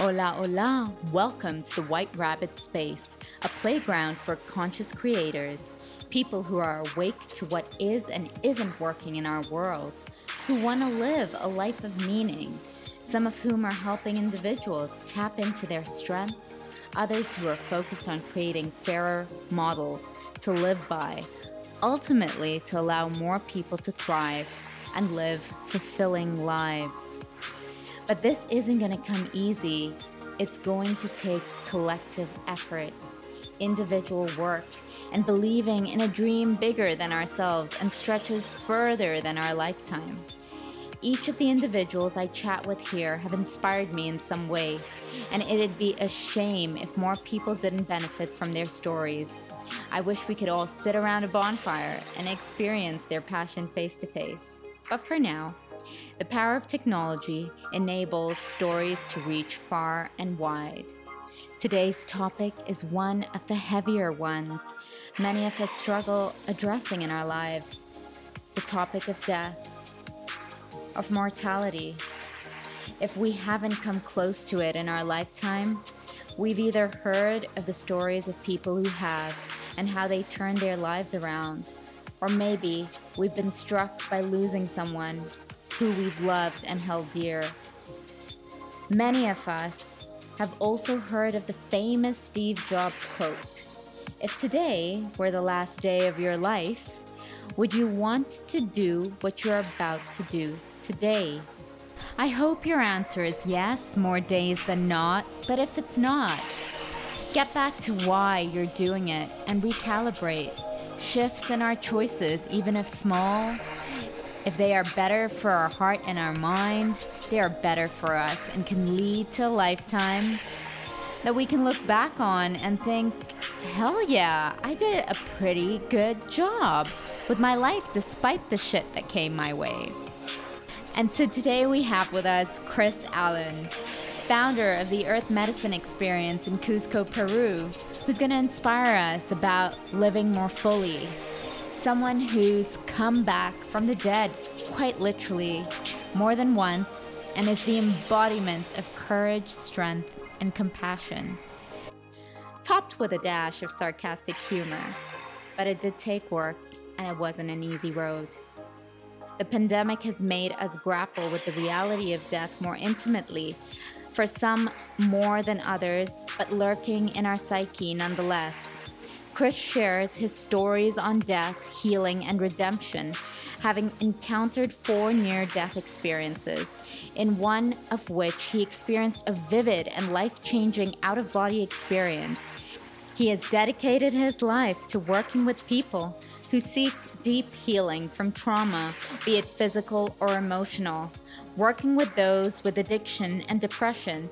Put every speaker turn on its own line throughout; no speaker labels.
Hola, hola! Welcome to the White Rabbit Space, a playground for conscious creators, people who are awake to what is and isn't working in our world, who want to live a life of meaning, some of whom are helping individuals tap into their strength, others who are focused on creating fairer models to live by, ultimately to allow more people to thrive and live fulfilling lives. But this isn't going to come easy. It's going to take collective effort, individual work, and believing in a dream bigger than ourselves and stretches further than our lifetime. Each of the individuals I chat with here have inspired me in some way, and it'd be a shame if more people didn't benefit from their stories. I wish we could all sit around a bonfire and experience their passion face to face. But for now, the power of technology enables stories to reach far and wide. Today's topic is one of the heavier ones many of us struggle addressing in our lives the topic of death, of mortality. If we haven't come close to it in our lifetime, we've either heard of the stories of people who have and how they turned their lives around, or maybe we've been struck by losing someone who we've loved and held dear. Many of us have also heard of the famous Steve Jobs quote If today were the last day of your life, would you want to do what you're about to do today? I hope your answer is yes, more days than not, but if it's not, get back to why you're doing it and recalibrate. Shifts in our choices, even if small, if they are better for our heart and our mind, they are better for us and can lead to a lifetime that we can look back on and think, hell yeah, I did a pretty good job with my life despite the shit that came my way. And so today we have with us Chris Allen, founder of the Earth Medicine Experience in Cusco, Peru, who's going to inspire us about living more fully, someone who's come back from the dead, quite literally, more than once, and is the embodiment of courage, strength, and compassion. Topped with a dash of sarcastic humor. But it did take work, and it wasn't an easy road. The pandemic has made us grapple with the reality of death more intimately, for some more than others, but lurking in our psyche nonetheless. Chris shares his stories on death, healing, and redemption, having encountered four near death experiences, in one of which he experienced a vivid and life changing out of body experience. He has dedicated his life to working with people who seek deep healing from trauma, be it physical or emotional, working with those with addiction and depression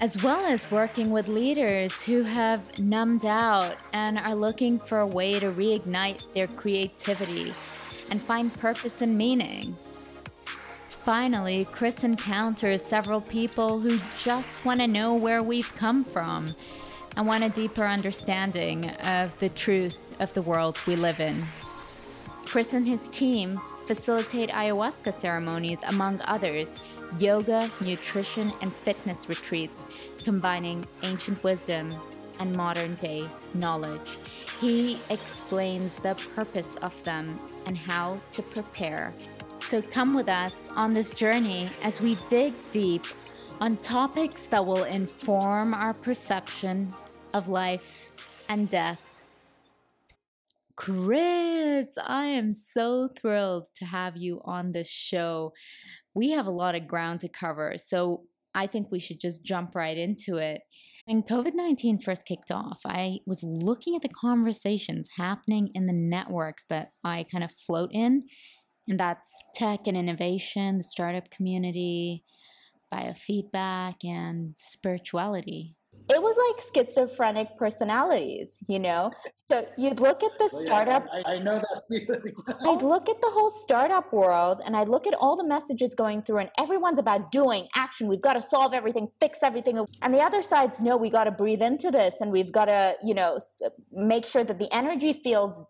as well as working with leaders who have numbed out and are looking for a way to reignite their creativity and find purpose and meaning. Finally, Chris encounters several people who just want to know where we've come from and want a deeper understanding of the truth of the world we live in. Chris and his team facilitate ayahuasca ceremonies, among others, yoga, nutrition, and fitness retreats combining ancient wisdom and modern day knowledge. He explains the purpose of them and how to prepare. So come with us on this journey as we dig deep on topics that will inform our perception of life and death. Chris, I am so thrilled to have you on this show we have a lot of ground to cover. So I think we should just jump right into it. When COVID 19 first kicked off, I was looking at the conversations happening in the networks that I kind of float in, and that's tech and innovation, the startup community, biofeedback, and spirituality. It was like schizophrenic personalities, you know? So you'd look at the well, startup.
Yeah, I, I, know that feeling.
I'd look at the whole startup world and I'd look at all the messages going through, and everyone's about doing action. We've got to solve everything, fix everything. And the other side's no, we got to breathe into this and we've got to, you know, make sure that the energy feels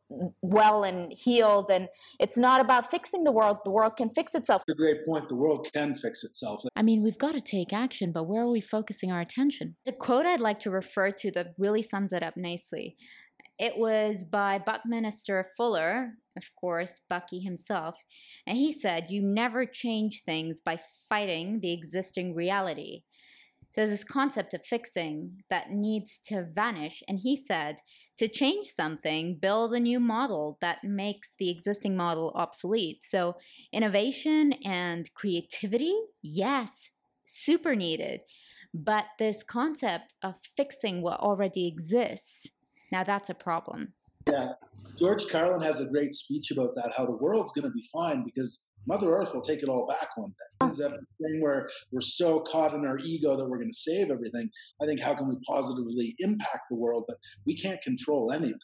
well and healed. And it's not about fixing the world, the world can fix itself.
That's a great point. The world can fix itself.
I mean, we've got to take action, but where are we focusing our attention? The quote I'd like to refer to that really sums it up nicely. It was by Buckminster Fuller, of course, Bucky himself, and he said, You never change things by fighting the existing reality. So there's this concept of fixing that needs to vanish. And he said, to change something, build a new model that makes the existing model obsolete. So innovation and creativity, yes, super needed. But this concept of fixing what already exists, now that's a problem.
Yeah. George Carlin has a great speech about that, how the world's going to be fine because Mother Earth will take it all back one day. Ends up thing where we're so caught in our ego that we're going to save everything. I think how can we positively impact the world? But we can't control anything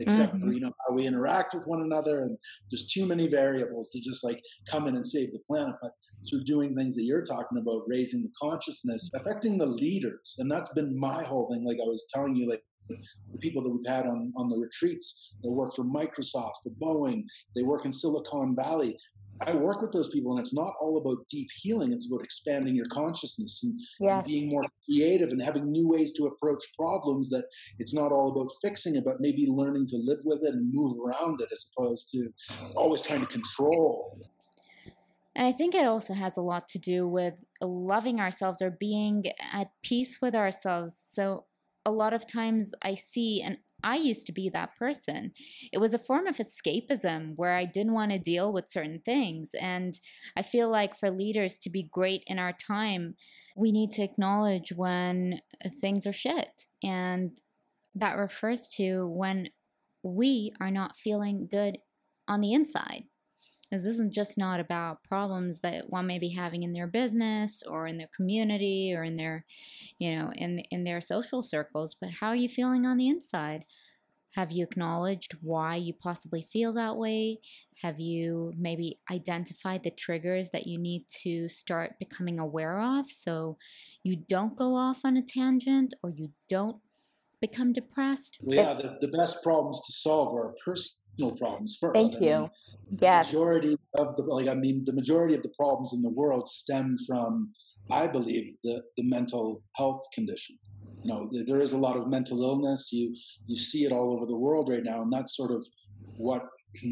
except mm-hmm. for you know how we interact with one another and there's too many variables to just like come in and save the planet but through doing things that you're talking about raising the consciousness affecting the leaders and that's been my whole thing like i was telling you like the people that we've had on, on the retreats they work for microsoft for boeing they work in silicon valley I work with those people, and it's not all about deep healing. It's about expanding your consciousness and, yes. and, being more creative and having new ways to approach problems. That it's not all about fixing it, but maybe learning to live with it and move around it, as opposed to always trying to control.
And I think it also has a lot to do with loving ourselves or being at peace with ourselves. So a lot of times I see, and I used to be that person. It was a form of escapism where I didn't want to deal with certain things. And I feel like for leaders to be great in our time, we need to acknowledge when things are shit. And that refers to when we are not feeling good on the inside this is just not about problems that one may be having in their business or in their community or in their you know in in their social circles but how are you feeling on the inside? Have you acknowledged why you possibly feel that way? Have you maybe identified the triggers that you need to start becoming aware of so you don't go off on a tangent or you don't become depressed?
Yeah the, the best problems to solve are personal problems first
thank I you mean,
Yes. majority of the like I mean the majority of the problems in the world stem from I believe the, the mental health condition. You know, there is a lot of mental illness. You you see it all over the world right now, and that's sort of what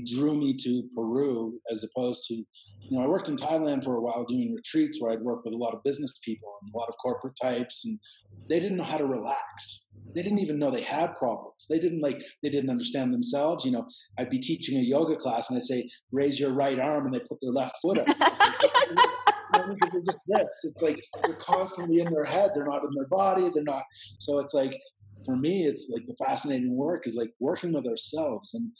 drew me to Peru as opposed to, you know, I worked in Thailand for a while doing retreats where I'd work with a lot of business people and a lot of corporate types, and they didn't know how to relax. They didn't even know they had problems. They didn't like, they didn't understand themselves. You know, I'd be teaching a yoga class and I'd say, raise your right arm, and they put their left foot up. they're just this. It's like they're constantly in their head. They're not in their body. They're not. So it's like, for me, it's like the fascinating work is like working with ourselves and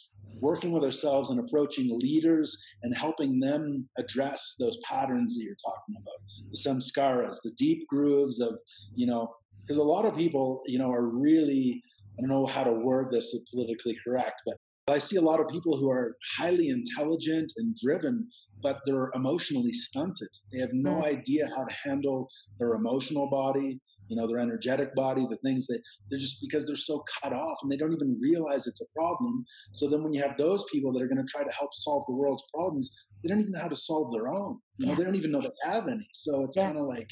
working with ourselves and approaching leaders and helping them address those patterns that you're talking about. The samskaras the deep grooves of you know because a lot of people you know are really i don't know how to word this politically correct but i see a lot of people who are highly intelligent and driven but they're emotionally stunted. They have no mm. idea how to handle their emotional body you know, their energetic body, the things that they're just because they're so cut off and they don't even realize it's a problem. So then when you have those people that are going to try to help solve the world's problems, they don't even know how to solve their own. You know, they don't even know they have any. So it's yeah. kind of like,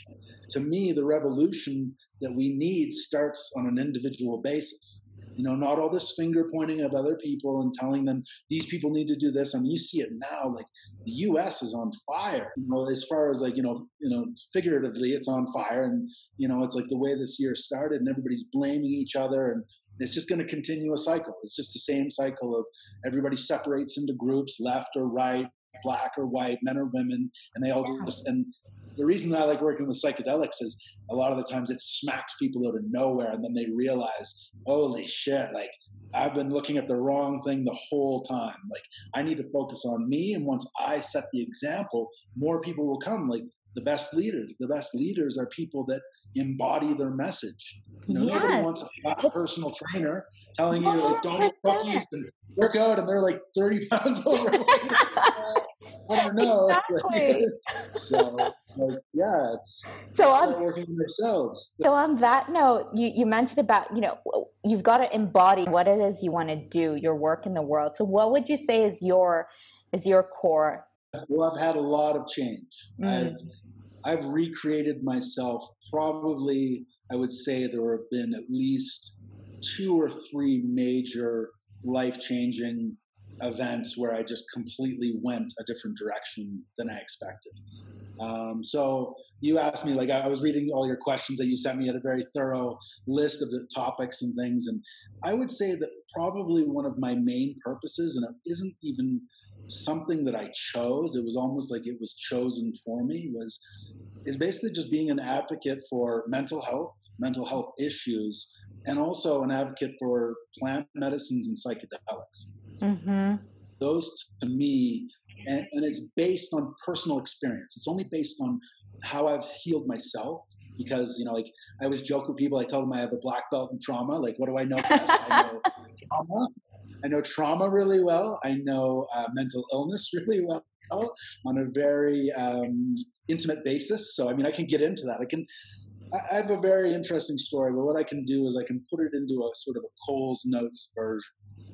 to me, the revolution that we need starts on an individual basis. You know, not all this finger pointing of other people and telling them these people need to do this. I mean, you see it now. Like the U.S. is on fire. You know, as far as like you know, you know, figuratively, it's on fire, and you know, it's like the way this year started, and everybody's blaming each other, and it's just going to continue a cycle. It's just the same cycle of everybody separates into groups, left or right, black or white, men or women, and they all just and the reason that I like working with psychedelics is a lot of the times it smacks people out of nowhere and then they realize, holy shit, like I've been looking at the wrong thing the whole time. Like I need to focus on me. And once I set the example, more people will come. Like the best leaders. The best leaders are people that embody their message. You know, yes. nobody wants a personal trainer telling you like don't cookies and work out, and they're like thirty pounds overweight. I don't know. Exactly. so it's like, yeah, it's
so
on, working on yourselves.
So on that note, you, you mentioned about, you know, you've got to embody what it is you want to do, your work in the world. So what would you say is your is your core?
Well, I've had a lot of change. Mm. I've I've recreated myself probably I would say there have been at least two or three major life changing events where I just completely went a different direction than I expected. Um, so you asked me, like I was reading all your questions that you sent me, at a very thorough list of the topics and things, and I would say that probably one of my main purposes, and it isn't even something that I chose. It was almost like it was chosen for me. Was is basically just being an advocate for mental health, mental health issues, and also an advocate for plant medicines and psychedelics. Mm-hmm. Those to me, and, and it's based on personal experience. It's only based on how I've healed myself because you know like i always joke with people i tell them i have a black belt in trauma. Like what do i know? I know trauma. I know trauma really well. I know uh, mental illness really well on a very um, intimate basis. So i mean i can get into that. I can I have a very interesting story, but what I can do is I can put it into a sort of a Coles Notes version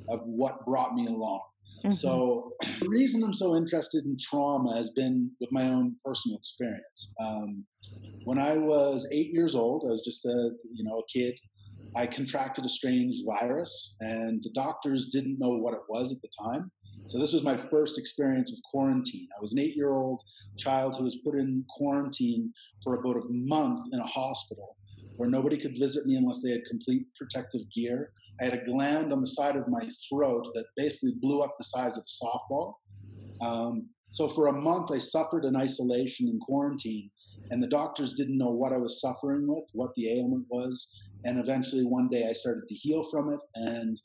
of what brought me along. Mm-hmm. So the reason I'm so interested in trauma has been with my own personal experience. Um, when I was eight years old, I was just a you know a kid. I contracted a strange virus, and the doctors didn't know what it was at the time. So this was my first experience with quarantine. I was an eight-year-old child who was put in quarantine for about a month in a hospital where nobody could visit me unless they had complete protective gear. I had a gland on the side of my throat that basically blew up the size of a softball. Um, so for a month, I suffered in isolation and quarantine, and the doctors didn't know what I was suffering with, what the ailment was. And eventually, one day, I started to heal from it, and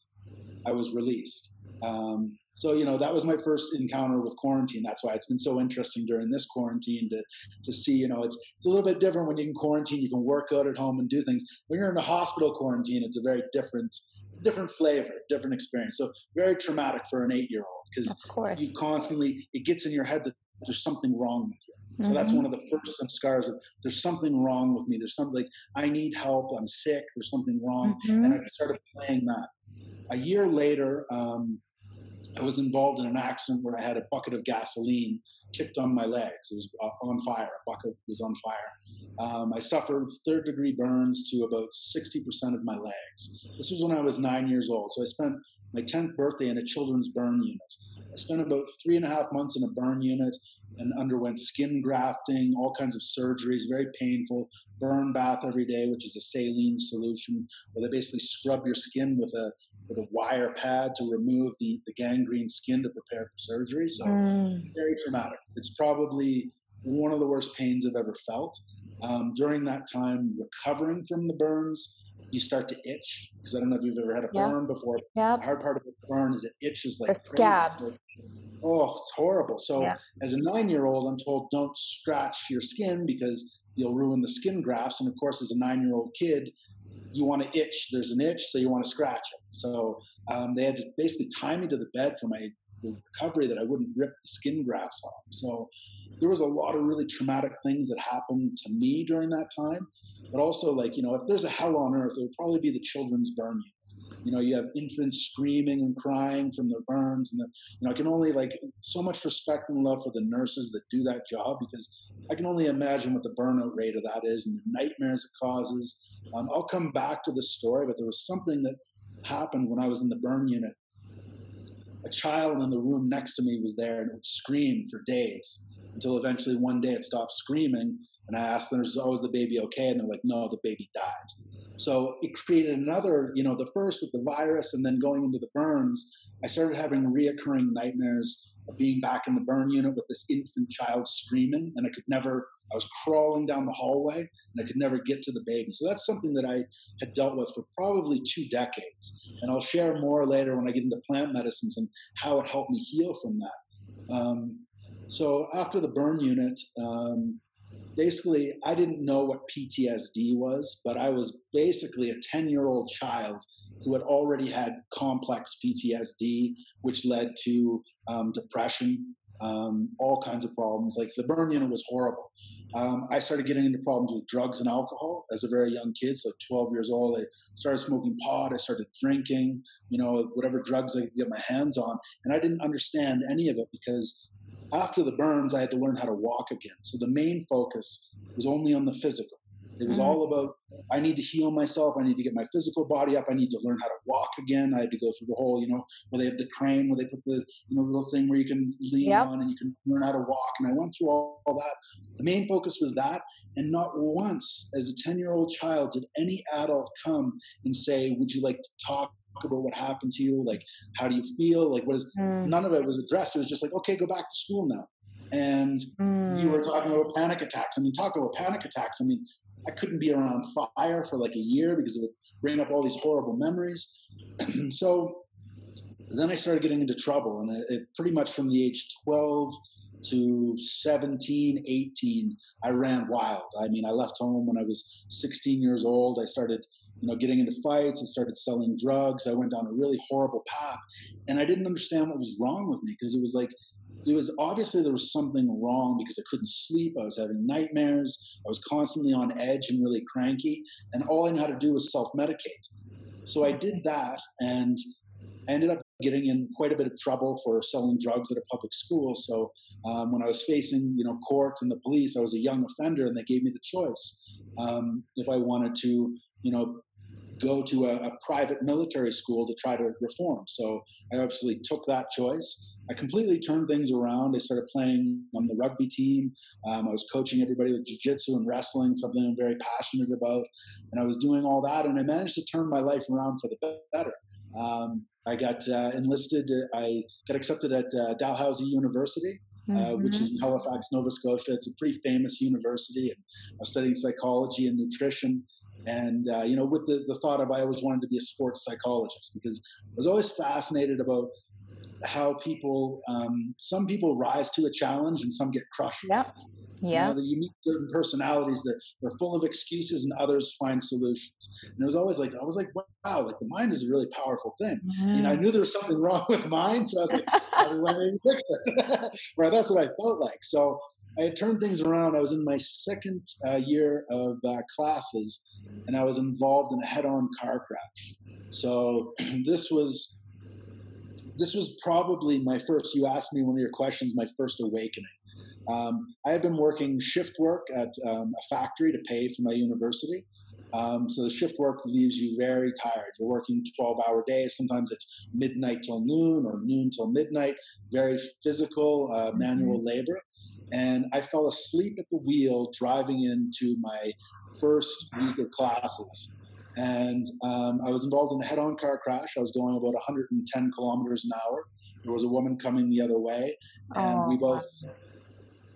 I was released. Um, so you know that was my first encounter with quarantine. That's why it's been so interesting during this quarantine to to see. You know, it's it's a little bit different when you can quarantine. You can work out at home and do things. When you're in a hospital quarantine, it's a very different different flavor, different experience. So very traumatic for an eight year old because you constantly it gets in your head that there's something wrong with you. So mm-hmm. that's one of the first samskaras of there's something wrong with me. There's something like I need help. I'm sick. There's something wrong, mm-hmm. and I started playing that. A year later, um, I was involved in an accident where I had a bucket of gasoline kicked on my legs. It was on fire. A bucket was on fire. Um, I suffered third degree burns to about 60% of my legs. This was when I was nine years old. So I spent my 10th birthday in a children's burn unit. I spent about three and a half months in a burn unit and underwent skin grafting, all kinds of surgeries, very painful, burn bath every day, which is a saline solution, where they basically scrub your skin with a with a wire pad to remove the, the gangrene skin to prepare for surgery. So mm. very traumatic. It's probably one of the worst pains I've ever felt. Um, during that time, recovering from the burns, you start to itch because I don't know if you've ever had a burn before.
Yep.
The hard part of a burn is it itches like
the scabs.
Oh, it's horrible. So yeah. as a nine-year-old, I'm told don't scratch your skin because you'll ruin the skin grafts. And of course, as a nine-year-old kid, you want to itch. There's an itch, so you want to scratch it. So um, they had to basically tie me to the bed for my recovery that I wouldn't rip the skin grafts off. So there was a lot of really traumatic things that happened to me during that time. But also, like, you know, if there's a hell on earth, it would probably be the children's burn unit. You know, you have infants screaming and crying from their burns, and the, you know, I can only like so much respect and love for the nurses that do that job because I can only imagine what the burnout rate of that is and the nightmares it causes. Um, I'll come back to this story, but there was something that happened when I was in the burn unit. A child in the room next to me was there and it would scream for days until eventually one day it stopped screaming. And I asked the nurses, "Oh, "Is the baby okay?" And they're like, "No, the baby died." So it created another, you know, the first with the virus and then going into the burns. I started having reoccurring nightmares of being back in the burn unit with this infant child screaming, and I could never, I was crawling down the hallway and I could never get to the baby. So that's something that I had dealt with for probably two decades. And I'll share more later when I get into plant medicines and how it helped me heal from that. Um, so after the burn unit, um, basically, I didn't know what PTSD was, but I was basically a 10 year old child who had already had complex PTSD, which led to um, depression, um, all kinds of problems. Like the burn unit was horrible. Um, I started getting into problems with drugs and alcohol as a very young kid, so 12 years old. I started smoking pot. I started drinking, you know, whatever drugs I could get my hands on. And I didn't understand any of it because after the burns, I had to learn how to walk again. So the main focus was only on the physical. It was mm-hmm. all about I need to heal myself. I need to get my physical body up. I need to learn how to walk again. I had to go through the whole, you know, where they have the crane, where they put the you know little thing where you can lean yep. on and you can learn how to walk. And I went through all, all that. The main focus was that, and not once, as a ten year old child, did any adult come and say, "Would you like to talk about what happened to you? Like, how do you feel? Like, what is? Mm. None of it was addressed. It was just like, okay, go back to school now. And mm. you were mm. talking about panic attacks. I mean, talk about panic attacks. I mean, I couldn't be around fire for like a year because it would bring up all these horrible memories. so then I started getting into trouble, and it, it, pretty much from the age 12 to 17, 18, I ran wild. I mean, I left home when I was 16 years old. I started, you know, getting into fights. I started selling drugs. I went down a really horrible path, and I didn't understand what was wrong with me because it was like it was obviously there was something wrong because I couldn't sleep. I was having nightmares. I was constantly on edge and really cranky. And all I knew how to do was self medicate. So I did that and I ended up getting in quite a bit of trouble for selling drugs at a public school. So um, when I was facing, you know, court and the police, I was a young offender, and they gave me the choice um, if I wanted to, you know, go to a, a, private military school to try to reform. So I obviously took that choice. I completely turned things around. I started playing on the rugby team. Um, I was coaching everybody with jiu-jitsu and wrestling, something I'm very passionate about. And I was doing all that, and I managed to turn my life around for the better. Um, I got uh, enlisted. I got accepted at uh, Dalhousie University, uh, mm-hmm. which is in Halifax, Nova Scotia. It's a pretty famous university. And I was studying psychology and nutrition. And, uh, you know, with the, the thought of I always wanted to be a sports psychologist because I was always fascinated about how people, um, some people rise to a challenge and some get crushed.
Yeah. Yeah.
You, know, you meet certain personalities that are full of excuses and others find solutions. And it was always like, I was like, wow, like the mind is a really powerful thing. Mm-hmm. And I knew there was something wrong with mine. So I was like, how do I fix it? right. That's what I felt like. So I had turned things around. I was in my second uh, year of uh, classes and I was involved in a head on car crash. So this was this was probably my first. You asked me one of your questions. My first awakening. Um, I had been working shift work at um, a factory to pay for my university. Um, so the shift work leaves you very tired. You're working 12 hour days. Sometimes it's midnight till noon or noon till midnight. Very physical, uh, manual mm-hmm. labor. And I fell asleep at the wheel driving into my first week of classes and um, I was involved in a head-on car crash. I was going about 110 kilometers an hour. There was a woman coming the other way, and oh, we both.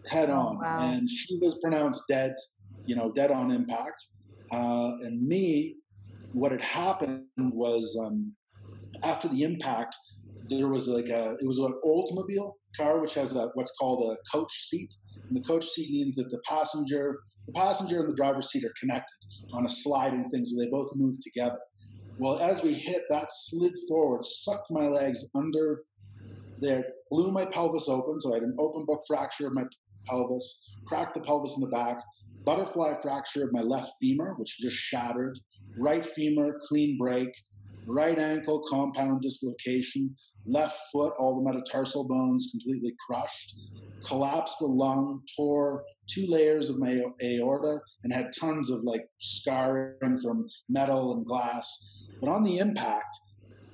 Head on. Oh, wow. And she was pronounced dead, you know, dead on impact. Uh, and me, what had happened was um, after the impact, there was like a it was an Oldsmobile car which has a what's called a coach seat. And the coach seat means that the passenger the passenger and the driver's seat are connected on a sliding thing, so they both move together. Well, as we hit, that slid forward, sucked my legs under there, blew my pelvis open, so I had an open book fracture of my pelvis, cracked the pelvis in the back, butterfly fracture of my left femur, which just shattered, right femur, clean break, right ankle, compound dislocation, left foot, all the metatarsal bones completely crushed, collapsed the lung, tore two layers of my aorta, and had tons of like scarring from metal and glass. But on the impact,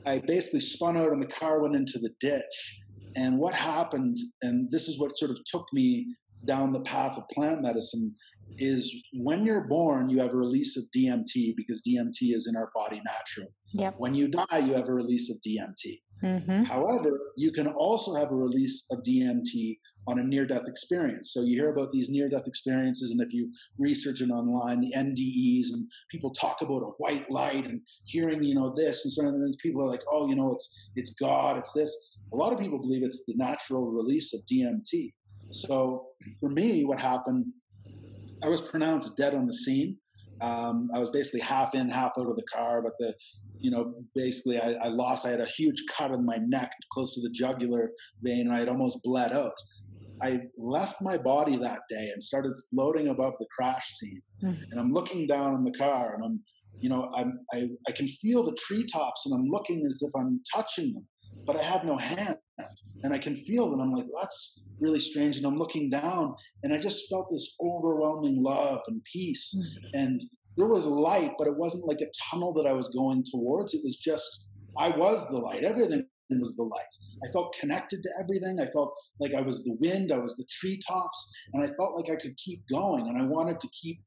I basically spun out and the car went into the ditch. And what happened, and this is what sort of took me down the path of plant medicine, is when you're born, you have a release of DMT because DMT is in our body naturally.
Yep.
When you die, you have a release of DMT. Mm-hmm. However, you can also have a release of DMT on a near death experience. So you hear about these near death experiences, and if you research it online, the NDEs, and people talk about a white light and hearing, you know, this and on. And people are like, oh, you know, it's it's God, it's this. A lot of people believe it's the natural release of DMT. So for me, what happened I was pronounced dead on the scene. Um, I was basically half in, half out of the car, but the, you know, basically I, I, lost. I had a huge cut on my neck, close to the jugular vein, and I had almost bled out. I left my body that day and started floating above the crash scene, mm-hmm. and I'm looking down in the car, and I'm, you know, I'm, I, I can feel the treetops, and I'm looking as if I'm touching them, but I have no hand, and I can feel them. I'm like, that's really strange. And I'm looking down, and I just felt this overwhelming love and peace. Mm-hmm. And there was light, but it wasn't like a tunnel that I was going towards. It was just, I was the light. Everything was the light. I felt connected to everything. I felt like I was the wind, I was the treetops, and I felt like I could keep going. And I wanted to keep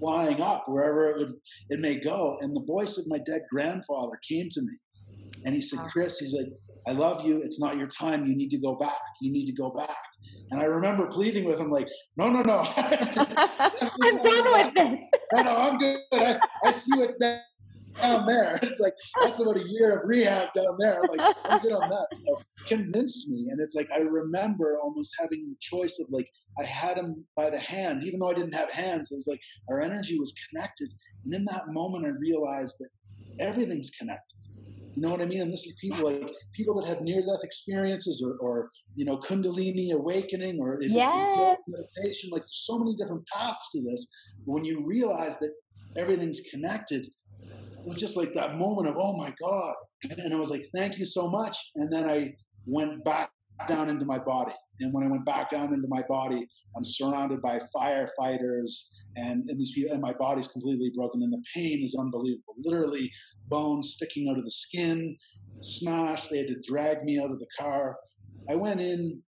flying up wherever it would it may go. And the voice of my dead grandfather came to me, and he said, "Chris, he's like, I love you. It's not your time. You need to go back. You need to go back." And I remember pleading with him, like, no, no, no.
I'm done with this.
no, no, I'm good. I, I see what's down there. It's like, that's about a year of rehab down there. I'm like, I'm good on that. So convinced me. And it's like, I remember almost having the choice of like, I had him by the hand, even though I didn't have hands. It was like our energy was connected. And in that moment, I realized that everything's connected. You know what I mean? And this is people like people that have near death experiences or, or you know Kundalini awakening or
yes.
meditation. Like there's so many different paths to this. But when you realize that everything's connected, it was just like that moment of oh my god, and I was like thank you so much. And then I went back down into my body. And when I went back down into my body, I'm surrounded by firefighters and, and these people, and my body's completely broken, and the pain is unbelievable. Literally, bones sticking out of the skin, smashed. They had to drag me out of the car. I went in,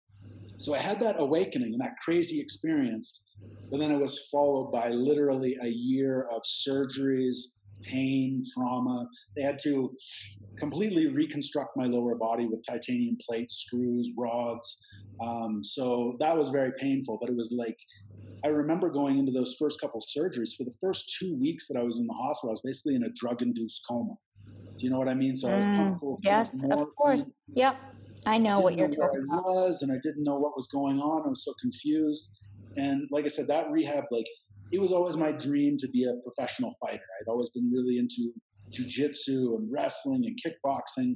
so I had that awakening and that crazy experience, but then it was followed by literally a year of surgeries, pain, trauma. They had to completely reconstruct my lower body with titanium plates, screws, rods. Um, so that was very painful, but it was like I remember going into those first couple surgeries. For the first two weeks that I was in the hospital, I was basically in a drug-induced coma. Do you know what I mean? So I was
mm, yes, of course. Yep, I know what you're
know
talking
about. I was, and I didn't know what was going on. I was so confused. And like I said, that rehab, like it was always my dream to be a professional fighter. I'd always been really into jujitsu and wrestling and kickboxing.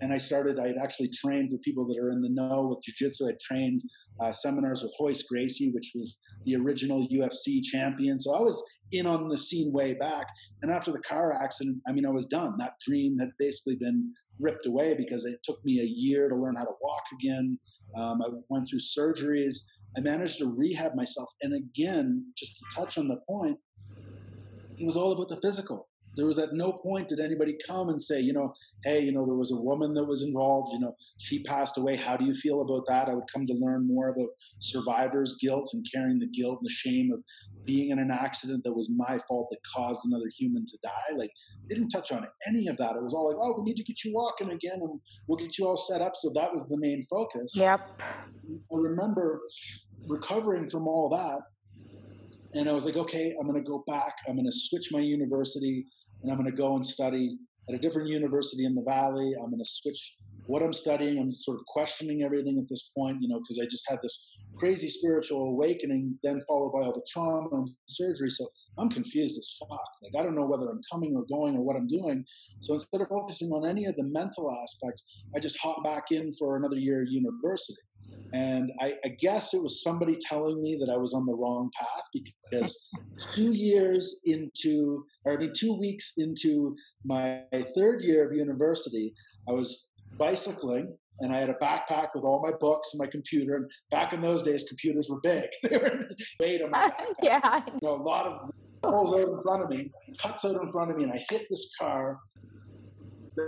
And I started, I had actually trained for people that are in the know with jujitsu. I trained uh, seminars with Royce Gracie, which was the original UFC champion. So I was in on the scene way back. And after the car accident, I mean, I was done. That dream had basically been ripped away because it took me a year to learn how to walk again. Um, I went through surgeries. I managed to rehab myself. And again, just to touch on the point, it was all about the physical there was at no point did anybody come and say, you know, hey, you know, there was a woman that was involved, you know, she passed away. How do you feel about that? I would come to learn more about survivors' guilt and carrying the guilt and the shame of being in an accident that was my fault that caused another human to die. Like, they didn't touch on any of that. It was all like, oh, we need to get you walking again and we'll get you all set up. So that was the main focus.
Yep.
I remember recovering from all that and I was like, okay, I'm going to go back. I'm going to switch my university and I'm going to go and study at a different university in the valley. I'm going to switch what I'm studying. I'm sort of questioning everything at this point, you know, because I just had this crazy spiritual awakening, then followed by all the trauma and surgery. So I'm confused as fuck. Like I don't know whether I'm coming or going or what I'm doing. So instead of focusing on any of the mental aspects, I just hop back in for another year of university. And I, I, guess it was somebody telling me that I was on the wrong path because two years into, or I mean, two weeks into my third year of university, I was bicycling and I had a backpack with all my books and my computer. And back in those days, computers were big. they were weight on my backpack.
yeah.
You know, a lot of rolls out in front of me, cuts out in front of me, and I hit this car.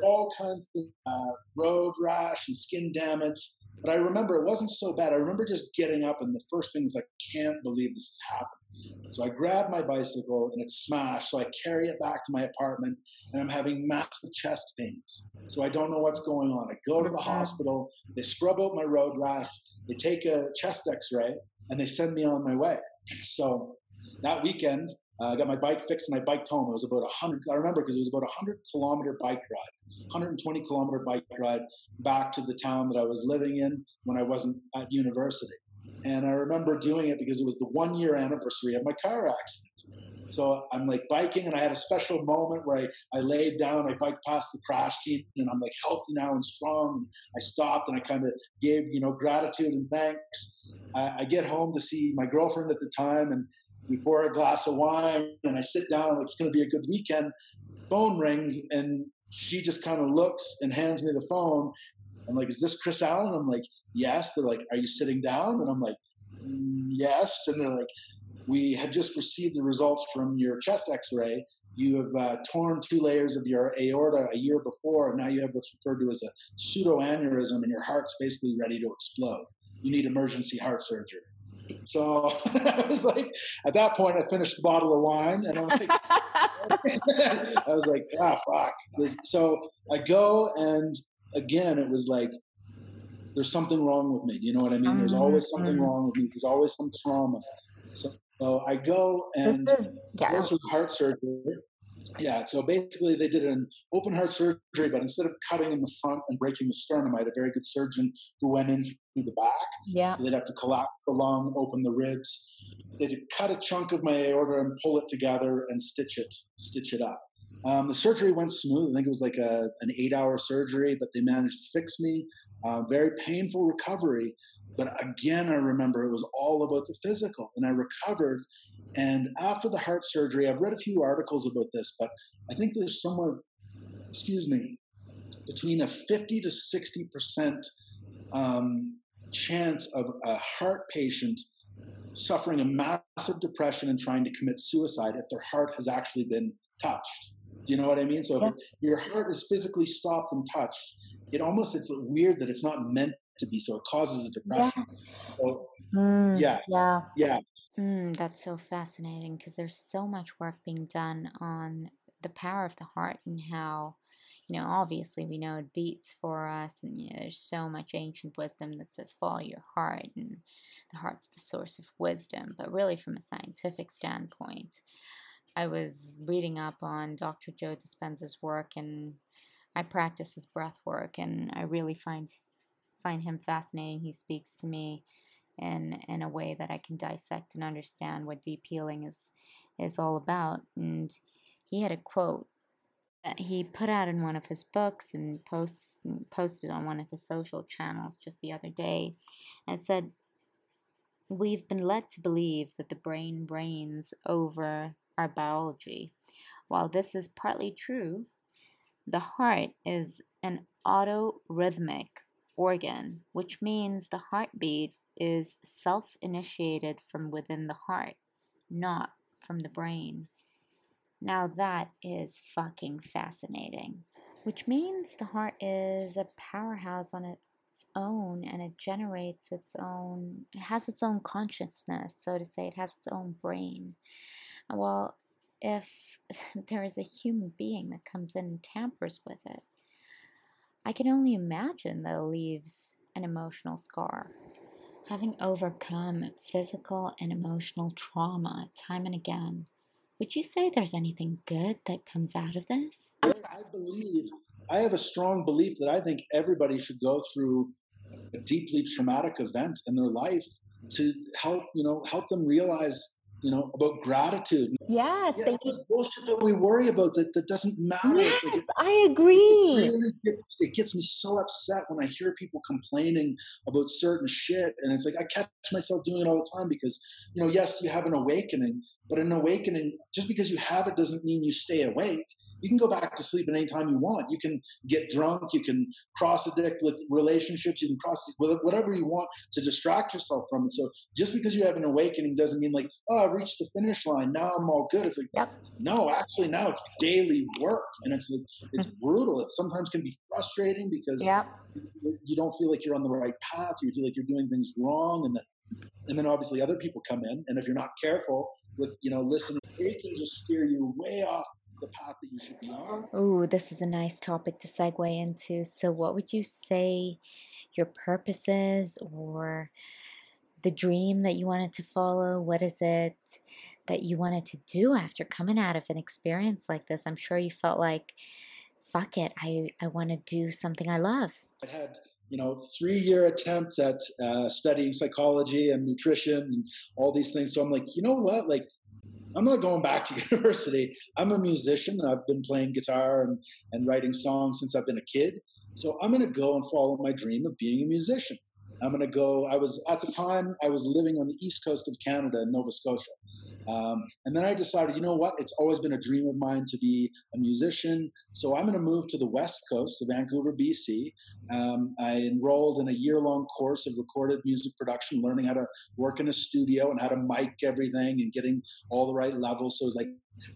All kinds of uh, road rash and skin damage. But I remember it wasn't so bad. I remember just getting up, and the first thing was, I can't believe this has happened. So I grab my bicycle, and it's smashed. So I carry it back to my apartment, and I'm having massive chest pains. So I don't know what's going on. I go to the hospital. They scrub out my road rash. They take a chest X-ray, and they send me on my way. So that weekend, uh, I got my bike fixed and I biked home. It was about 100, I remember because it was about a 100 kilometer bike ride, 120 kilometer bike ride back to the town that I was living in when I wasn't at university. And I remember doing it because it was the one year anniversary of my car accident. So I'm like biking, and I had a special moment where I, I laid down, I biked past the crash scene, and I'm like healthy now and strong. I stopped and I kind of gave, you know, gratitude and thanks. I, I, get home to see my girlfriend at the time, and we pour a glass of wine, and I sit down. It's going to be a good weekend. Phone rings, and she just kind of looks and hands me the phone. I'm like, "Is this Chris Allen?" I'm like, "Yes." They're like, "Are you sitting down?" And I'm like, mm, "Yes." And they're like, we had just received the results from your chest x-ray you have uh, torn two layers of your aorta a year before and now you have what's referred to as a pseudoaneurysm and your heart's basically ready to explode you need emergency heart surgery so I was like, at that point, I finished the bottle of wine, and I'm like, I was like, ah, fuck. This, so I go, and again, it was like, there's something wrong with me. You know what I mean? There's mm-hmm, always something mm-hmm. wrong with me. There's always some trauma. So so I go and is, yeah. go through heart surgery. Yeah, so basically they did an open heart surgery, but instead of cutting in the front and breaking the sternum, I had a very good surgeon who went in through the back.
Yeah.
So they'd have to collapse the lung, open the ribs. They'd cut a chunk of my aorta and pull it together and stitch it, stitch it up. Um, the surgery went smooth. I think it was like a, an eight-hour surgery, but they managed to fix me. Uh, very painful recovery, but again, I remember it was all about the physical, and I recovered. And after the heart surgery, I've read a few articles about this, but I think there's somewhere, excuse me, between a 50 to 60 percent um, chance of a heart patient suffering a massive depression and trying to commit suicide if their heart has actually been touched. Do you know what I mean? So yeah. if your heart is physically stopped and touched, it almost it's weird that it's not meant to be. So it causes a depression. Yes. So,
mm,
yeah.
Yeah.
Yeah.
Mm, that's so fascinating because there's so much work being done on the power of the heart and how, you know, obviously we know it beats for us, and you know, there's so much ancient wisdom that says follow your heart, and the heart's the source of wisdom. But really, from a scientific standpoint, I was reading up on Dr. Joe Dispenza's work, and I practice his breath work, and I really find find him fascinating. He speaks to me in in a way that I can dissect and understand what deep healing is is all about. And he had a quote that he put out in one of his books and posts mm, posted on one of his social channels just the other day. And said, We've been led to believe that the brain reigns over our biology. While this is partly true, the heart is an autorhythmic organ, which means the heartbeat is self initiated from within the heart, not from the brain. Now that is fucking fascinating. Which means the heart is a powerhouse on its own and it generates its own, it has its own consciousness, so to say, it has its own brain. Well, if there is a human being that comes in and tampers with it, I can only imagine that it leaves an emotional scar. Having overcome physical and emotional trauma time and again, would you say there's anything good that comes out of this?
I believe, I have a strong belief that I think everybody should go through a deeply traumatic event in their life to help, you know, help them realize you know, about gratitude.
Yes,
yeah, thank you. Bullshit that we worry about that, that doesn't matter.
Yes, like it, I agree.
It, really gets, it gets me so upset when I hear people complaining about certain shit, and it's like I catch myself doing it all the time because you know, yes, you have an awakening, but an awakening just because you have it doesn't mean you stay awake you can go back to sleep at any time you want. You can get drunk. You can cross addict with relationships. You can cross with whatever you want to distract yourself from it. So just because you have an awakening doesn't mean like, oh, I reached the finish line. Now I'm all good. It's like, yep. no, actually now it's daily work and it's it's brutal. It sometimes can be frustrating because
yep.
you don't feel like you're on the right path. You feel like you're doing things wrong, and then and then obviously other people come in, and if you're not careful with you know listening, they can just steer you way off the path that you should be on.
Oh, this is a nice topic to segue into. So, what would you say your purpose is, or the dream that you wanted to follow? What is it that you wanted to do after coming out of an experience like this? I'm sure you felt like, fuck it, I, I want to do something I love.
I had you know, three year attempts at uh, studying psychology and nutrition and all these things. So I'm like, you know what? Like, I'm not going back to university. I'm a musician. I've been playing guitar and, and writing songs since I've been a kid. So I'm going to go and follow my dream of being a musician. I'm going to go. I was at the time I was living on the east coast of Canada in Nova Scotia, um, and then I decided, you know what? It's always been a dream of mine to be a musician. So I'm going to move to the west coast of Vancouver, BC. Um, I enrolled in a year long course of recorded music production, learning how to work in a studio and how to mic everything and getting all the right levels. So it was like,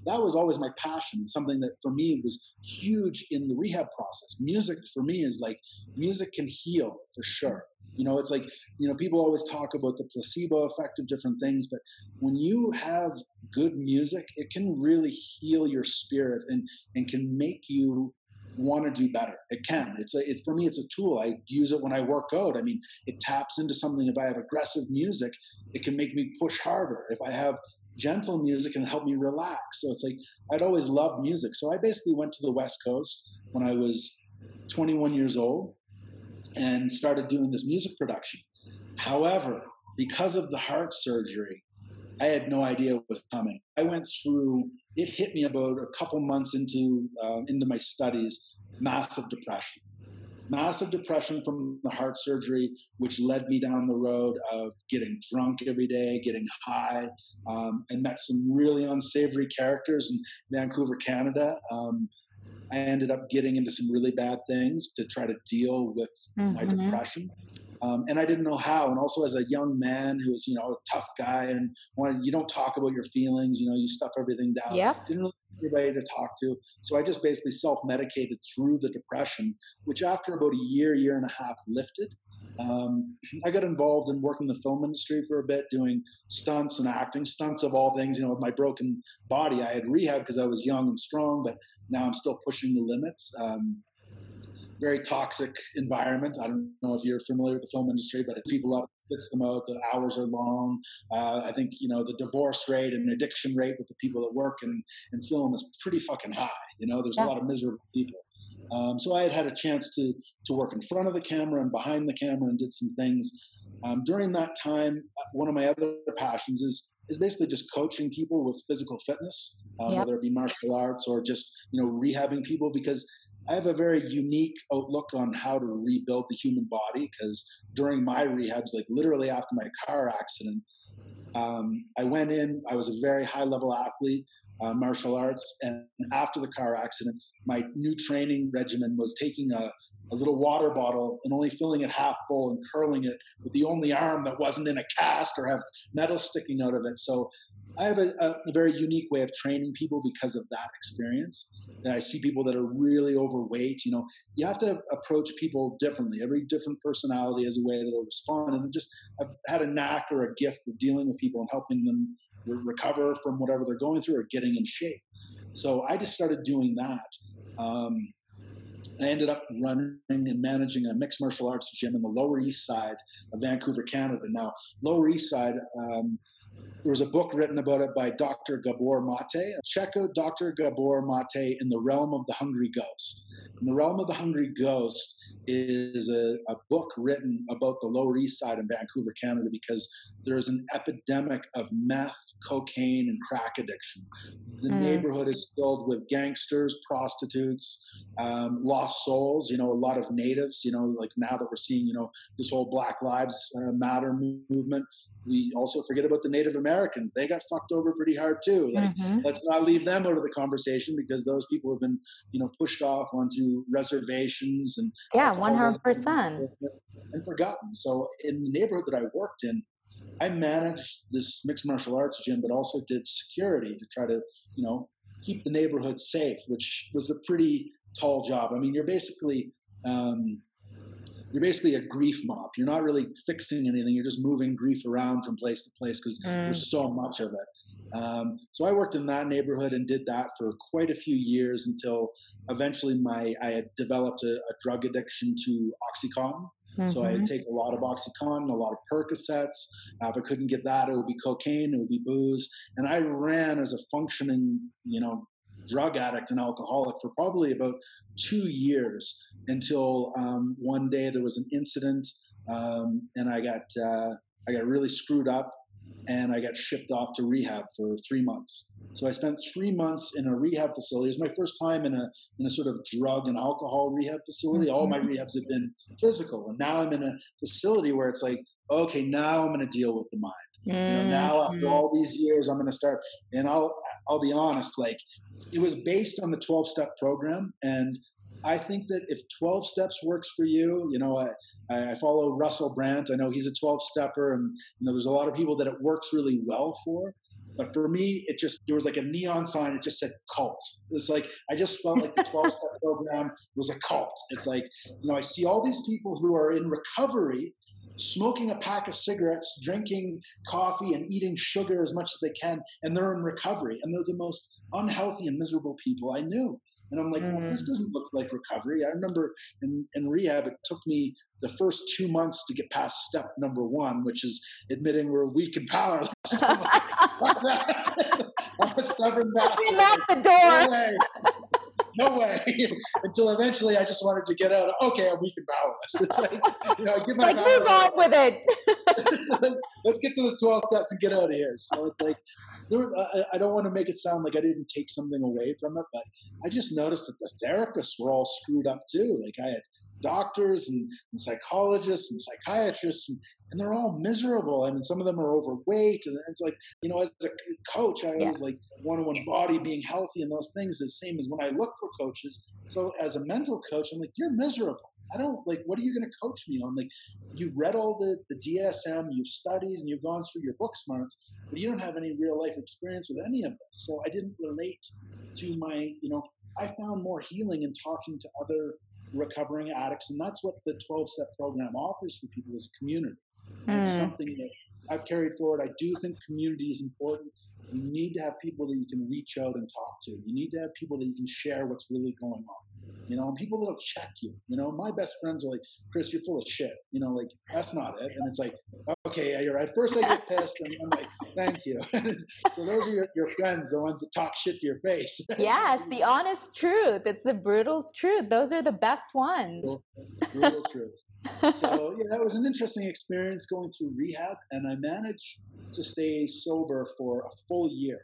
that was always my passion, something that for me was huge in the rehab process. Music for me is like, music can heal for sure. You know, it's like, you know, people always talk about the placebo effect of different things, but when you have good music, it can really heal your spirit and, and can make you want to do better. It can. It's a, it, for me, it's a tool. I use it when I work out. I mean, it taps into something. If I have aggressive music, it can make me push harder. If I have gentle music, and help me relax. So it's like, I'd always loved music. So I basically went to the West Coast when I was 21 years old and started doing this music production. However, because of the heart surgery, I had no idea what was coming. I went through. It hit me about a couple months into uh, into my studies. Massive depression, massive depression from the heart surgery, which led me down the road of getting drunk every day, getting high. Um, I met some really unsavory characters in Vancouver, Canada. Um, I ended up getting into some really bad things to try to deal with mm-hmm. my depression. Um, and I didn't know how. And also, as a young man who was, you know, a tough guy and wanted, you don't talk about your feelings, you know, you stuff everything down.
Yeah.
Didn't really have anybody to talk to. So I just basically self medicated through the depression, which after about a year, year and a half lifted. Um, I got involved in working the film industry for a bit, doing stunts and acting, stunts of all things. You know, with my broken body, I had rehab because I was young and strong, but now I'm still pushing the limits. Um, very toxic environment. I don't know if you're familiar with the film industry, but it's people up, spits them out. The hours are long. Uh, I think you know the divorce rate and addiction rate with the people that work in, in film is pretty fucking high. You know, there's yeah. a lot of miserable people. Um, so I had had a chance to to work in front of the camera and behind the camera and did some things. Um, during that time, uh, one of my other passions is is basically just coaching people with physical fitness, um, yep. whether it be martial arts or just you know rehabbing people because I have a very unique outlook on how to rebuild the human body because during my rehabs, like literally after my car accident, um, I went in. I was a very high level athlete, uh, martial arts, and after the car accident, my new training regimen was taking a, a little water bottle and only filling it half full and curling it with the only arm that wasn't in a cast or have metal sticking out of it. So I have a, a, very unique way of training people because of that experience. And I see people that are really overweight. You know, you have to approach people differently. Every different personality has a way that will respond. And just I've had a knack or a gift of dealing with people and helping them recover from whatever they're going through or getting in shape. So I just started doing that. Um, I ended up running and managing a mixed martial arts gym in the Lower East Side of Vancouver, Canada. Now, Lower East Side, um, there was a book written about it by Dr. Gabor Mate. Check out Dr. Gabor Mate in the Realm of the Hungry Ghost. In the Realm of the Hungry Ghost is a, a book written about the Lower East Side in Vancouver, Canada, because there is an epidemic of meth, cocaine, and crack addiction. The mm. neighborhood is filled with gangsters, prostitutes, um, lost souls. You know, a lot of natives. You know, like now that we're seeing, you know, this whole Black Lives uh, Matter movement we also forget about the Native Americans. They got fucked over pretty hard too. Like, mm-hmm. let's not leave them out of the conversation because those people have been, you know, pushed off onto reservations and
yeah, one hundred percent,
and forgotten. So in the neighborhood that I worked in, I managed this mixed martial arts gym, but also did security to try to, you know, keep the neighborhood safe, which was a pretty tall job. I mean, you're basically um, you're basically a grief mop. You're not really fixing anything. You're just moving grief around from place to place because mm. there's so much of it. Um, so I worked in that neighborhood and did that for quite a few years until eventually my I had developed a, a drug addiction to OxyContin. Mm-hmm. So I'd take a lot of OxyContin, a lot of Percocets. Uh, if I couldn't get that, it would be cocaine, it would be booze. And I ran as a functioning, you know, drug addict and alcoholic for probably about two years until um, one day there was an incident um, and I got uh, I got really screwed up and I got shipped off to rehab for three months. So I spent three months in a rehab facility. It was my first time in a in a sort of drug and alcohol rehab facility. All my mm-hmm. rehabs have been physical, and now I'm in a facility where it's like, okay, now I'm going to deal with the mind. Mm-hmm. You know, now after mm-hmm. all these years, I'm going to start. And I'll I'll be honest, like it was based on the 12 step program, and I think that if 12 steps works for you, you know, I, I follow Russell Brand. I know he's a 12 stepper, and you know, there's a lot of people that it works really well for. But for me, it just there was like a neon sign. It just said cult. It's like I just felt like the 12 step program was a cult. It's like you know I see all these people who are in recovery, smoking a pack of cigarettes, drinking coffee, and eating sugar as much as they can, and they're in recovery, and they're the most unhealthy and miserable people I knew. And I'm like, mm. well, this mm-hmm. doesn't look like recovery. I remember in, in rehab, it took me the first two months to get past step number one, which is admitting we're weak and powerless. I'm, a stubborn bastard.
Out the door.
No way. No way. Until eventually I just wanted to get out. Okay, I'm weak and powerless. It's like, you know, I give my
like, move on with it.
Let's get to the 12 steps and get out of here. So it's like, there, I, I don't want to make it sound like I didn't take something away from it, but I just noticed that the therapists were all screwed up too. Like I had doctors and, and psychologists and psychiatrists, and, and, they're all miserable. I mean, some of them are overweight, and it's like you know, as a coach, I yeah. always like one-on-one body being healthy and those things. The same as when I look for coaches. So as a mental coach, I'm like, you're miserable. I don't like, what are you going to coach me on? Like, you read all the, the DSM, you've studied and you've gone through your book smarts, but you don't have any real life experience with any of this. So I didn't relate to my, you know, I found more healing in talking to other recovering addicts. And that's what the 12 step program offers for people is a community. Mm. It's something that I've carried forward. I do think community is important. You need to have people that you can reach out and talk to. You need to have people that you can share what's really going on you know, and people that'll check you. You know, my best friends are like, Chris, you're full of shit. You know, like that's not it. And it's like, okay, yeah, you're right. First I get pissed and I'm like, thank you. so those are your, your friends, the ones that talk shit to your face.
yes, the honest truth. It's the brutal truth. Those are the best ones.
Brutal, brutal truth. So yeah, that was an interesting experience going through rehab, and I managed to stay sober for a full year.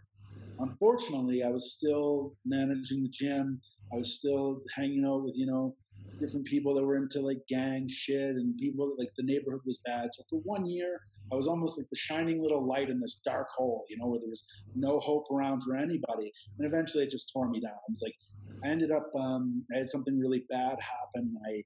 Unfortunately, I was still managing the gym, I was still hanging out with, you know, different people that were into like gang shit and people like the neighborhood was bad. So for one year, I was almost like the shining little light in this dark hole, you know, where there was no hope around for anybody. And eventually it just tore me down. It was like, I ended up, um, I had something really bad happen. I,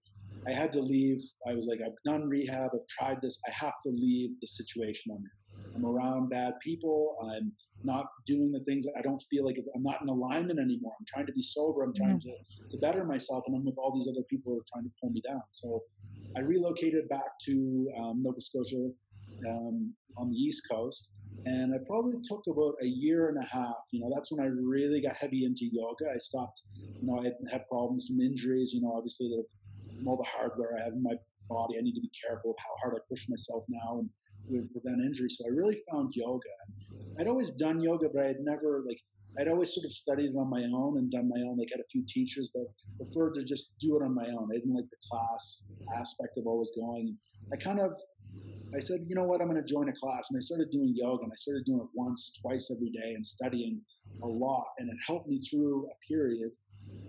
I had to leave. I was like, I've done rehab. I've tried this. I have to leave the situation I'm in. I'm around bad people. I'm not doing the things I don't feel like I'm not in alignment anymore. I'm trying to be sober. I'm trying to, to better myself, and I'm with all these other people who are trying to pull me down. So I relocated back to um, Nova Scotia um, on the East Coast, and I probably took about a year and a half. You know, that's when I really got heavy into yoga. I stopped. You know, I had, problems, some injuries. You know, obviously the all the hardware I have in my body. I need to be careful of how hard I push myself now and would prevent injury. So I really found yoga. I'd always done yoga, but I had never like I'd always sort of studied it on my own and done my own, like had a few teachers, but preferred to just do it on my own. I didn't like the class aspect of always going. I kind of, I said, you know what, I'm going to join a class. And I started doing yoga and I started doing it once, twice every day and studying a lot. And it helped me through a period.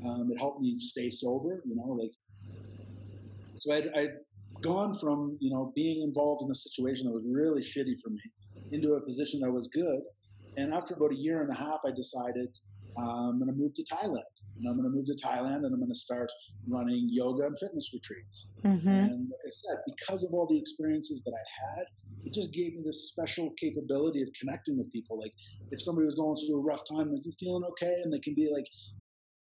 Um, it helped me stay sober, you know, like, so I'd, I'd gone from, you know, being involved in a situation that was really shitty for me into a position that was good. And after about a year and a half, I decided um, I'm going to move to Thailand. And I'm going to move to Thailand and I'm going to start running yoga and fitness retreats. Mm-hmm. And like I said, because of all the experiences that I had, it just gave me this special capability of connecting with people. Like if somebody was going through a rough time, like you feeling okay, and they can be like,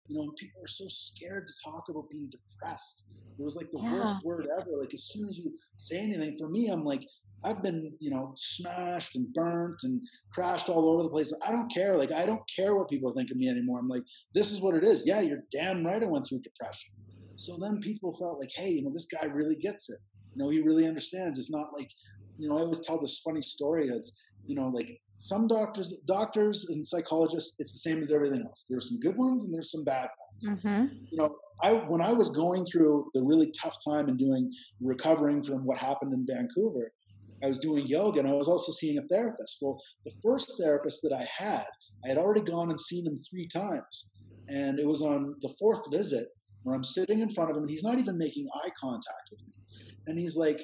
you know, people are so scared to talk about being depressed. It was like the yeah. worst word ever. Like as soon as you say anything, for me, I'm like, I've been, you know, smashed and burnt and crashed all over the place. I don't care. Like, I don't care what people think of me anymore. I'm like, this is what it is. Yeah, you're damn right. I went through depression. So then people felt like, hey, you know, this guy really gets it. You know, he really understands. It's not like, you know, I always tell this funny story as, you know, like some doctors, doctors and psychologists, it's the same as everything else. There's some good ones and there's some bad ones. Mm-hmm. You know, I when I was going through the really tough time and doing recovering from what happened in Vancouver, I was doing yoga and I was also seeing a therapist. Well, the first therapist that I had, I had already gone and seen him three times. And it was on the fourth visit where I'm sitting in front of him and he's not even making eye contact with me. And he's like,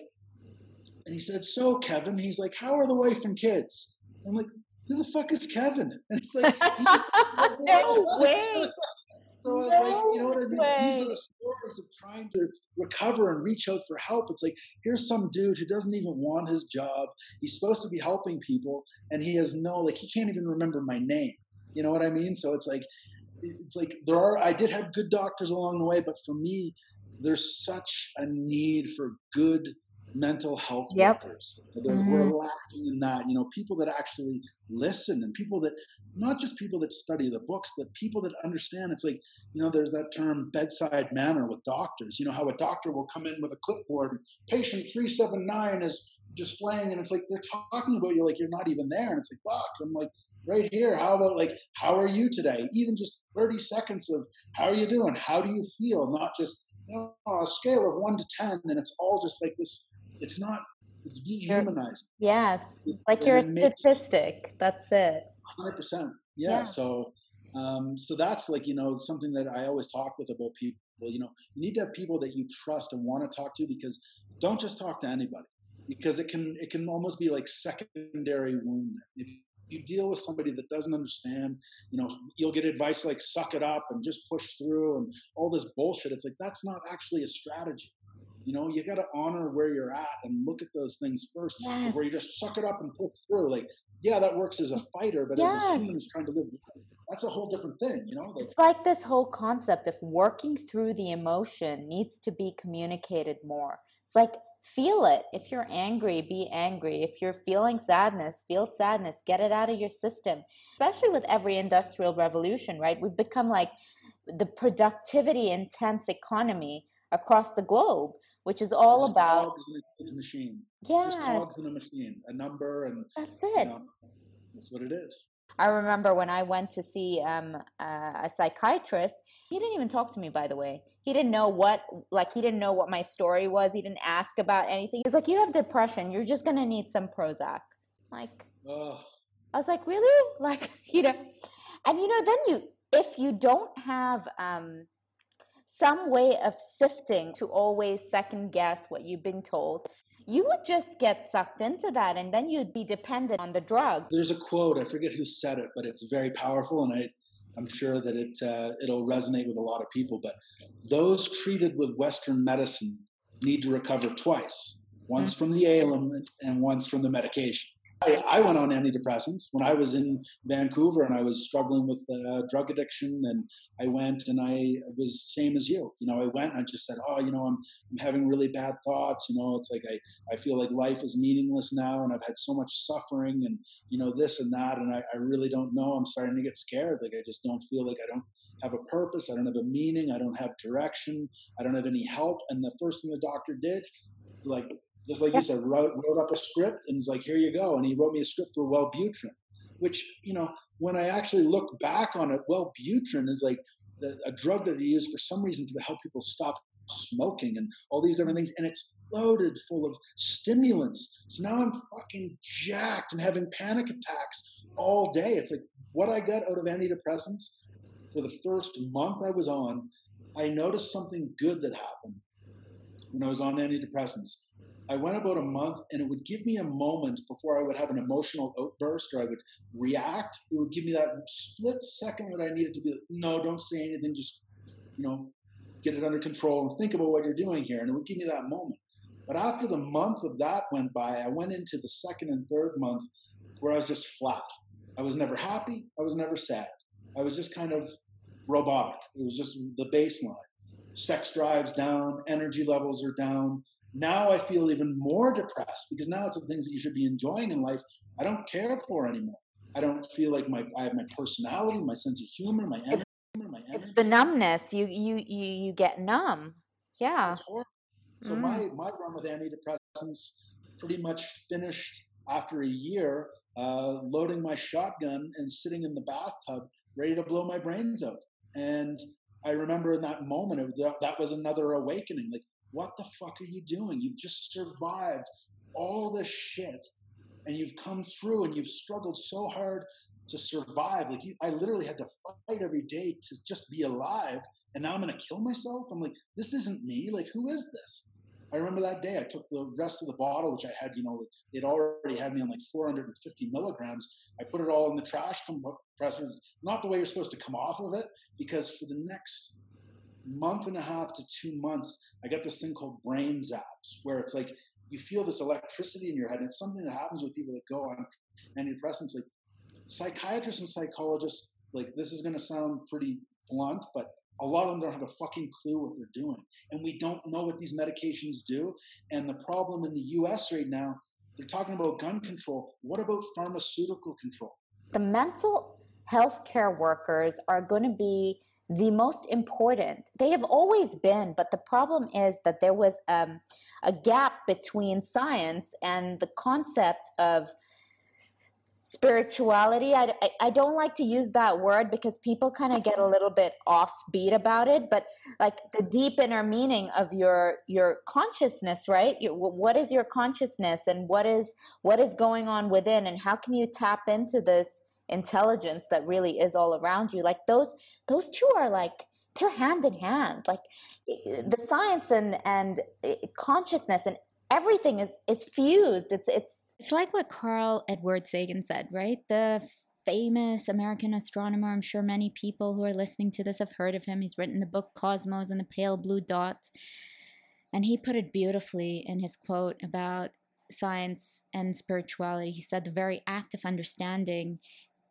and he said, So, Kevin, he's like, How are the wife and kids? I'm like, Who the fuck is Kevin? And it's like,
No way.
So I was no like, you know what I mean? Way. These are the stories of trying to recover and reach out for help. It's like, here's some dude who doesn't even want his job. He's supposed to be helping people, and he has no, like, he can't even remember my name. You know what I mean? So it's like, it's like there are, I did have good doctors along the way, but for me, there's such a need for good mental health yep. workers. Mm-hmm. We're lacking in that. You know, people that actually listen and people that not just people that study the books, but people that understand. It's like you know, there's that term bedside manner with doctors. You know how a doctor will come in with a clipboard, patient three seven nine is displaying, and it's like they're talking about you like you're not even there, and it's like fuck. I'm like. Right here. How about like, how are you today? Even just 30 seconds of how are you doing? How do you feel? Not just you know, a scale of one to 10, and it's all just like this it's not it's dehumanizing.
Yes. Like you're a statistic. That's it.
Hundred percent. Yeah. So um, so that's like, you know, something that I always talk with about people. You know, you need to have people that you trust and want to talk to because don't just talk to anybody. Because it can it can almost be like secondary wound. If you deal with somebody that doesn't understand, you know, you'll get advice like suck it up and just push through and all this bullshit. It's like that's not actually a strategy. You know, you got to honor where you're at and look at those things first yes. before you just suck it up and push through. Like, yeah, that works as a fighter, but yes. as a human who's trying to live, that's a whole different thing. You know,
like, it's like this whole concept of working through the emotion needs to be communicated more. It's like feel it. If you're angry, be angry. If you're feeling sadness, feel sadness. Get it out of your system. Especially with every industrial revolution, right? We've become like the productivity intense economy across the globe which is all about
cogs in a machine.
Yeah,
Just cogs in a machine, a number, and
that's it. You know,
that's what it is.
I remember when I went to see um, uh, a psychiatrist. He didn't even talk to me, by the way. He didn't know what, like, he didn't know what my story was. He didn't ask about anything. He's like, "You have depression. You're just gonna need some Prozac." Like, oh. I was like, "Really?" Like, you know, and you know, then you, if you don't have um, some way of sifting to always second guess what you've been told, you would just get sucked into that and then you'd be dependent on the drug.
There's a quote, I forget who said it, but it's very powerful and I, I'm sure that it, uh, it'll resonate with a lot of people. But those treated with Western medicine need to recover twice once mm-hmm. from the ailment and once from the medication. I, went on antidepressants when I was in Vancouver and I was struggling with uh, drug addiction. And I went and I was same as you. You know, I went and I just said, "Oh, you know, I'm I'm having really bad thoughts. You know, it's like I I feel like life is meaningless now, and I've had so much suffering, and you know this and that, and I, I really don't know. I'm starting to get scared. Like I just don't feel like I don't have a purpose. I don't have a meaning. I don't have direction. I don't have any help. And the first thing the doctor did, like just like you said, wrote, wrote up a script and he's like, here you go. And he wrote me a script for Wellbutrin, which, you know, when I actually look back on it, Wellbutrin is like the, a drug that they use for some reason to help people stop smoking and all these different things. And it's loaded full of stimulants. So now I'm fucking jacked and having panic attacks all day. It's like what I got out of antidepressants for the first month I was on, I noticed something good that happened when I was on antidepressants. I went about a month and it would give me a moment before I would have an emotional outburst or I would react. It would give me that split second that I needed to be like, no, don't say anything, just, you know, get it under control and think about what you're doing here. And it would give me that moment. But after the month of that went by, I went into the second and third month where I was just flat. I was never happy. I was never sad. I was just kind of robotic. It was just the baseline. Sex drives down, energy levels are down, now I feel even more depressed because now it's the things that you should be enjoying in life I don't care for anymore. I don't feel like my I have my personality, my sense of humor, my energy.
It's, my energy. it's the numbness. You you you you get numb. Yeah.
So mm. my my run with antidepressants pretty much finished after a year uh, loading my shotgun and sitting in the bathtub, ready to blow my brains out. And I remember in that moment, that, that was another awakening. Like, what the fuck are you doing? You've just survived all this shit and you've come through and you've struggled so hard to survive. Like you, I literally had to fight every day to just be alive. And now I'm going to kill myself. I'm like, this isn't me. Like, who is this? I remember that day I took the rest of the bottle, which I had, you know, they'd already had me on like 450 milligrams. I put it all in the trash compressor, not the way you're supposed to come off of it, because for the next month and a half to two months, I got this thing called brain zaps, where it's like you feel this electricity in your head. And it's something that happens with people that go on antidepressants. Like psychiatrists and psychologists, like this is going to sound pretty blunt, but a lot of them don't have a fucking clue what they're doing. And we don't know what these medications do. And the problem in the US right now, they're talking about gun control. What about pharmaceutical control?
The mental health care workers are going to be the most important. They have always been, but the problem is that there was um, a gap between science and the concept of spirituality I, I don't like to use that word because people kind of get a little bit offbeat about it but like the deep inner meaning of your your consciousness right what is your consciousness and what is what is going on within and how can you tap into this intelligence that really is all around you like those those two are like they're hand in hand like the science and and consciousness and everything is is fused it's it's it's like what Carl Edward Sagan said, right? The famous American astronomer. I'm sure many people who are listening to this have heard of him. He's written the book Cosmos and the Pale Blue Dot. And he put it beautifully in his quote about science and spirituality. He said, The very act of understanding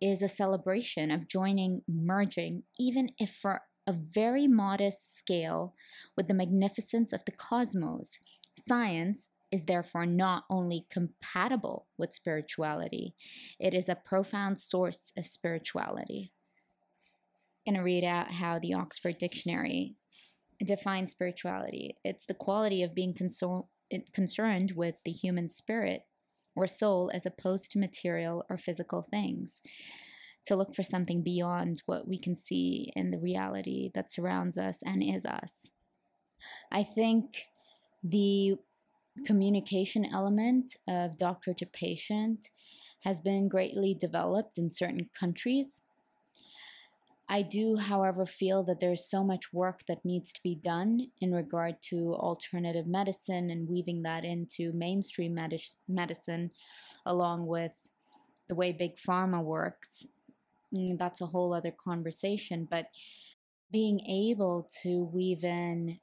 is a celebration of joining, merging, even if for a very modest scale, with the magnificence of the cosmos. Science is therefore not only compatible with spirituality, it is a profound source of spirituality. I'm going to read out how the Oxford Dictionary defines spirituality it's the quality of being concerned with the human spirit or soul as opposed to material or physical things. To look for something beyond what we can see in the reality that surrounds us and is us. I think the communication element of doctor to patient has been greatly developed in certain countries. I do, however, feel that there's so much work that needs to be done in regard to alternative medicine and weaving that into mainstream medicine, along with the way big pharma works. Mm, that's a whole other conversation, but being able to weave in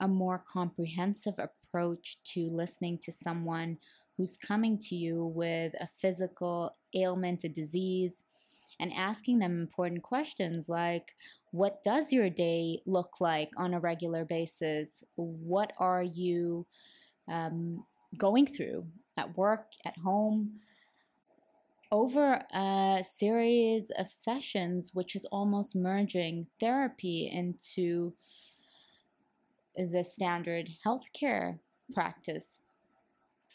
a more comprehensive approach to listening to someone who's coming to you with a physical ailment, a disease, and asking them important questions like what does your day look like on a regular basis? What are you um, going through at work, at home? Over a series of sessions, which is almost merging therapy into the standard healthcare practice.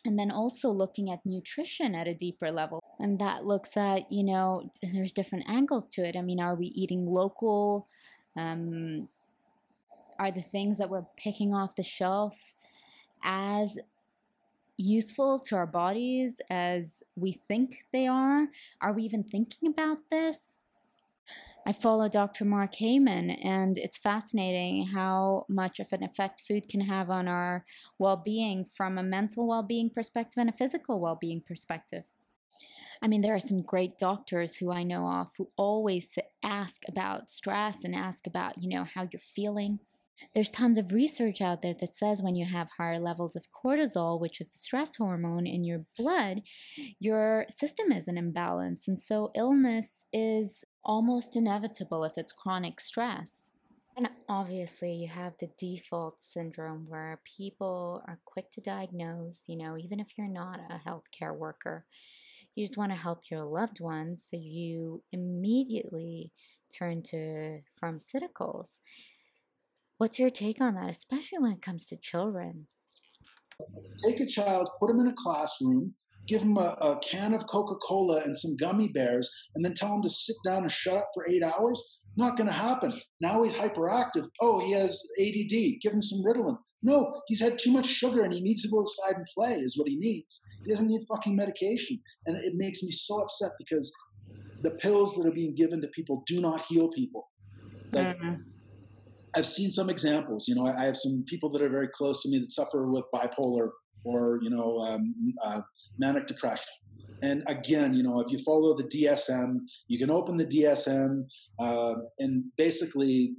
And then also looking at nutrition at a deeper level. And that looks at, you know, there's different angles to it. I mean, are we eating local? Um, are the things that we're picking off the shelf as useful to our bodies as we think they are? Are we even thinking about this? I follow Dr. Mark Hyman, and it's fascinating how much of an effect food can have on our well being from a mental well being perspective and a physical well being perspective. I mean, there are some great doctors who I know of who always ask about stress and ask about, you know, how you're feeling. There's tons of research out there that says when you have higher levels of cortisol, which is the stress hormone in your blood, your system is in imbalance. And so illness is almost inevitable if it's chronic stress. And obviously, you have the default syndrome where people are quick to diagnose, you know, even if you're not a healthcare worker. You just want to help your loved ones, so you immediately turn to pharmaceuticals. What's your take on that, especially when it comes to children?
Take a child, put them in a classroom, give him a, a can of Coca Cola and some gummy bears, and then tell him to sit down and shut up for eight hours. Not going to happen. Now he's hyperactive. Oh, he has ADD. Give him some Ritalin. No, he's had too much sugar and he needs to go outside and play, is what he needs. He doesn't need fucking medication. And it makes me so upset because the pills that are being given to people do not heal people. Like, mm-hmm. I've seen some examples. You know, I have some people that are very close to me that suffer with bipolar or, you know, um, uh, manic depression. And again, you know, if you follow the DSM, you can open the DSM uh, and basically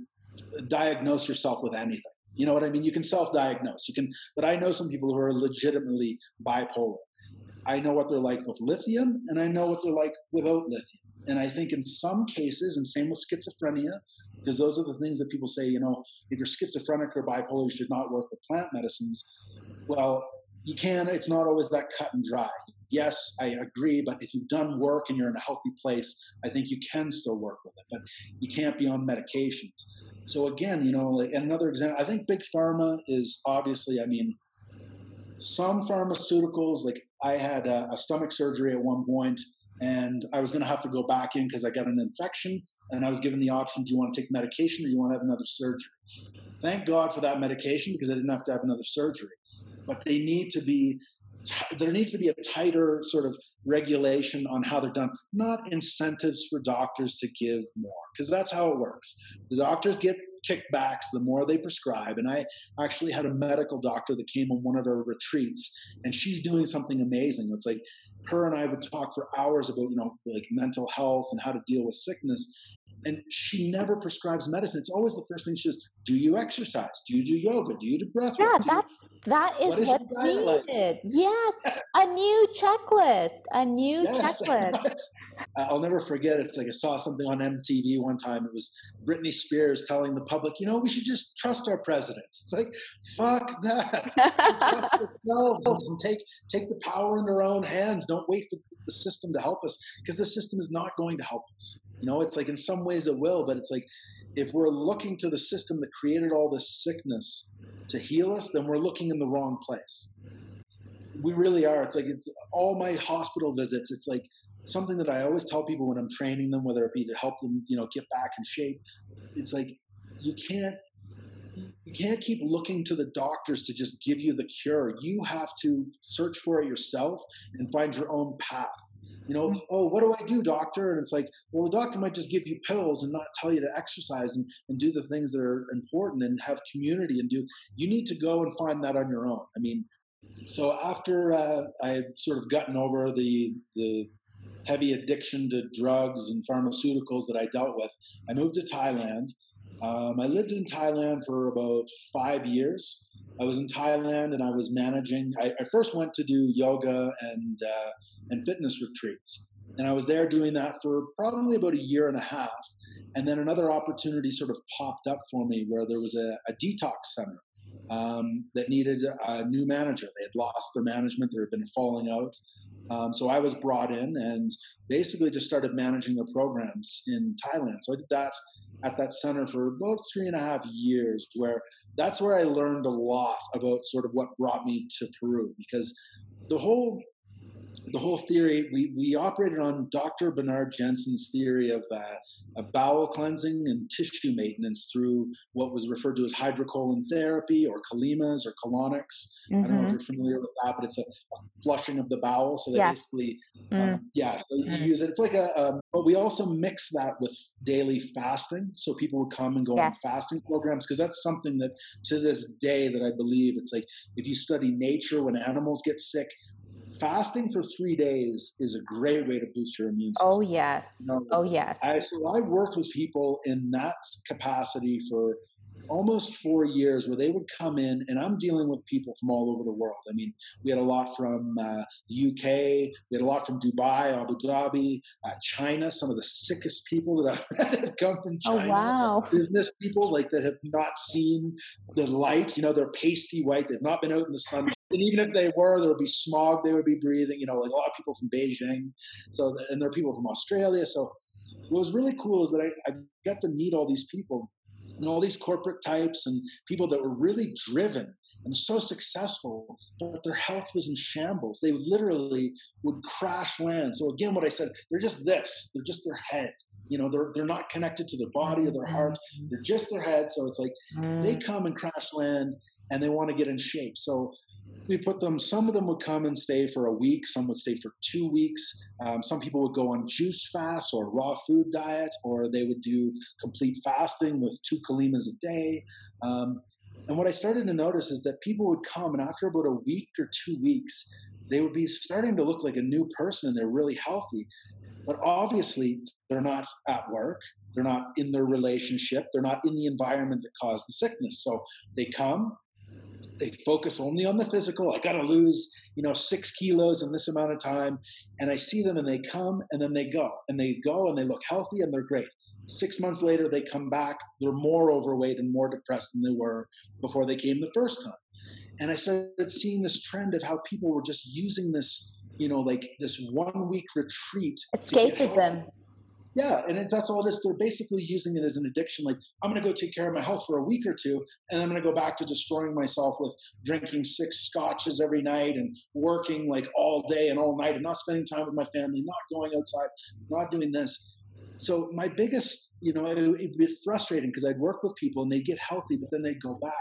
diagnose yourself with anything. You know what I mean? You can self-diagnose. You can, but I know some people who are legitimately bipolar. I know what they're like with lithium, and I know what they're like without lithium. And I think in some cases, and same with schizophrenia, because those are the things that people say, you know, if you're schizophrenic or bipolar, you should not work with plant medicines. Well, you can, it's not always that cut and dry. Yes, I agree, but if you've done work and you're in a healthy place, I think you can still work with it, but you can't be on medications. So again, you know, like another example, I think big pharma is obviously, I mean, some pharmaceuticals, like I had a, a stomach surgery at one point and I was going to have to go back in because I got an infection and I was given the option, do you want to take medication or you want to have another surgery? Thank God for that medication because I didn't have to have another surgery. But they need to be there needs to be a tighter sort of regulation on how they're done, not incentives for doctors to give more, because that's how it works. The doctors get kickbacks the more they prescribe. And I actually had a medical doctor that came on one of our retreats, and she's doing something amazing. It's like her and I would talk for hours about, you know, like mental health and how to deal with sickness. And she never prescribes medicine. It's always the first thing she says, do you exercise? Do you do yoga? Do you do breath work?
Yeah, that's that is what what's needed. Like? Yes, a new checklist, a new yes. checklist.
I'll never forget. It's like I saw something on MTV one time. It was Britney Spears telling the public, you know, we should just trust our presidents. It's like, fuck that. trust ourselves and take take the power in our own hands. Don't wait for the system to help us because the system is not going to help us. You know, it's like in some ways it will, but it's like if we're looking to the system that created all this sickness to heal us, then we're looking in the wrong place. We really are. It's like it's all my hospital visits. It's like something that I always tell people when I'm training them, whether it be to help them, you know, get back in shape. It's like you can't you can't keep looking to the doctors to just give you the cure. You have to search for it yourself and find your own path you know, oh, what do I do, doctor? And it's like, well, the doctor might just give you pills and not tell you to exercise and, and do the things that are important and have community and do. You need to go and find that on your own. I mean, so after uh, I had sort of gotten over the the heavy addiction to drugs and pharmaceuticals that I dealt with, I moved to Thailand. Um, I lived in Thailand for about five years. I was in Thailand and I was managing. I, I first went to do yoga and uh, and fitness retreats, and I was there doing that for probably about a year and a half. And then another opportunity sort of popped up for me where there was a, a detox center um, that needed a new manager. They had lost their management; they had been falling out. Um, so I was brought in and basically just started managing the programs in Thailand. So I did that at that center for about three and a half years, where that's where I learned a lot about sort of what brought me to Peru because the whole the whole theory we, we operated on Dr. Bernard Jensen's theory of, uh, of bowel cleansing and tissue maintenance through what was referred to as hydrocolon therapy or colemas or colonics. Mm-hmm. I don't know if mm-hmm. you're familiar with that, but it's a, a flushing of the bowel. So they yeah. basically, mm. um, yeah, so mm. you use it. It's like a, um, but we also mix that with daily fasting. So people would come and go yes. on fasting programs because that's something that to this day that I believe it's like if you study nature when animals get sick, fasting for three days is a great way to boost your immune
oh, system. Oh yes. You know, oh yes.
I, so I worked with people in that capacity for almost four years where they would come in and i'm dealing with people from all over the world i mean we had a lot from uh, the uk we had a lot from dubai abu dhabi uh, china some of the sickest people that i've have come from oh, china
oh, wow.
business people like that have not seen the light you know they're pasty white they've not been out in the sun and even if they were, there would be smog they would be breathing. You know, like a lot of people from Beijing. So, and there are people from Australia. So, what was really cool is that I, I got to meet all these people, and all these corporate types and people that were really driven and so successful, but their health was in shambles. They literally would crash land. So again, what I said, they're just this. They're just their head. You know, they're they're not connected to their body or their heart. Mm-hmm. They're just their head. So it's like they mm. come and crash land and they want to get in shape. So we put them some of them would come and stay for a week some would stay for two weeks. Um, some people would go on juice fast or raw food diet or they would do complete fasting with two colemas a day. Um, and what i started to notice is that people would come and after about a week or two weeks they would be starting to look like a new person and they're really healthy. But obviously they're not at work they're not in their relationship they're not in the environment that caused the sickness. So they come they focus only on the physical. I got to lose, you know, six kilos in this amount of time. And I see them and they come and then they go and they go and they look healthy and they're great. Six months later, they come back. They're more overweight and more depressed than they were before they came the first time. And I started seeing this trend of how people were just using this, you know, like this one week retreat.
Escapism
yeah, and that's all it is. They're basically using it as an addiction. Like, I'm going to go take care of my health for a week or two, and I'm going to go back to destroying myself with drinking six scotches every night and working like all day and all night and not spending time with my family, not going outside, not doing this. So my biggest, you know, it would be frustrating because I'd work with people and they'd get healthy, but then they'd go back.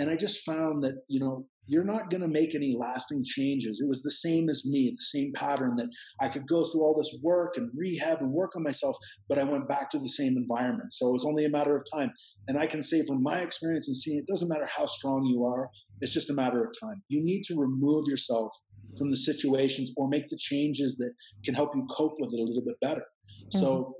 And I just found that, you know, you're not going to make any lasting changes. It was the same as me, the same pattern that I could go through all this work and rehab and work on myself, but I went back to the same environment. So it was only a matter of time. And I can say from my experience and seeing it doesn't matter how strong you are, it's just a matter of time. You need to remove yourself from the situations or make the changes that can help you cope with it a little bit better. Mm-hmm. So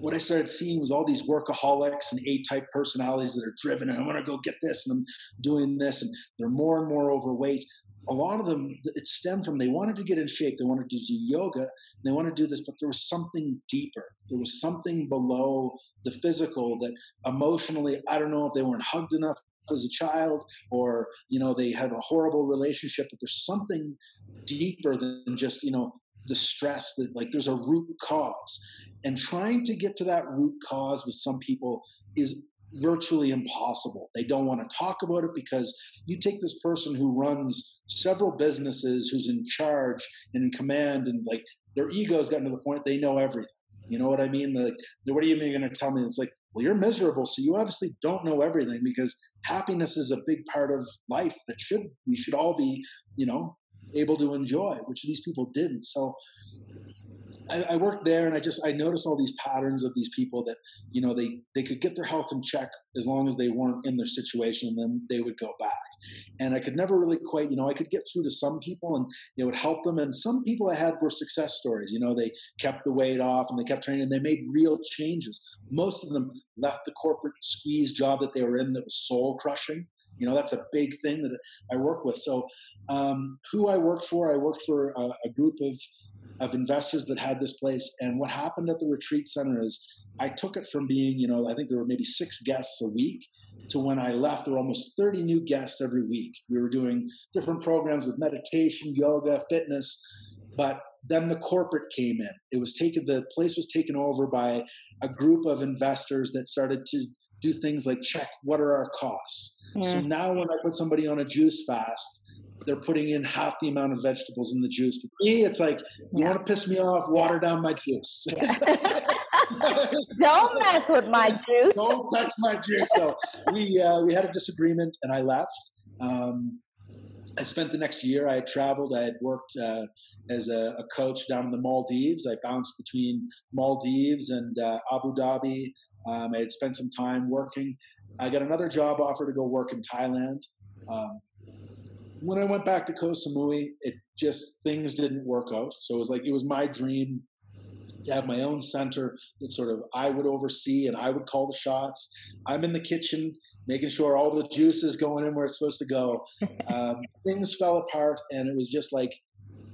what I started seeing was all these workaholics and A type personalities that are driven and I want to go get this and I'm doing this and they're more and more overweight. A lot of them, it stemmed from they wanted to get in shape, they wanted to do yoga, they wanted to do this, but there was something deeper. There was something below the physical that emotionally, I don't know if they weren't hugged enough as a child or you know they had a horrible relationship but there's something deeper than just you know the stress that like there's a root cause and trying to get to that root cause with some people is virtually impossible. They don't want to talk about it because you take this person who runs several businesses, who's in charge and in command, and like their ego's gotten to the point they know everything. You know what I mean? Like, what are you even going to tell me? It's like, well, you're miserable, so you obviously don't know everything because happiness is a big part of life that should we should all be, you know, able to enjoy, which these people didn't. So I, I, worked there and I just I noticed all these patterns of these people that you know they they could get their health in check as long as they weren't in their situation and then they would go back. And I could never really quite you know I could get through to some people and it would help them. And some people I had were success stories you know they kept the weight off and they kept training and they made real changes. Most of them left the corporate squeeze job that they were in that was soul crushing you know that's a big thing that I work with so um, who I worked for I worked for a, a group of of investors that had this place. And what happened at the retreat center is I took it from being, you know, I think there were maybe six guests a week to when I left, there were almost 30 new guests every week. We were doing different programs with meditation, yoga, fitness, but then the corporate came in. It was taken, the place was taken over by a group of investors that started to do things like check what are our costs. Yeah. So now when I put somebody on a juice fast, they're putting in half the amount of vegetables in the juice. For me, it's like you yeah. want to piss me off, water down my juice.
Yeah. Don't mess with my juice.
Don't touch my juice. So we uh, we had a disagreement, and I left. Um, I spent the next year. I had traveled. I had worked uh, as a, a, coach down in the Maldives. I bounced between Maldives and uh, Abu Dhabi. Um, I had spent some time working. I got another job offer to go work in Thailand. Um, when I went back to Koh Samui, it just things didn't work out. So it was like it was my dream to have my own center that sort of I would oversee and I would call the shots. I'm in the kitchen making sure all the juice is going in where it's supposed to go. Um, things fell apart, and it was just like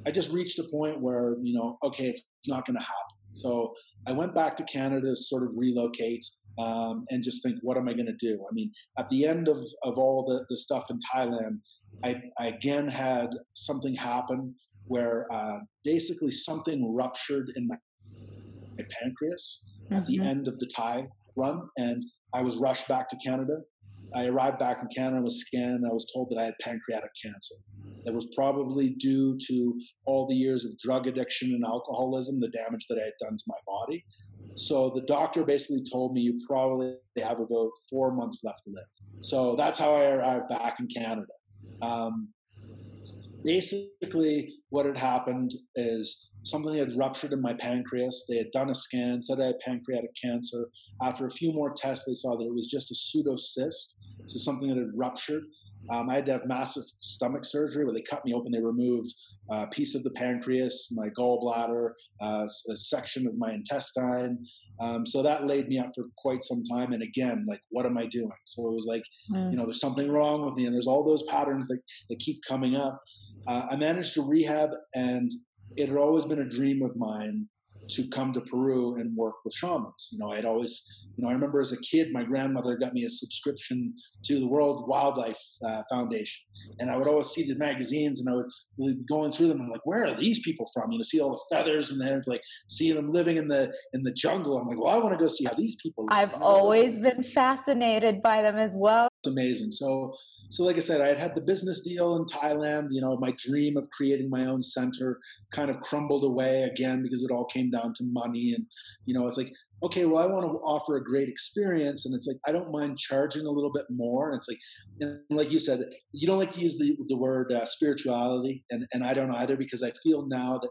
I just reached a point where you know, okay, it's, it's not going to happen. So I went back to Canada to sort of relocate. Um, and just think, what am I going to do? I mean, at the end of, of all the, the stuff in Thailand, I, I again had something happen where uh, basically something ruptured in my, my pancreas mm-hmm. at the mm-hmm. end of the Thai run, and I was rushed back to Canada. I arrived back in Canada, was scanned. I was told that I had pancreatic cancer. That was probably due to all the years of drug addiction and alcoholism, the damage that I had done to my body. So the doctor basically told me you probably have about four months left to live. So that's how I arrived back in Canada. Um, basically, what had happened is something had ruptured in my pancreas. They had done a scan, said I had pancreatic cancer. After a few more tests, they saw that it was just a pseudocyst, so something that had ruptured. Um, I had to have massive stomach surgery where they cut me open. They removed a piece of the pancreas, my gallbladder, uh, a section of my intestine. Um, so that laid me up for quite some time. And again, like, what am I doing? So it was like, mm. you know, there's something wrong with me. And there's all those patterns that, that keep coming up. Uh, I managed to rehab, and it had always been a dream of mine to come to Peru and work with shamans. You know, I'd always, you know, I remember as a kid, my grandmother got me a subscription to the World Wildlife uh, Foundation, and I would always see the magazines, and I would be going through them. I'm like, where are these people from? You know, see all the feathers, and then like seeing them living in the in the jungle. I'm like, well, I want to go see how these people.
Live. I've always been fascinated by them as well.
Amazing. So so like i said i had had the business deal in thailand you know my dream of creating my own center kind of crumbled away again because it all came down to money and you know it's like okay well i want to offer a great experience and it's like i don't mind charging a little bit more and it's like and like you said you don't like to use the, the word uh, spirituality and, and i don't either because i feel now that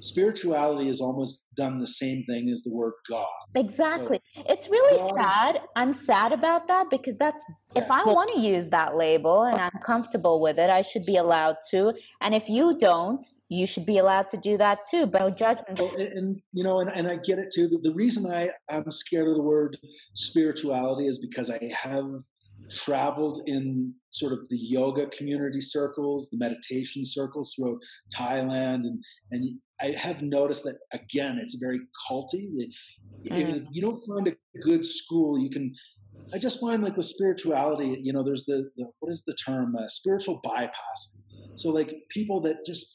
spirituality has almost done the same thing as the word God.
Exactly. So, it's really God, sad. I'm sad about that because that's yeah. if I want to use that label and I'm comfortable with it, I should be allowed to. And if you don't, you should be allowed to do that too. But no judgment.
Well, and, and, you know, and, and I get it too. The, reason I am scared of the word spirituality is because I have traveled in sort of the yoga community circles, the meditation circles throughout Thailand, and and I have noticed that again, it's very culty. Mm. You don't find a good school, you can. I just find like with spirituality, you know, there's the, the what is the term? Uh, spiritual bypassing. So like people that just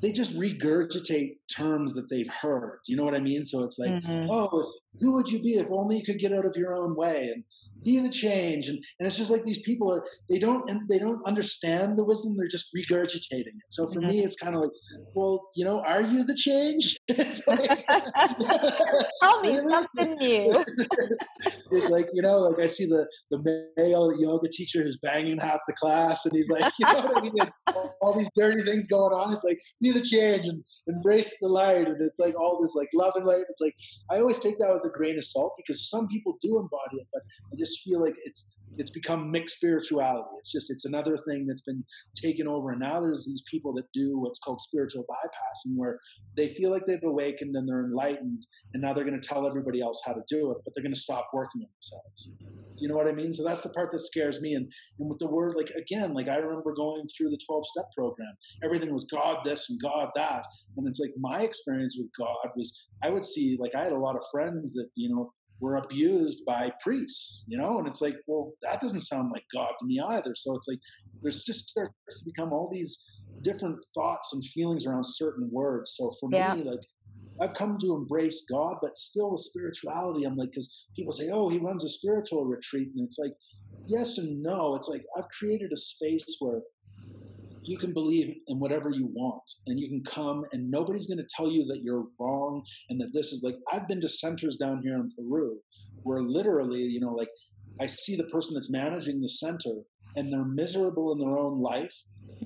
they just regurgitate terms that they've heard. You know what I mean? So it's like, mm-hmm. oh, who would you be if only you could get out of your own way? And be the change? And, and it's just like these people are they don't they don't understand the wisdom they're just regurgitating it. So for mm-hmm. me it's kind of like well you know are you the change? It's like
tell me something new.
It's like you know like i see the the male yoga teacher who's banging half the class and he's like you know what i mean? All, all these dirty things going on. It's like be the change and embrace the light. And it's like all this like love and light. It's like i always take that with a grain of salt because some people do embody it but i just feel like it's it's become mixed spirituality. It's just it's another thing that's been taken over, and now there's these people that do what's called spiritual bypassing, where they feel like they've awakened and they're enlightened, and now they're going to tell everybody else how to do it, but they're going to stop working on themselves. You know what I mean? So that's the part that scares me. And and with the word, like again, like I remember going through the 12 step program, everything was God this and God that, and it's like my experience with God was I would see like I had a lot of friends that you know were abused by priests, you know? And it's like, well, that doesn't sound like God to me either. So it's like, there's just starts to become all these different thoughts and feelings around certain words. So for yeah. me, like, I've come to embrace God, but still with spirituality, I'm like, because people say, oh, he runs a spiritual retreat. And it's like, yes and no. It's like, I've created a space where you can believe in whatever you want and you can come and nobody's going to tell you that you're wrong and that this is like i've been to centers down here in peru where literally you know like i see the person that's managing the center and they're miserable in their own life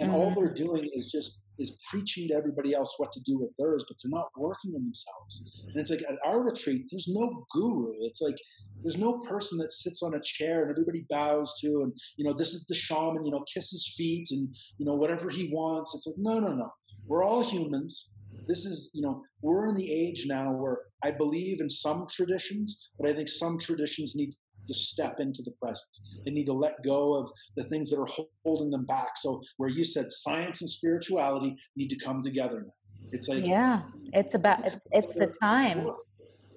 and mm-hmm. all they're doing is just is preaching to everybody else what to do with theirs but they're not working on themselves and it's like at our retreat there's no guru it's like there's no person that sits on a chair and everybody bows to, and you know, this is the shaman, you know, kiss his feet and you know whatever he wants. It's like no, no, no. We're all humans. This is, you know, we're in the age now where I believe in some traditions, but I think some traditions need to step into the present. They need to let go of the things that are holding them back. So, where you said science and spirituality need to come together now. It's like
yeah, it's about it's, it's the time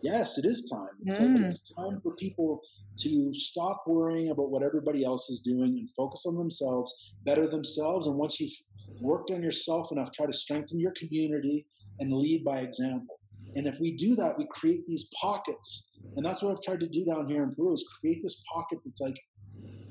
yes, it is time. It's, mm. like it's time for people to stop worrying about what everybody else is doing and focus on themselves, better themselves. And once you've worked on yourself enough, try to strengthen your community and lead by example. And if we do that, we create these pockets. And that's what I've tried to do down here in Peru is create this pocket that's like,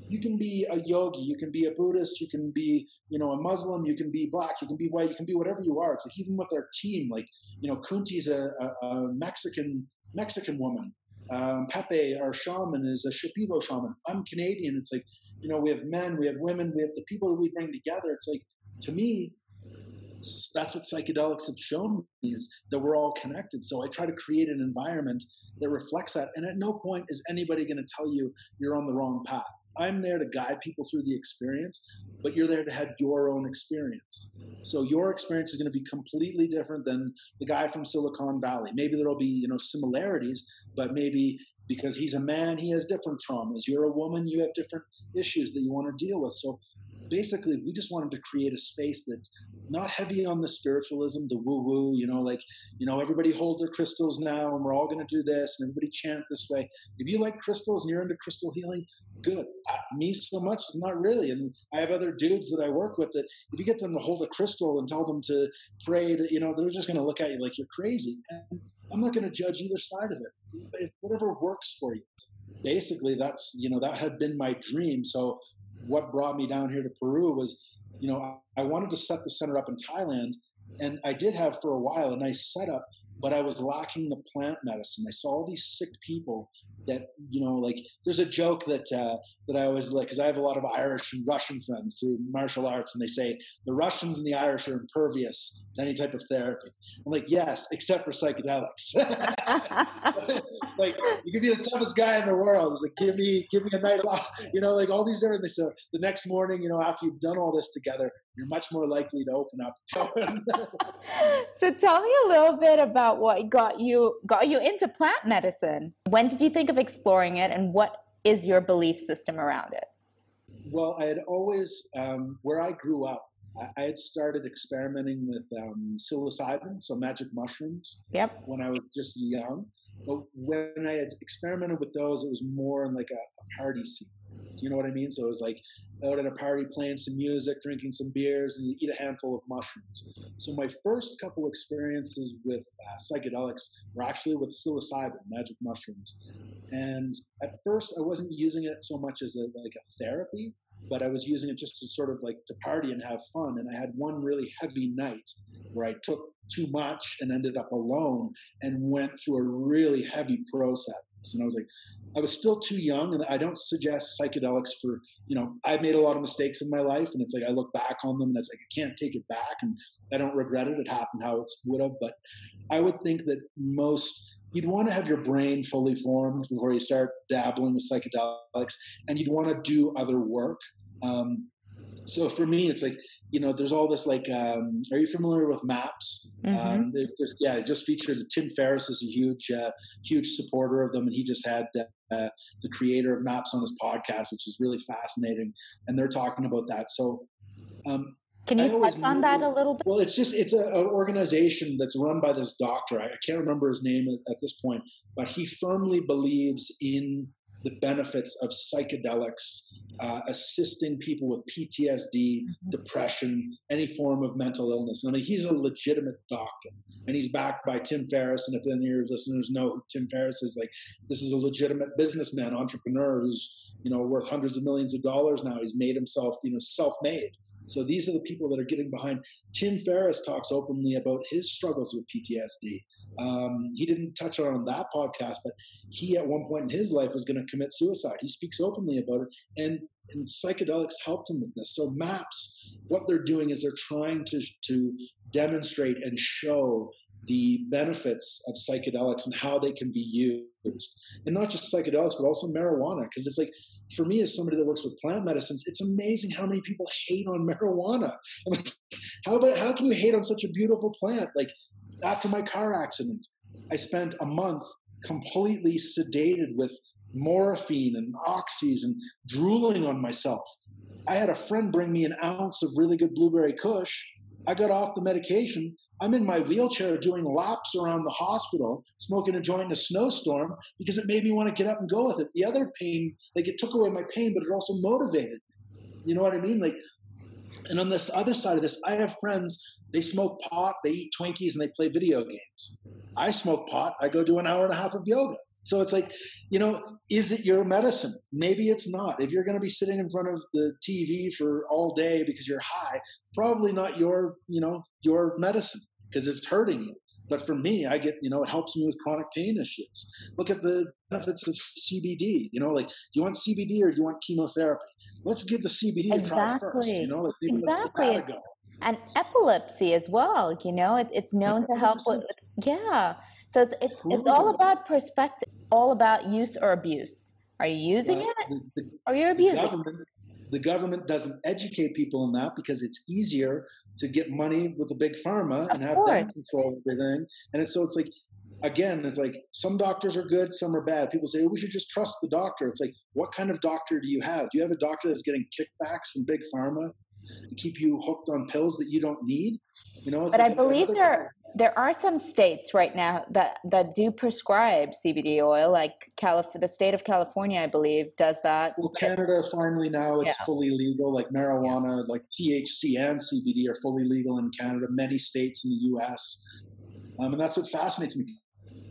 you can be a yogi, you can be a Buddhist, you can be, you know, a Muslim, you can be black, you can be white, you can be whatever you are. It's like even with our team, like, you know, Kunti's a, a, a Mexican Mexican woman. Um, Pepe, our shaman, is a Shipibo shaman. I'm Canadian. It's like, you know, we have men, we have women, we have the people that we bring together. It's like, to me, that's what psychedelics have shown me is that we're all connected. So I try to create an environment that reflects that. And at no point is anybody going to tell you you're on the wrong path. I'm there to guide people through the experience, but you're there to have your own experience. So your experience is going to be completely different than the guy from Silicon Valley. Maybe there'll be, you know, similarities, but maybe because he's a man, he has different traumas. You're a woman, you have different issues that you want to deal with. So basically we just wanted to create a space that's not heavy on the spiritualism, the woo woo, you know, like, you know, everybody hold their crystals now and we're all going to do this and everybody chant this way. If you like crystals and you're into crystal healing, good. Me so much, not really. And I have other dudes that I work with that if you get them to hold a crystal and tell them to pray, to, you know, they're just going to look at you like you're crazy. And I'm not going to judge either side of it. Whatever works for you basically that's you know that had been my dream so what brought me down here to Peru was, you know, I wanted to set the center up in Thailand, and I did have for a while a nice setup, but I was lacking the plant medicine. I saw all these sick people that you know like there's a joke that uh, that I always like because I have a lot of Irish and Russian friends through martial arts, and they say the Russians and the Irish are impervious to any type of therapy. I'm like, yes, except for psychedelics. like you can be the toughest guy in the world. It's like give me give me a night off, you know, like all these different things. So the next morning, you know, after you've done all this together, you're much more likely to open up.
so tell me a little bit about what got you got you into plant medicine. When did you think of exploring it, and what is your belief system around it?
Well, I had always, um, where I grew up, I, had started experimenting with um, psilocybin, so magic mushrooms.
Yep.
When I was just young, but when I had experimented with those, it was more in like a, a party scene. You know what I mean? So it was like out at a party playing some music, drinking some beers, and you eat a handful of mushrooms. So my first couple experiences with uh, psychedelics were actually with psilocybin, magic mushrooms. And at first, I wasn't using it so much as a, like a therapy, but I was using it just to sort of like to party and have fun. And I had one really heavy night where I took too much and ended up alone and went through a really heavy process. And I was like, I was still too young, and I don't suggest psychedelics for, you know, I've made a lot of mistakes in my life, and it's like I look back on them and it's like I can't take it back, and I don't regret it. It happened how it would have, but I would think that most you'd want to have your brain fully formed before you start dabbling with psychedelics, and you'd want to do other work. Um, so for me, it's like you know, there's all this like, um, are you familiar with maps? Mm-hmm. Um, just, yeah, it just featured Tim Ferriss is a huge, uh, huge supporter of them, and he just had uh, the creator of Maps on his podcast, which is really fascinating, and they're talking about that. So, um,
can you touch on that a little bit?
Well, it's just it's an organization that's run by this doctor. I, I can't remember his name at, at this point, but he firmly believes in the benefits of psychedelics, uh, assisting people with PTSD, mm-hmm. depression, any form of mental illness. I mean, he's a legitimate doctor, and he's backed by Tim Ferriss. And if any of your listeners know who Tim Ferriss is, like this is a legitimate businessman, entrepreneur who's you know worth hundreds of millions of dollars now. He's made himself you know self-made. So these are the people that are getting behind. Tim Ferriss talks openly about his struggles with PTSD. Um, he didn't touch on that podcast, but he at one point in his life was going to commit suicide. He speaks openly about it, and, and psychedelics helped him with this. So MAPS, what they're doing is they're trying to to demonstrate and show the benefits of psychedelics and how they can be used, and not just psychedelics, but also marijuana, because it's like for me as somebody that works with plant medicines, it's amazing how many people hate on marijuana. I'm like, how about how can you hate on such a beautiful plant? Like after my car accident, I spent a month completely sedated with morphine and oxys and drooling on myself. I had a friend bring me an ounce of really good blueberry kush. I got off the medication. I'm in my wheelchair doing laps around the hospital, smoking a joint in a snowstorm because it made me want to get up and go with it. The other pain, like it took away my pain, but it also motivated. You know what I mean? Like And on this other side of this, I have friends, they smoke pot, they eat Twinkies, and they play video games. I smoke pot, I go do an hour and a half of yoga. So it's like, you know, is it your medicine? Maybe it's not. If you're going to be sitting in front of the TV for all day because you're high, probably not your, you know, your medicine because it's hurting you. But for me, I get, you know, it helps me with chronic pain issues. Look at the benefits of CBD. You know, like, do you want CBD or do you want chemotherapy? Let's give the CBD exactly. a try first. You know, like,
exactly. And epilepsy as well. You know, it, it's known to help with, yeah. So it's it's it's all about perspective, all about use or abuse. Are you using it, the, the, or you're abusing?
The government, the government doesn't educate people in that because it's easier to get money with the big pharma of and have course. them control everything. And it's, so it's like, again, it's like some doctors are good, some are bad. People say, oh, we should just trust the doctor. It's like, what kind of doctor do you have? Do you have a doctor that's getting kickbacks from big pharma to keep you hooked on pills that you don't need? You know,
but like I believe there there are some states right now that that do prescribe CBD oil, like Calif- the state of California, I believe, does that.
Well, Canada finally now it's yeah. fully legal. Like marijuana, yeah. like THC and CBD are fully legal in Canada. Many states in the U.S. Um, and that's what fascinates me.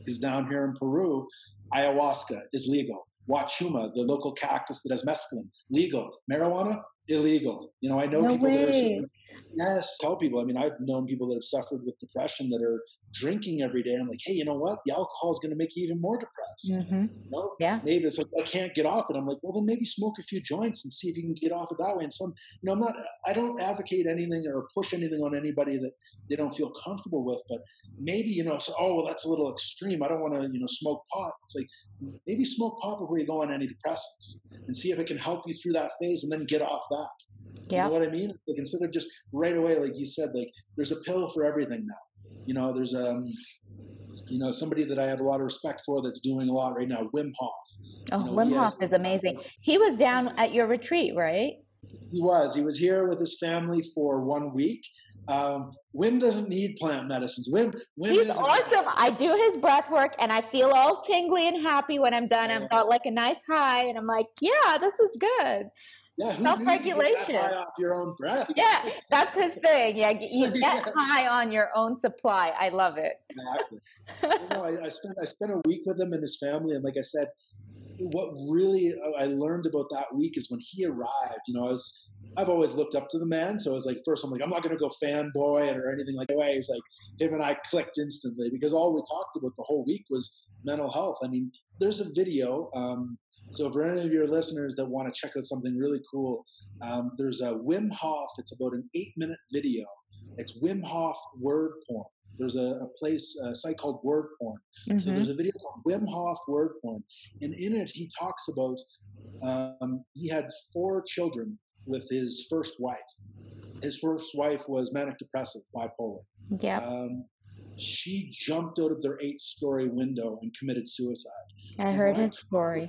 Is down here in Peru, ayahuasca is legal. Huachuma, the local cactus that has mescaline, legal. Marijuana, illegal. You know, I know no people way. that are Yes, tell people. I mean, I've known people that have suffered with depression that are drinking every day. I'm like, hey, you know what? The alcohol is going to make you even more depressed.
Mm-hmm.
You know?
Yeah.
Maybe it's like I can't get off it. I'm like, well, then maybe smoke a few joints and see if you can get off it that way. And some, you know, I'm not. I don't advocate anything or push anything on anybody that they don't feel comfortable with. But maybe you know, so, oh, well, that's a little extreme. I don't want to, you know, smoke pot. It's like maybe smoke pot before you go on antidepressants and see if it can help you through that phase and then get off that.
Yeah.
You know what I mean? Like instead of just right away, like you said, like there's a pill for everything now. You know, there's um, you know, somebody that I have a lot of respect for that's doing a lot right now, Wim Hof.
Oh,
you know,
Wim Hof is amazing. He was down at your retreat, right?
He was. He was here with his family for one week. Um, Wim doesn't need plant medicines. Wim, Wim
he's awesome. I do his breath work, and I feel all tingly and happy when I'm done. I've got like a nice high, and I'm like, yeah, this is good.
Yeah,
self-regulation.
off your own breath.
Yeah, that's his thing. Yeah, you get yeah. high on your own supply. I love it.
Exactly. you know, I, I, spent I spent a week with him and his family, and like I said, what really I learned about that week is when he arrived. You know, I was I've always looked up to the man, so I was like, first I'm like, I'm not going to go fanboy or anything like that. He's like, him and I clicked instantly because all we talked about the whole week was mental health. I mean, there's a video. Um, so for any of your listeners that want to check out something really cool, um, there's a Wim Hof. It's about an eight-minute video. It's Wim Hof word porn. There's a, a place, a site called Word Porn. Mm-hmm. So there's a video called Wim Hof Word Porn, and in it he talks about um, he had four children with his first wife. His first wife was manic depressive, bipolar.
Yeah.
Um, she jumped out of their eight-story window and committed suicide.
I heard his story.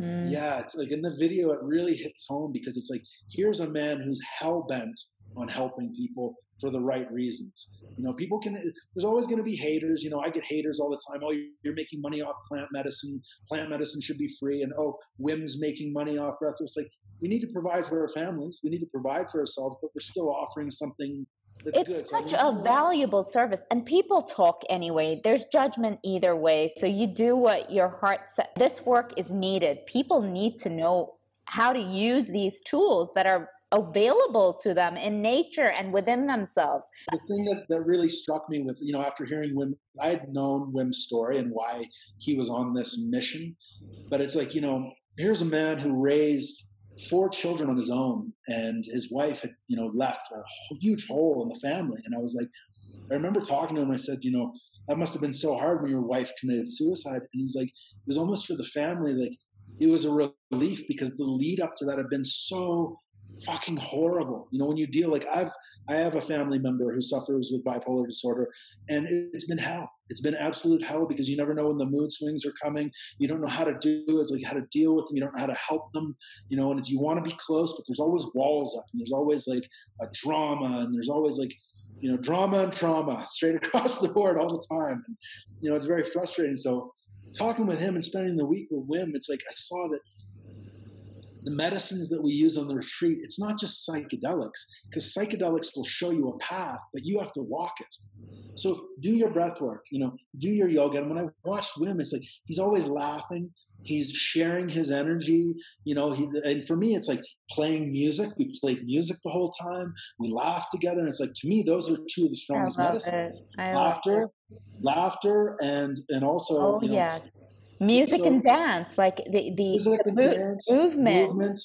Mm. Yeah, it's like in the video, it really hits home because it's like here's a man who's hell bent on helping people for the right reasons. You know, people can. There's always going to be haters. You know, I get haters all the time. Oh, you're making money off plant medicine. Plant medicine should be free. And oh, Wim's making money off breath. It's like we need to provide for our families. We need to provide for ourselves, but we're still offering something
it's good. such a valuable service and people talk anyway. There's judgment either way so you do what your heart says this work is needed. People need to know how to use these tools that are available to them in nature and within themselves.
The thing that, that really struck me with you know after hearing wim i had known wim's story and why he was on this mission but it's like you know here's a man who raised four children on his own, and his wife had, you know, left a huge hole in the family. And I was like, I remember talking to him. I said, you know, that must have been so hard when your wife committed suicide. And he's like, it was almost for the family, like it was a relief because the lead up to that had been so fucking horrible. You know, when you deal like I've I have a family member who suffers with bipolar disorder, and it's been hell. It's been absolute hell because you never know when the mood swings are coming. You don't know how to do it. It's like how to deal with them. You don't know how to help them. You know, and it's you want to be close, but there's always walls up, and there's always like a drama, and there's always like you know drama and trauma straight across the board all the time. And, you know, it's very frustrating. So talking with him and spending the week with Wim, it's like I saw that the medicines that we use on the retreat, it's not just psychedelics, because psychedelics will show you a path, but you have to walk it. So do your breath work, you know, do your yoga. And when I watch Wim, it's like he's always laughing. He's sharing his energy, you know. He, and for me, it's like playing music. We played music the whole time. We laughed together, and it's like to me, those are two of the strongest medicines. laughter, laughter, and and also.
Oh you know, yes music so, and dance like the the, the mo- dance, movement. movement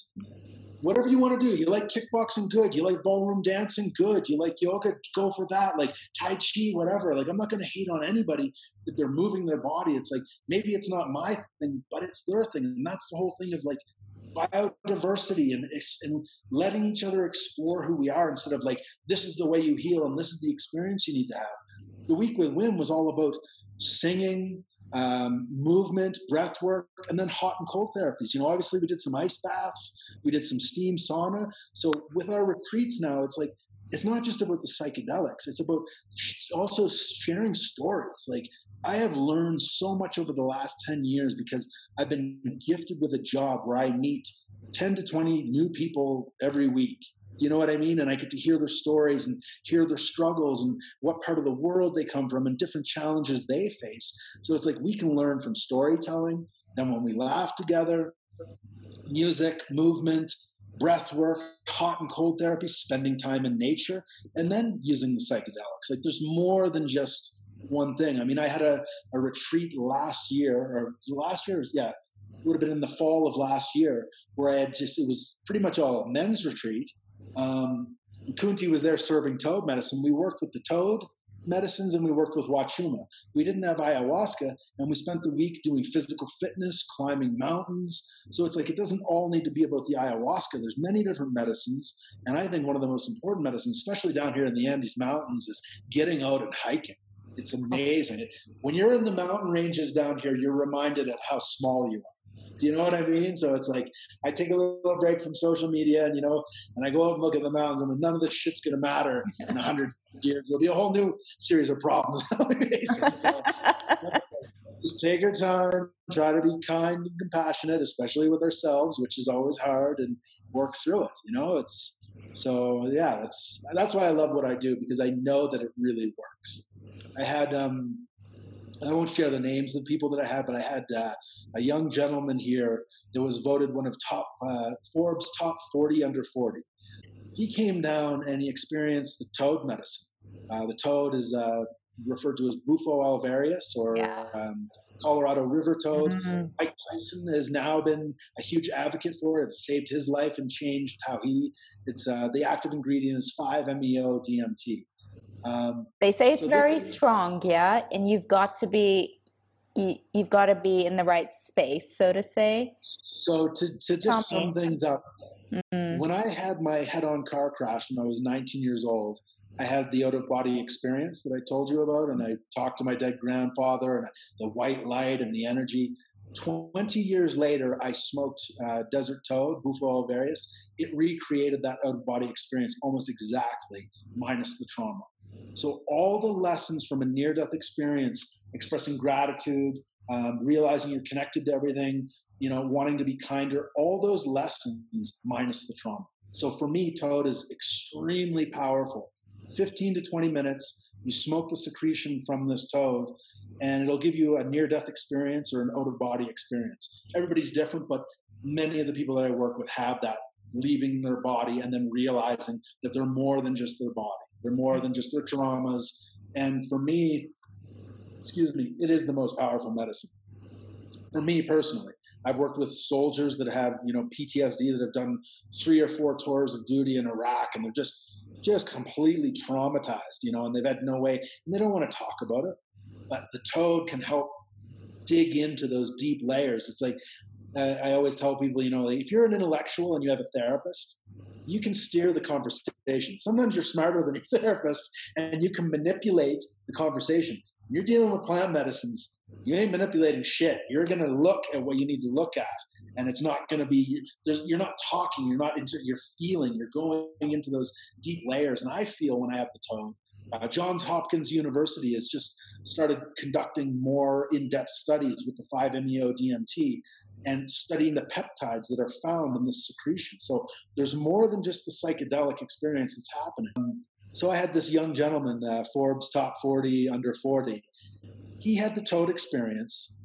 whatever you want to do. You like kickboxing good you like ballroom dancing good you like yoga go for that like tai chi whatever. Like i'm not going to hate on anybody that they're moving their body. It's like maybe it's not my thing but it's their thing. And that's the whole thing of like biodiversity and, and letting each other explore who we are instead of like this is the way you heal and this is the experience you need to have. The week with Wim was all about singing um, movement, breath work, and then hot and cold therapies. You know, obviously we did some ice baths, we did some steam sauna. So with our retreats now, it's like it's not just about the psychedelics; it's about also sharing stories. Like I have learned so much over the last ten years because I've been gifted with a job where I meet ten to twenty new people every week you know what I mean? And I get to hear their stories and hear their struggles and what part of the world they come from and different challenges they face. So it's like we can learn from storytelling. Then when we laugh together, music, movement, breath work, hot and cold therapy, spending time in nature, and then using the psychedelics. Like there's more than just one thing. I mean, I had a, a retreat last year, or last year? Yeah, would have been in the fall of last year, where I had just, it was pretty much all men's retreat um, Kunti was there serving toad medicine. We worked with the toad medicines and we worked with Wachuma. We didn't have ayahuasca, and we spent the week doing physical fitness, climbing mountains. So it's like it doesn't all need to be about the ayahuasca. There's many different medicines, and I think one of the most important medicines, especially down here in the Andes Mountains, is getting out and hiking. It's amazing. When you're in the mountain ranges down here, you're reminded of how small you are. Do you know what I mean? So it's like I take a little break from social media, and you know, and I go out and look at the mountains, and none of this shit's gonna matter in a hundred years. There'll be a whole new series of problems. so, just take your time, try to be kind and compassionate, especially with ourselves, which is always hard, and work through it. You know, it's so yeah. That's that's why I love what I do because I know that it really works. I had um, I won't share the names of the people that I had, but I had uh, a young gentleman here that was voted one of top uh, Forbes top 40 under 40. He came down and he experienced the toad medicine. Uh, the toad is uh, referred to as Bufo alvarius or yeah. um, Colorado river toad. Mm-hmm. Mike Tyson has now been a huge advocate for it. It's saved his life and changed how he. It's uh, the active ingredient is 5-MeO DMT.
Um, they say it's so very strong, yeah, and you've got to be you, have got to be in the right space, so to say.
So to to just sum things up, mm-hmm. when I had my head-on car crash when I was 19 years old, I had the out-of-body experience that I told you about, and I talked to my dead grandfather and the white light and the energy. 20 years later, I smoked uh, Desert Toad, Bufo alvarius. It recreated that out of body experience almost exactly, minus the trauma. So, all the lessons from a near death experience, expressing gratitude, um, realizing you're connected to everything, you know, wanting to be kinder, all those lessons minus the trauma. So, for me, Toad is extremely powerful. 15 to 20 minutes, you smoke the secretion from this toad, and it'll give you a near death experience or an out of body experience. Everybody's different, but many of the people that I work with have that leaving their body and then realizing that they're more than just their body. They're more than just their traumas. And for me, excuse me, it is the most powerful medicine. For me personally, I've worked with soldiers that have, you know, PTSD that have done three or four tours of duty in Iraq and they're just just completely traumatized, you know, and they've had no way and they don't want to talk about it. But the toad can help dig into those deep layers. It's like I always tell people, you know, if you're an intellectual and you have a therapist, you can steer the conversation. Sometimes you're smarter than your therapist and you can manipulate the conversation. You're dealing with plant medicines. You ain't manipulating shit. You're going to look at what you need to look at. And it's not going to be, you're not talking, you're not into, you're feeling, you're going into those deep layers. And I feel when I have the tone, uh, Johns Hopkins University has just started conducting more in depth studies with the 5-MeO DMT and studying the peptides that are found in this secretion. So there's more than just the psychedelic experience that's happening. So I had this young gentleman, uh, Forbes top 40 under 40. He had the toad experience,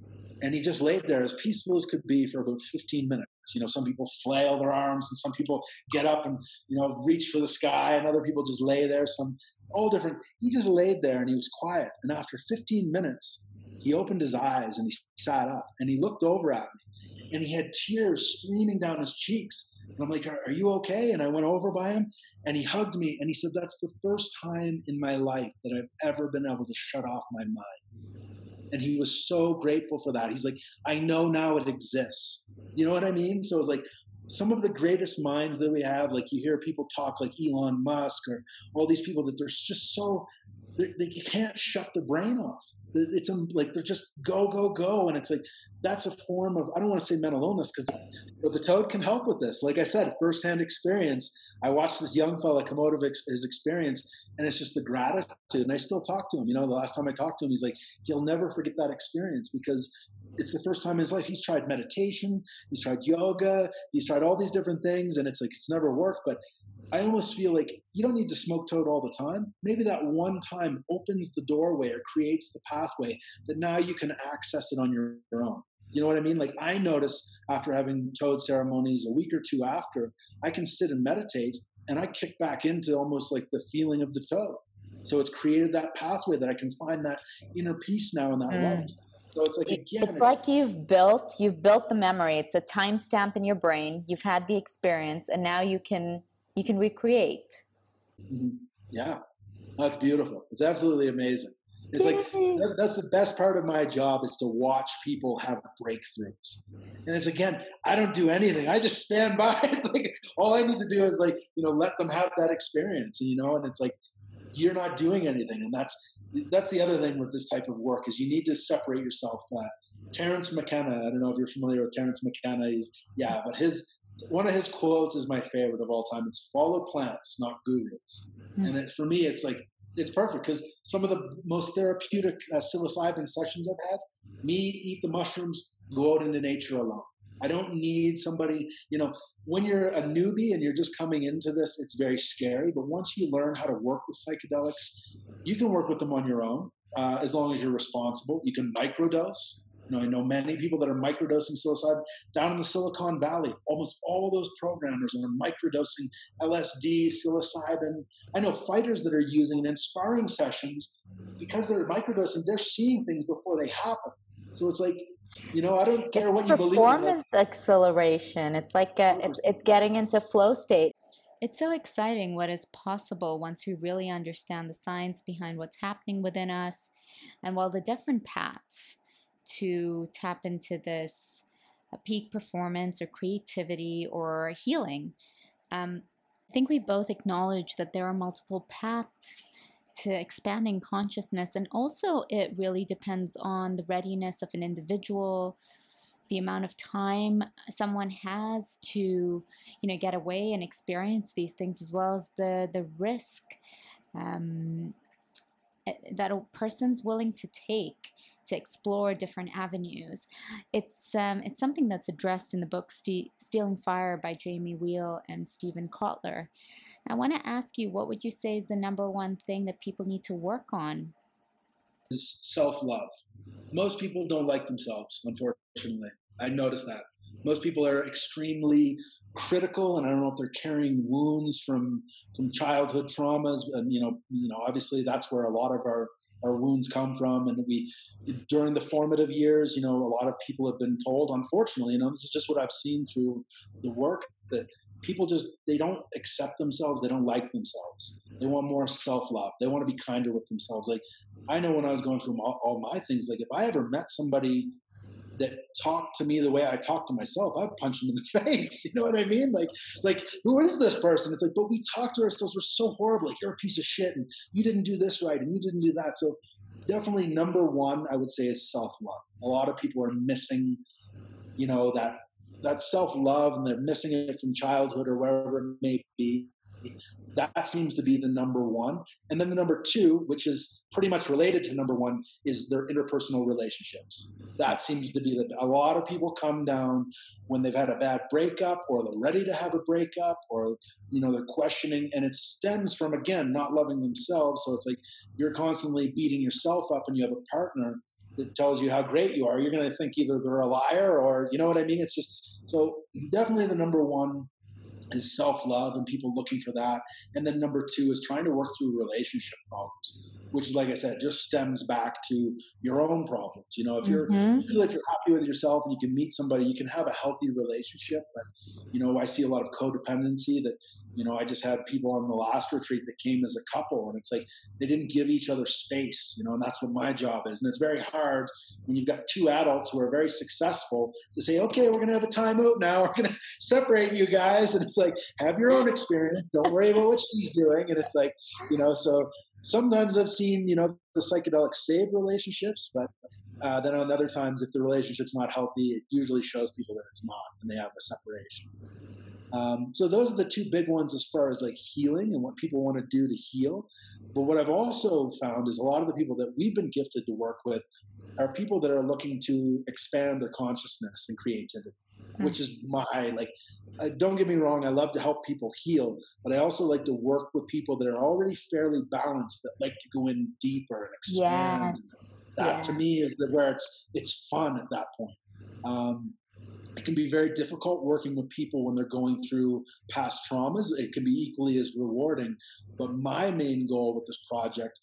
and he just laid there as peaceful as could be for about 15 minutes. You know, some people flail their arms, and some people get up and you know reach for the sky, and other people just lay there. Some all different. He just laid there and he was quiet. And after 15 minutes, he opened his eyes and he sat up and he looked over at me, and he had tears streaming down his cheeks. And I'm like, "Are you okay?" And I went over by him, and he hugged me, and he said, "That's the first time in my life that I've ever been able to shut off my mind." and he was so grateful for that. He's like, I know now it exists. You know what I mean? So it's like some of the greatest minds that we have, like you hear people talk like Elon Musk or all these people that they're just so they can't shut the brain off. It's um, like they're just go go go, and it's like that's a form of I don't want to say mental illness because the toad can help with this. Like I said, firsthand experience. I watched this young fella come out of his experience, and it's just the gratitude. And I still talk to him. You know, the last time I talked to him, he's like, he'll never forget that experience because it's the first time in his life he's tried meditation, he's tried yoga, he's tried all these different things, and it's like it's never worked. But I almost feel like you don't need to smoke toad all the time. Maybe that one time opens the doorway or creates the pathway that now you can access it on your own. You know what I mean? Like I notice after having toad ceremonies a week or two after, I can sit and meditate and I kick back into almost like the feeling of the toad. So it's created that pathway that I can find that inner peace now in that mm. light. So it's like again,
it's, like you've built you've built the memory. It's a timestamp in your brain. You've had the experience, and now you can you can recreate.
Mm-hmm. Yeah, that's beautiful. It's absolutely amazing. It's like that, that's the best part of my job is to watch people have breakthroughs. And it's again, I don't do anything. I just stand by. It's like all I need to do is like, you know, let them have that experience, you know, and it's like you're not doing anything. And that's that's the other thing with this type of work is you need to separate yourself. Uh, Terence McKenna, I don't know if you're familiar with Terence McKenna. He's yeah, but his one of his quotes is my favorite of all time. It's follow plants, not gurus. Hmm. And it, for me, it's like it's perfect because some of the most therapeutic uh, psilocybin sessions I've had, me eat the mushrooms, go out into nature alone. I don't need somebody, you know, when you're a newbie and you're just coming into this, it's very scary. But once you learn how to work with psychedelics, you can work with them on your own uh, as long as you're responsible. You can microdose. You know, I know many people that are microdosing psilocybin down in the Silicon Valley. Almost all those programmers are microdosing LSD, psilocybin. I know fighters that are using it in sparring sessions because they're microdosing. They're seeing things before they happen. So it's like, you know, I don't care
it's
what you
believe. Performance acceleration. It's like a, it's it's getting into flow state. It's so exciting what is possible once we really understand the science behind what's happening within us, and while the different paths to tap into this uh, peak performance or creativity or healing. Um, I think we both acknowledge that there are multiple paths to expanding consciousness, and also it really depends on the readiness of an individual, the amount of time someone has to, you know, get away and experience these things, as well as the the risk um, eh, that a person's willing to take to explore different avenues. It's um, it's something that's addressed in the book "Stealing Fire" by Jamie Wheal and Steven Kotler. I want to ask you, what would you say is the number one thing that people need to work on?
Is self love. Most people don't like themselves, unfortunately. I noticed that. Most people are extremely critical and i don't know if they're carrying wounds from from childhood traumas and you know you know obviously that's where a lot of our our wounds come from and we during the formative years you know a lot of people have been told unfortunately you know this is just what i've seen through the work that people just they don't accept themselves they don't like themselves they want more self-love they want to be kinder with themselves like i know when i was going through all, all my things like if i ever met somebody that talked to me the way I talk to myself, I'd punch them in the face. You know what I mean? Like, like who is this person? It's like, but we talk to ourselves. We're so horrible. Like you're a piece of shit, and you didn't do this right, and you didn't do that. So, definitely number one, I would say, is self love. A lot of people are missing, you know, that that self love, and they're missing it from childhood or wherever it may be. That seems to be the number one. And then the number two, which is pretty much related to number one, is their interpersonal relationships. That seems to be that a lot of people come down when they've had a bad breakup or they're ready to have a breakup or, you know, they're questioning. And it stems from, again, not loving themselves. So it's like you're constantly beating yourself up and you have a partner that tells you how great you are. You're going to think either they're a liar or, you know what I mean? It's just, so definitely the number one is self love and people looking for that. And then number two is trying to work through relationship problems, which, like I said, just stems back to your own problems. You know, if you're mm-hmm. usually if you're happy with yourself and you can meet somebody, you can have a healthy relationship. But you know, I see a lot of codependency that you know, I just had people on the last retreat that came as a couple, and it's like they didn't give each other space, you know, and that's what my job is. And it's very hard when you've got two adults who are very successful to say, okay, we're going to have a timeout now. We're going to separate you guys. And it's like, have your own experience. Don't worry about what she's doing. And it's like, you know, so sometimes I've seen, you know, the psychedelic save relationships, but uh, then on other times, if the relationship's not healthy, it usually shows people that it's not, and they have a separation. Um, so those are the two big ones as far as like healing and what people want to do to heal. But what I've also found is a lot of the people that we've been gifted to work with are people that are looking to expand their consciousness and creativity, mm-hmm. which is my like. Uh, don't get me wrong, I love to help people heal, but I also like to work with people that are already fairly balanced that like to go in deeper and expand. Yeah. That yeah. to me is the where it's it's fun at that point. Um, it can be very difficult working with people when they're going through past traumas. It can be equally as rewarding. But my main goal with this project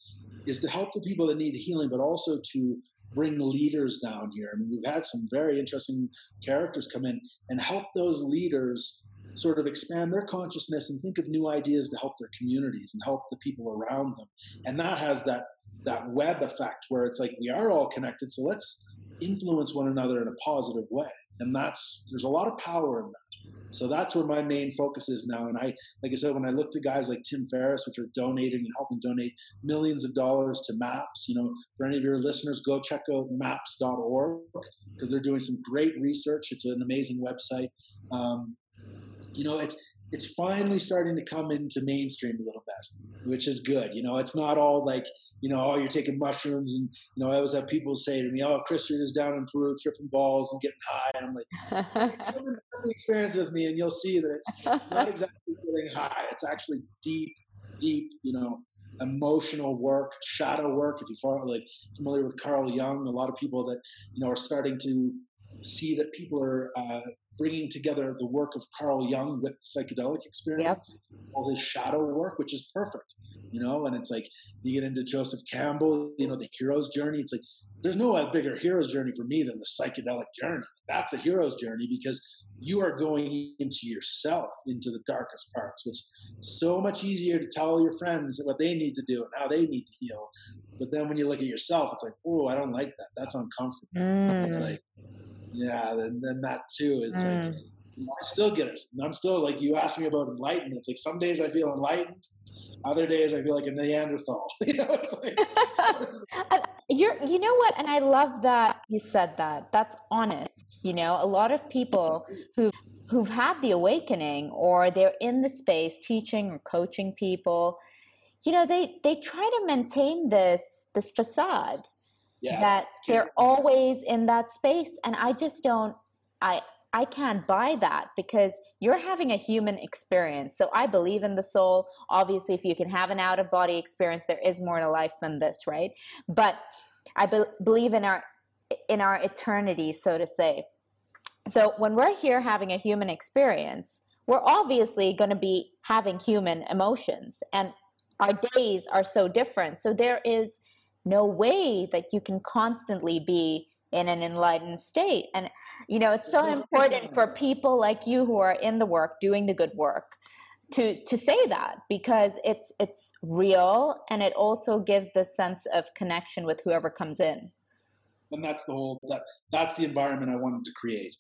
is to help the people that need healing, but also to bring leaders down here. I mean, we've had some very interesting characters come in and help those leaders sort of expand their consciousness and think of new ideas to help their communities and help the people around them. And that has that that web effect where it's like we are all connected, so let's influence one another in a positive way and that's there's a lot of power in that. So that's where my main focus is now. And I, like I said, when I look to guys like Tim Ferriss, which are donating and helping donate millions of dollars to MAPS, you know, for any of your listeners, go check out maps.org because they're doing some great research. It's an amazing website. Um, you know, it's it's finally starting to come into mainstream a little bit, which is good. You know, it's not all like you know, oh, you're taking mushrooms. And, you know, I always have people say to me, oh, Christian is down in Peru tripping balls and getting high. And I'm like, come and have the experience with me and you'll see that it's not exactly getting high. It's actually deep, deep, you know, emotional work, shadow work. If you're like familiar with Carl Jung, a lot of people that, you know, are starting to see that people are uh, bringing together the work of Carl Jung with psychedelic experience, yep. all his shadow work, which is perfect, you know. And it's like you get into Joseph Campbell, you know, the hero's journey. It's like there's no bigger hero's journey for me than the psychedelic journey. That's a hero's journey because you are going into yourself, into the darkest parts, which is so much easier to tell your friends what they need to do and how they need to heal. But then when you look at yourself, it's like, oh, I don't like that. That's uncomfortable. Mm. It's like, yeah, then, then that too. It's mm. like, I still get it. I'm still like, you asked me about enlightenment. It's like some days I feel enlightened. Other days I feel like a Neanderthal. you know, it's
like, you're, you know what? And I love that you said that. That's honest. You know, a lot of people who who've had the awakening or they're in the space teaching or coaching people, you know, they they try to maintain this this facade yeah. that they're always in that space and i just don't i i can't buy that because you're having a human experience. So i believe in the soul. Obviously if you can have an out of body experience there is more to life than this right? But i be- believe in our in our eternity so to say. So when we're here having a human experience we're obviously going to be having human emotions and our days are so different. So there is no way that you can constantly be in an enlightened state. And, you know, it's so important for people like you who are in the work, doing the good work, to to say that because it's it's real and it also gives the sense of connection with whoever comes in.
And that's the whole that that's the environment i wanted to create.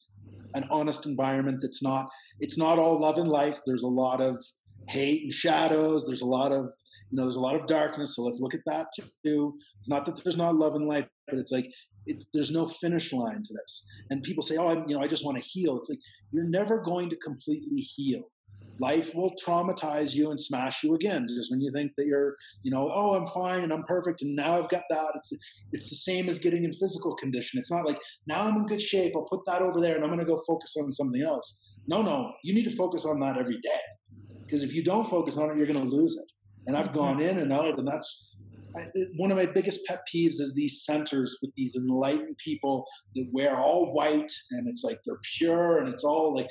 An honest environment that's not it's not all love and light. There's a lot of hate and shadows. There's a lot of you know, there's a lot of darkness, so let's look at that too. It's not that there's not love and light, but it's like it's there's no finish line to this. And people say, "Oh, I, you know, I just want to heal." It's like you're never going to completely heal. life will traumatize you and smash you again just when you think that you're you know oh i'm fine and i'm perfect and now i've got that it's it's the same as getting in physical condition it's not like now i'm in good shape i'll put that over there and i'm going to go focus on something else no no you need to focus on that every day because if you don't focus on it you're going to lose it and i've gone mm-hmm. in and out and that's one of my biggest pet peeves is these centers with these enlightened people that wear all white and it's like they're pure and it's all like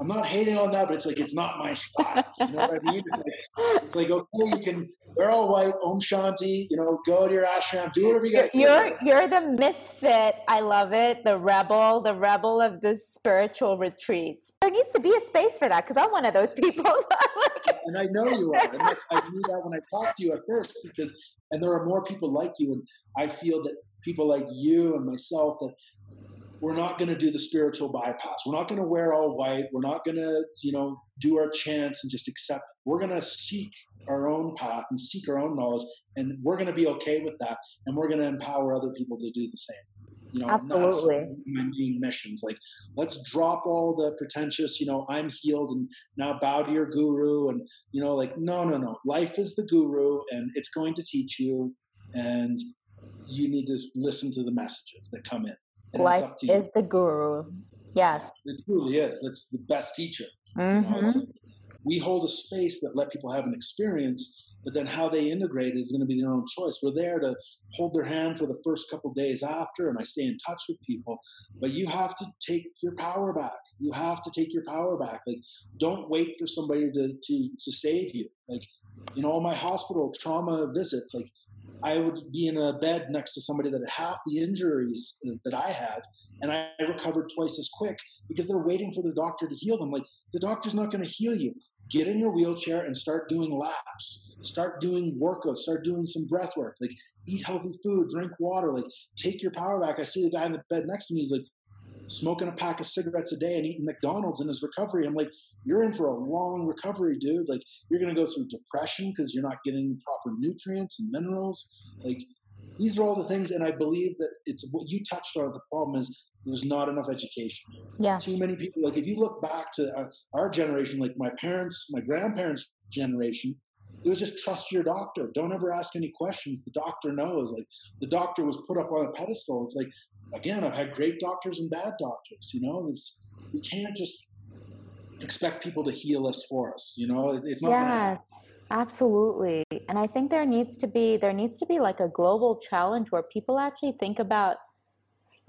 I'm not hating on that, but it's like it's not my style. You know what I mean? It's like it's like okay, you can wear all white, Om Shanti, you know, go to your ashram, do whatever you got.
You're you're the misfit. I love it. The rebel, the rebel of the spiritual retreats. There needs to be a space for that because I'm one of those people.
and I know you are. And that's, I knew that when I talked to you at first because, and there are more people like you, and I feel that people like you and myself that we're not going to do the spiritual bypass. We're not going to wear all white. We're not going to, you know, do our chants and just accept. We're going to seek our own path and seek our own knowledge, and we're going to be okay with that. And we're going to empower other people to do the same.
You know, absolutely.
My main missions, like let's drop all the pretentious. You know, I'm healed, and now bow to your guru, and you know, like no, no, no. Life is the guru, and it's going to teach you, and you need to listen to the messages that come in.
Life is the guru. Yes.
It truly is. That's the best teacher. Mm-hmm. You know, like we hold a space that let people have an experience, but then how they integrate is going to be their own choice. We're there to hold their hand for the first couple days after, and I stay in touch with people. But you have to take your power back. You have to take your power back. Like, don't wait for somebody to to to save you. Like, you know, my hospital trauma visits. Like, I would be in a bed next to somebody that had half the injuries uh, that I had, and I recovered twice as quick because they're waiting for the doctor to heal them. Like, the doctor's not going to heal you. Get in your wheelchair and start doing laps. Start doing workouts. Start doing some breath work. Like, eat healthy food, drink water. Like, take your power back. I see the guy in the bed next to me. He's like, smoking a pack of cigarettes a day and eating McDonald's in his recovery. I'm like, you're in for a long recovery, dude. Like, you're going to go through depression because you're not getting proper nutrients and minerals. Like, these are all the things. And I believe that it's what you touched on. The problem is there's not enough education.
Yeah.
Too many people. Like, if you look back to our, our generation, like my parents, my grandparents' generation, it was just trust your doctor. Don't ever ask any questions. The doctor knows. Like the doctor was put up on a pedestal. It's like again, I've had great doctors and bad doctors. You know, it's, we can't just expect people to heal us for us. You know, it's not.
Yes, absolutely. And I think there needs to be there needs to be like a global challenge where people actually think about,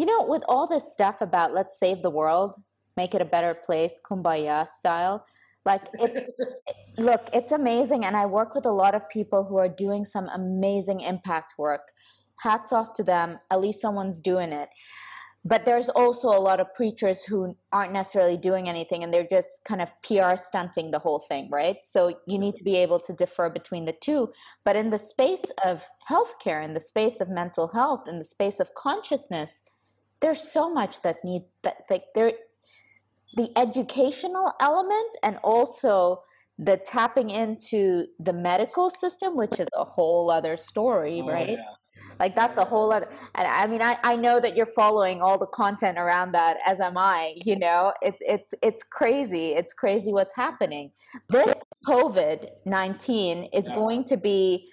you know, with all this stuff about let's save the world, make it a better place, kumbaya style. Like it, look, it's amazing, and I work with a lot of people who are doing some amazing impact work hats off to them. At least someone's doing it. But there's also a lot of preachers who aren't necessarily doing anything and they're just kind of PR stunting the whole thing, right? So you need to be able to differ between the two. But in the space of healthcare, in the space of mental health, in the space of consciousness, there's so much that need that like there the educational element and also the tapping into the medical system, which is a whole other story, oh, right? Yeah. Like that's a whole other. And I mean, I, I know that you're following all the content around that, as am I. You know, it's it's it's crazy. It's crazy what's happening. This COVID nineteen is yeah. going to be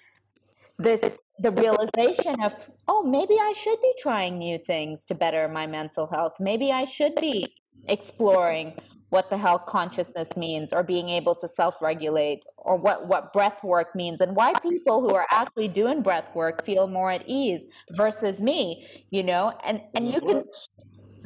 this the realization of oh maybe I should be trying new things to better my mental health. Maybe I should be exploring what the hell consciousness means or being able to self-regulate or what what breath work means and why people who are actually doing breath work feel more at ease versus me you know? And and you can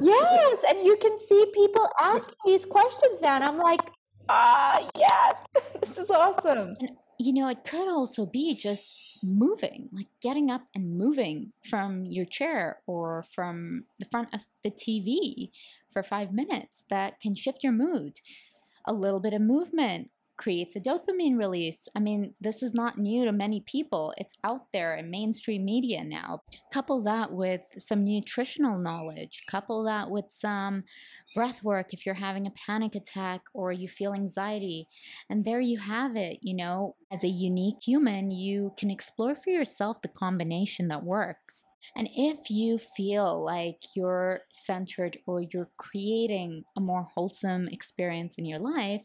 yes and you can see people asking these questions now and i'm like ah yes this is awesome.
And, you know it could also be just moving like getting up and moving from your chair or from the front of the tv for five minutes that can shift your mood. A little bit of movement creates a dopamine release. I mean, this is not new to many people. It's out there in mainstream media now. Couple that with some nutritional knowledge, couple that with some breath work if you're having a panic attack or you feel anxiety. And there you have it. You know, as a unique human, you can explore for yourself the combination that works. And if you feel like you're centered or you're creating a more wholesome experience in your life,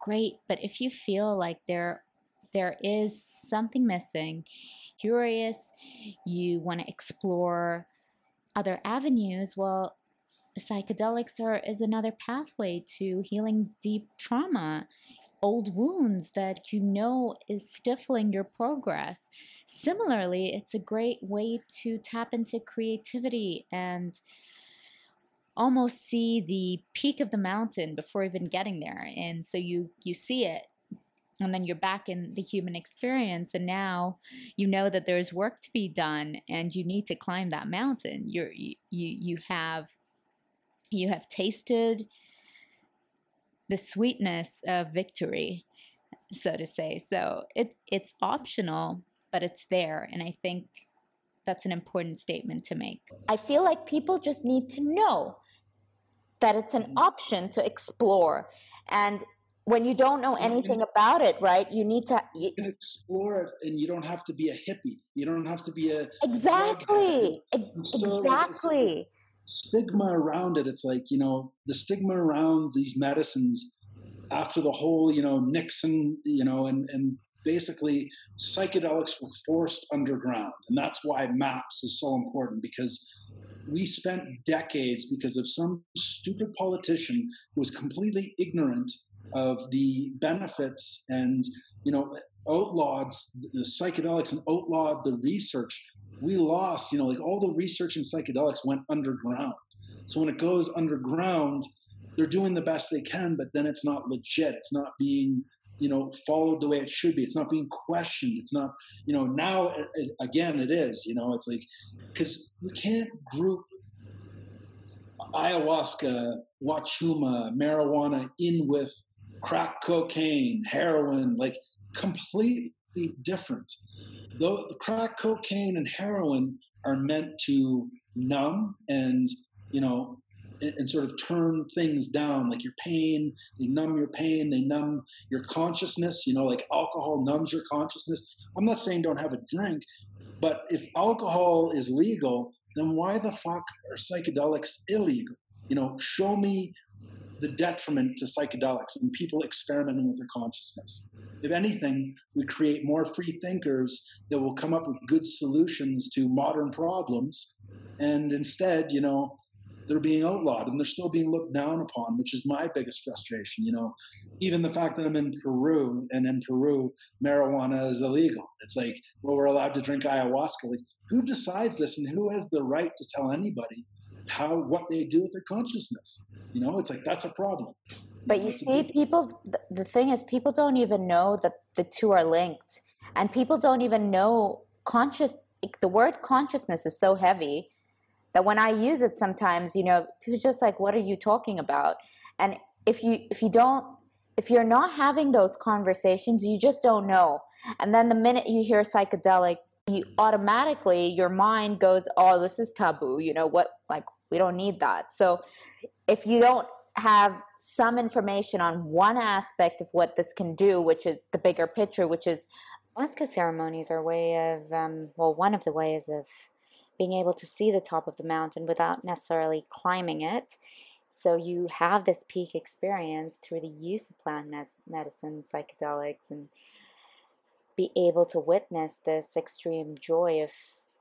great. But if you feel like there there is something missing, curious, you want to explore other avenues, well, psychedelics are is another pathway to healing deep trauma old wounds that you know is stifling your progress similarly it's a great way to tap into creativity and almost see the peak of the mountain before even getting there and so you you see it and then you're back in the human experience and now you know that there's work to be done and you need to climb that mountain. You're you you have you have tasted the sweetness of victory so to say. So it it's optional but it's there and i think that's an important statement to make.
I feel like people just need to know that it's an option to explore. And when you don't know anything about it right you need to
you can explore it and you don't have to be a hippie. You don't have to be a
exactly. so exactly.
stigma around it. It's like you know the stigma around these medicines after the whole you know Nixon you know and and basically psychedelics were forced underground and that's why MAPS is so important because we spent decades because of some stupid politician who was completely ignorant of the benefits and you know outlawed the psychedelics and outlawed the research. We lost you know like all the research in psychedelics went underground. So when it goes underground they're doing the best they can but then it's not legit. It's not being you know followed the way it should be it's not being questioned it's not you know now it, it, again it is you know it's like because we can't group ayahuasca wachuma marijuana in with crack cocaine, heroin, like completely different. Though crack cocaine and heroin are meant to numb and you know and, and sort of turn things down like your pain they numb your pain they numb your consciousness you know like alcohol numbs your consciousness i'm not saying don't have a drink but if alcohol is legal then why the fuck are psychedelics illegal you know show me the detriment to psychedelics and people experimenting with their consciousness. If anything, we create more free thinkers that will come up with good solutions to modern problems. And instead, you know, they're being outlawed and they're still being looked down upon, which is my biggest frustration. You know, even the fact that I'm in Peru and in Peru, marijuana is illegal. It's like, well, we're allowed to drink ayahuasca. Like, who decides this and who has the right to tell anybody how what they do with their consciousness. You know, it's like that's a problem.
But you see, people. The thing is, people don't even know that the two are linked, and people don't even know conscious. The word consciousness is so heavy that when I use it, sometimes you know, people just like, "What are you talking about?" And if you if you don't if you're not having those conversations, you just don't know. And then the minute you hear psychedelic, you automatically your mind goes, "Oh, this is taboo." You know what? Like we don't need that. So if you don't have some information on one aspect of what this can do, which is the bigger picture, which is
ayahuasca ceremonies are a way of, um, well, one of the ways of being able to see the top of the mountain without necessarily climbing it. So you have this peak experience through the use of plant medicine, psychedelics, and be able to witness this extreme joy of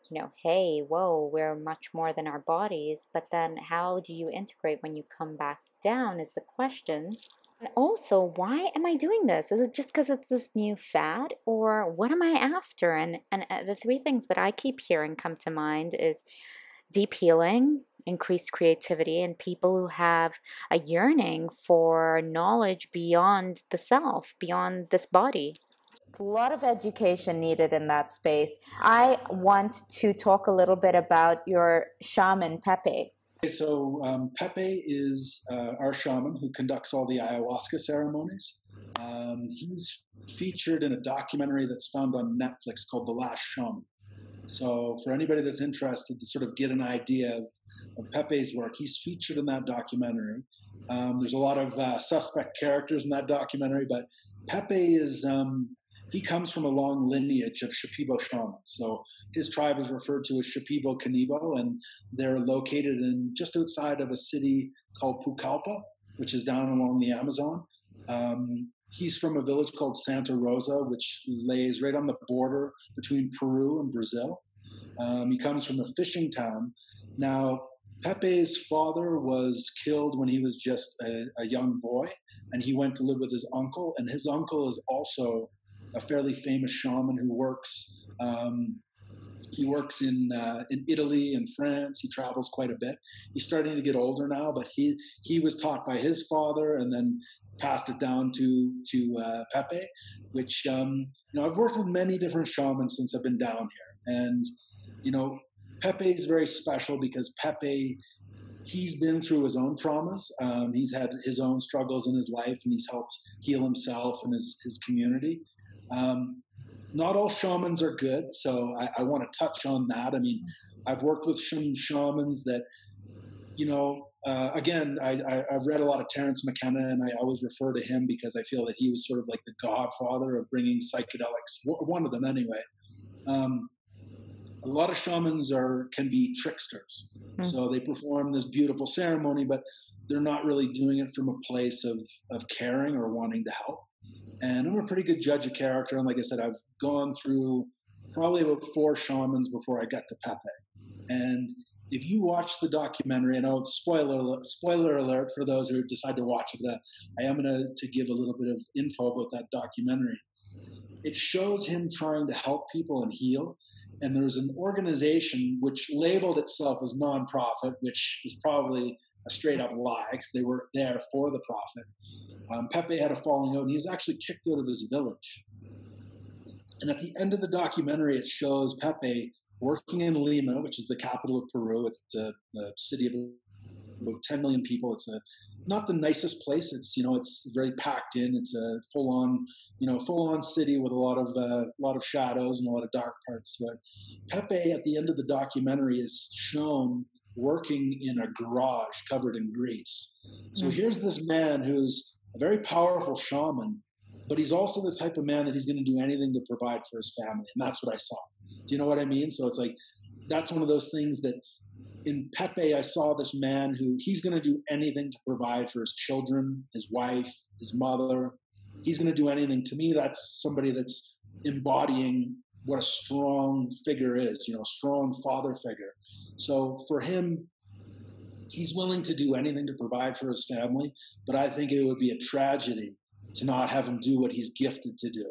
you know, hey, whoa, we're much more than our bodies. But then how do you integrate when you come back down is the question. And also, why am I doing this? Is it just because it's this new fad, or what am I after? And and uh, the three things that I keep hearing come to mind is deep healing, increased creativity, and people who have a yearning for knowledge beyond the self, beyond this body
a lot of education needed in that space. I want to talk a little bit about your shaman, Pepe.
So, um, Pepe is uh, our shaman who conducts all the ayahuasca ceremonies. Um, he's featured in a documentary that's found on Netflix called The Last Shaman. So, for anybody that's interested to sort of get an idea of, of Pepe's work, he's featured in that documentary. Um, there's a lot of uh, suspect characters in that documentary, but Pepe is um, he comes from a long lineage of Shipibo shamans. So his tribe is referred to as Shipibo Kanibo, and they're located in just outside of a city called Pucallpa, which is down along the Amazon. Um, he's from a village called Santa Rosa, which lays right on the border between Peru and Brazil. Um, he comes from a fishing town. Now, Pepe's father was killed when he was just a, a, young boy, and he went to live with his uncle. And his uncle is also a fairly famous shaman who works. Um, he works in uh, in Italy and France. He travels quite a bit. He's starting to get older now, but he he was taught by his father, and then passed it down to to uh, Pepe. Which um, you know, I've worked with many different shamans since I've been down here, and you know, Pepe is very special because Pepe, he's been through his own traumas. Um, he's had his own struggles in his life, and he's helped heal himself and his his community. Um, not all shamans are good, so I, I want to touch on that. I mean, I've worked with some shamans that, you know, uh, again, I, have read a lot of Terence McKenna, and I always refer to him because I feel that he was sort of like the godfather of bringing psychedelics, one of them anyway. Um, a lot of shamans are can be tricksters. Mm-hmm. So they perform this beautiful ceremony, but they're not really doing it from a place of of caring or wanting to help. And I'm a pretty good judge of character. And like I said, I've gone through probably about four shamans before I got to Pepe. And if you watch the documentary, and I'll spoiler spoiler alert for those who decide to watch it, I am going to give a little bit of info about that documentary. It shows him trying to help people and heal, and there's an organization which labeled itself as nonprofit, which is probably a straight up lie because they were there for the profit. Um, Pepe had a falling out, and he was actually kicked out of his village. And at the end of the documentary, it shows Pepe working in Lima, which is the capital of Peru. It's a, a city of about 10 million people. It's a not the nicest place. It's you know it's very packed in. It's a full on you know full on city with a lot of uh, lot of shadows and a lot of dark parts to it. Pepe at the end of the documentary is shown working in a garage covered in grease. So mm-hmm. here's this man who's a very powerful shaman, but he's also the type of man that he's going to do anything to provide for his family, and that's what I saw. Do you know what I mean? So it's like that's one of those things that in Pepe, I saw this man who he's going to do anything to provide for his children, his wife, his mother. He's going to do anything. To me, that's somebody that's embodying what a strong figure is, you know, strong father figure. So for him, he's willing to do anything to provide for his family, but I think it would be a tragedy to not have him do what he's gifted to do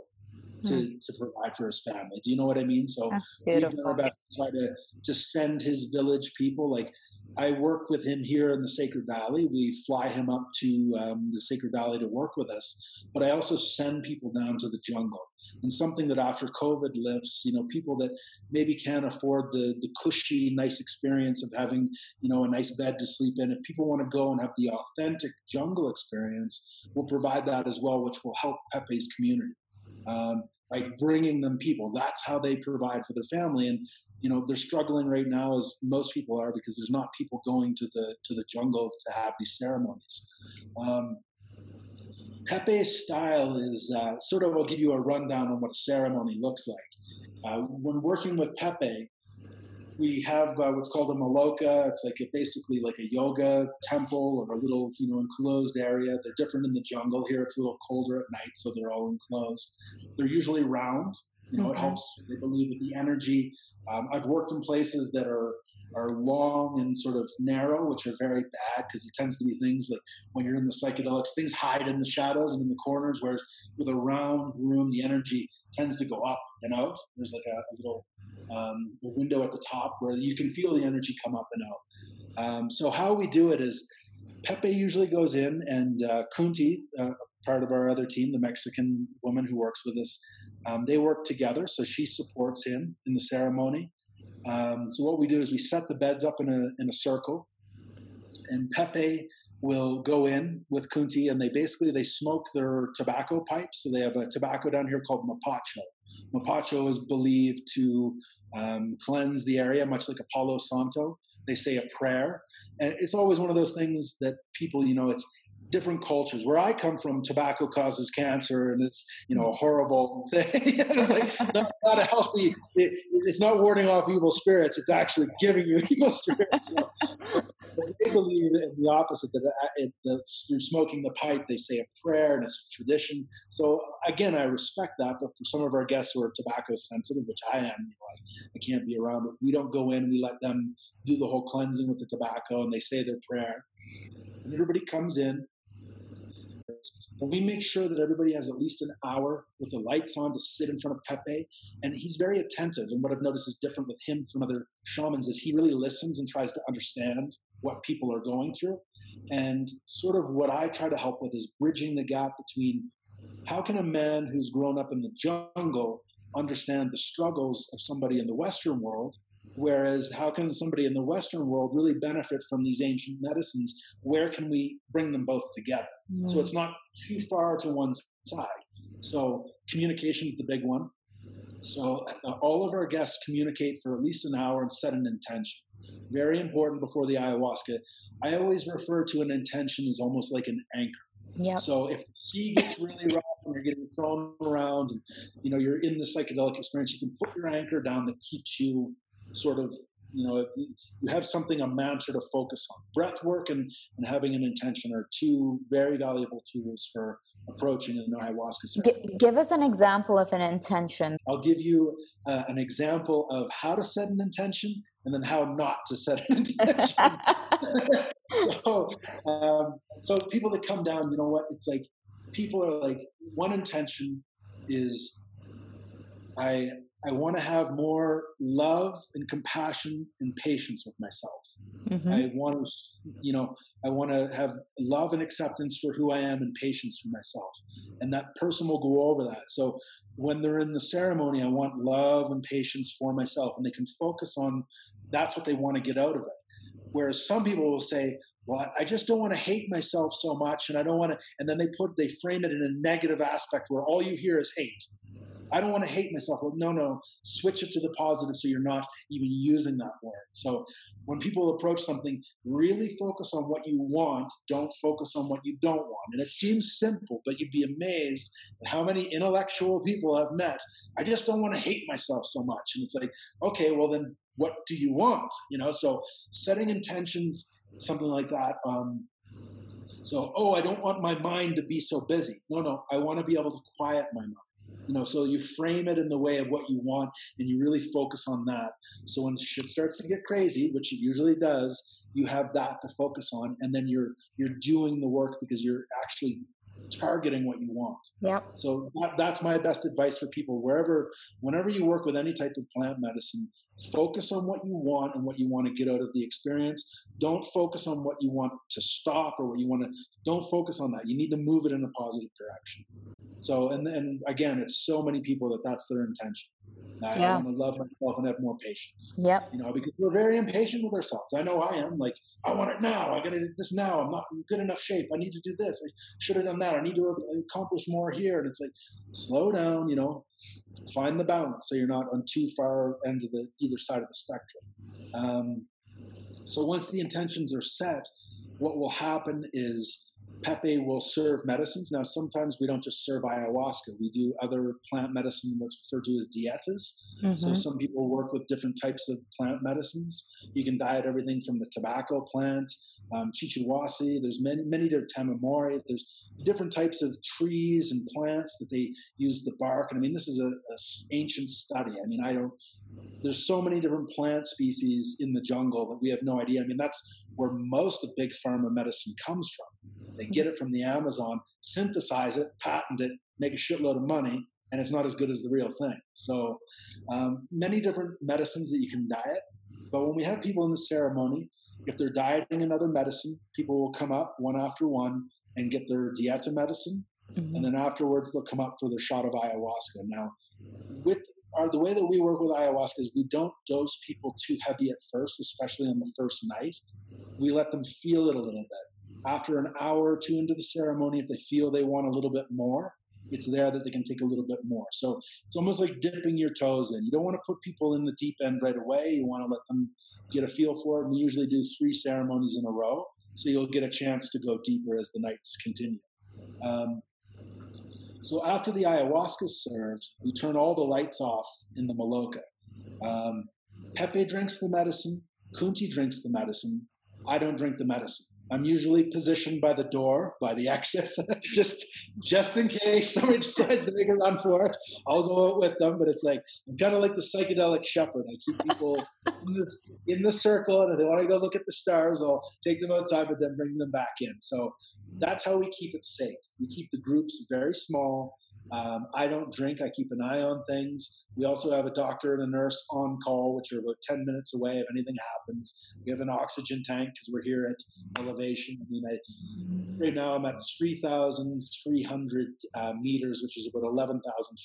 to, mm. to provide for his family. Do you know what I mean? So we've done our best to try to, to send his village people. Like I work with him here in the Sacred Valley. We fly him up to um, the Sacred Valley to work with us, but I also send people down to the jungle. And something that after COVID lifts, you know, people that maybe can't afford the the cushy, nice experience of having, you know, a nice bed to sleep in. If people want to go and have the authentic jungle experience, we'll provide that as well, which will help Pepe's community um, like bringing them people. That's how they provide for their family. And you know they're struggling right now, as most people are, because there's not people going to the to the jungle to have these ceremonies. Um, Pepe's style is uh, sort of. I'll give you a rundown on what a ceremony looks like. Uh, when working with Pepe, we have uh, what's called a maloka. It's like a, basically like a yoga temple or a little, you know, enclosed area. They're different in the jungle. Here it's a little colder at night, so they're all enclosed. They're usually round. You know, mm-hmm. it helps. They believe with the energy. Um, I've worked in places that are are long and sort of narrow, which are very bad because there tends to be things like when you're in the psychedelics, things hide in the shadows and in the corners. Whereas with a round room, the energy tends to go up and out. There's like a, a little um, a window at the top where you can feel the energy come up and out. Um, so how we do it is Pepe usually goes in and uh, Kunti, uh, part of our other team, the Mexican woman who works with us, um, they work together. So she supports him in the ceremony. Um, so what we do is we set the beds up in a in a circle, and Pepe will go in with Kunti, and they basically they smoke their tobacco pipes. So they have a tobacco down here called mapacho, Mapacho is believed to um, cleanse the area, much like a Palo Santo. They say a prayer. And it's always one of those things that people, you know, it's different cultures. Where I come from, tobacco causes cancer, and it's you know a horrible thing. it's like not, not a healthy. It, it's not warding off evil spirits. It's actually giving you evil spirits. They believe in the opposite. That uh, it, the, through smoking the pipe, they say a prayer and it's a tradition. So again, I respect that. But for some of our guests who are tobacco sensitive, which I am, you know, I, I can't be around. But we don't go in. We let them do the whole cleansing with the tobacco, and they say their prayer. And everybody comes in and we make sure that everybody has at least an hour with the lights on to sit in front of Pepe. And he's very attentive. And what I've noticed is different with him from other shamans is he really listens and tries to understand what people are going through. And sort of what I try to help with is bridging the gap between how can a man who's grown up in the jungle understand the struggles of somebody in the Western world Whereas, how can somebody in the Western world really benefit from these ancient medicines? Where can we bring them both together? Mm. So it's not too far to one side. So communication is the big one. So uh, all of our guests communicate for at least an hour and set an intention. Very important before the ayahuasca. I always refer to an intention as almost like an anchor.
Yep.
So if the sea gets really rough and you're getting thrown around and you know you're in the psychedelic experience, you can put your anchor down that keeps you sort of you know you have something a mantra to focus on breath work and, and having an intention are two very valuable tools for approaching an ayahuasca ceremony.
give us an example of an intention.
I'll give you uh, an example of how to set an intention and then how not to set an intention. So um, so people that come down you know what? It's like people are like one intention is i I want to have more love and compassion and patience with myself. Mm-hmm. I want to, you know, I want to have love and acceptance for who I am and patience for myself. And that person will go over that. So when they're in the ceremony, I want love and patience for myself, and they can focus on that's what they want to get out of it. Whereas some people will say, well, I just don't want to hate myself so much, and I don't want to, and then they put, they frame it in a negative aspect where all you hear is hate. I don't want to hate myself. Well, no, no, switch it to the positive so you're not even using that word. So when people approach something, really focus on what you want. Don't focus on what you don't want. And it seems simple, but you'd be amazed at how many intellectual people I've met. I just don't want to hate myself so much. And it's like, okay, well then what do you want? You know, so setting intentions, something like that. Um, so, oh, I don't want my mind to be so busy. No, no, I want to be able to quiet my mind you know so you frame it in the way of what you want and you really focus on that. So when shit starts to get crazy which it usually does you have that to focus on and then you're you're doing the work because you're actually targeting what you want.
Yep.
So that, that's my best advice for people. Wherever whenever you work with any type of plant medicine focus on what you want and what you want to get out of the experience. Don't focus on what you want to stop or what you want to don't focus on that. You need to move it in a positive direction. So, and then again, it's so many people that that's their intention. I yeah. want to love myself and have more patience.
Yep.
You know, because we're very impatient with ourselves. I know I am. Like, I want it now. I got to do this now. I'm not in good enough shape. I need to do this. I should have done that. I need to accomplish more here. And it's like, slow down. You know, find the balance so you're not on too far end of the either side of the spectrum. Um, so once the intentions are set, what will happen is Pepe will serve medicines. Now, sometimes we don't just serve ayahuasca. We do other plant medicine, what's referred to as dietas. Mm-hmm. So some people work with different types of plant medicines. You can diet everything from the tobacco plant, um, chuchuhuasi. There's many, many different tamamuri. There's different types of trees and plants that they use the bark. And I mean, this is a, a ancient study. I mean, I don't. There's so many different plant species in the jungle that we have no idea. I mean, that's where most of big pharma medicine comes from they get it from the Amazon, synthesize it, patent it, make a shitload of money, and it's not as good as the real thing. So, um, many different medicines that you can diet. But when we have people in the ceremony, if they're dieting another medicine, people will come up one after one and get their dieta medicine. Mm-hmm. And then afterwards, they'll come up for their shot of ayahuasca. Now, with our, the way that we work with ayahuasca is we don't dose people too heavy at first, especially on the first night. We let them feel it a little bit after an hour or two into the ceremony, if they feel they want a little bit more, it's there that they can take a little bit more. So it's almost like dipping your toes in. You don't want to put people in the deep end right away. You want to let them get a feel for it. We usually do three ceremonies in a row. so you'll get a chance to go deeper as the nights continue. Um, so after the ayahuasca is served, we turn all the lights off in the maloca. Um, Pepe drinks the medicine. Kunti drinks the medicine. I don't drink the medicine. I'm usually positioned by the door, by the exit, just just in case somebody decides to make a run for it. I'll go out with them, but it's like I'm kind of like the psychedelic shepherd. I keep people in this in the circle, and if they want to go look at the stars, I'll take them outside, but then bring them back in. So that's how we keep it safe. We keep the groups very small. Um, I don't drink. I keep an eye on things. We also have a doctor and a nurse on call, which are about 10 minutes away if anything happens. We have an oxygen tank because we're here at elevation. I mean, I, right now I'm at 3,300 uh, meters, which is about 11,000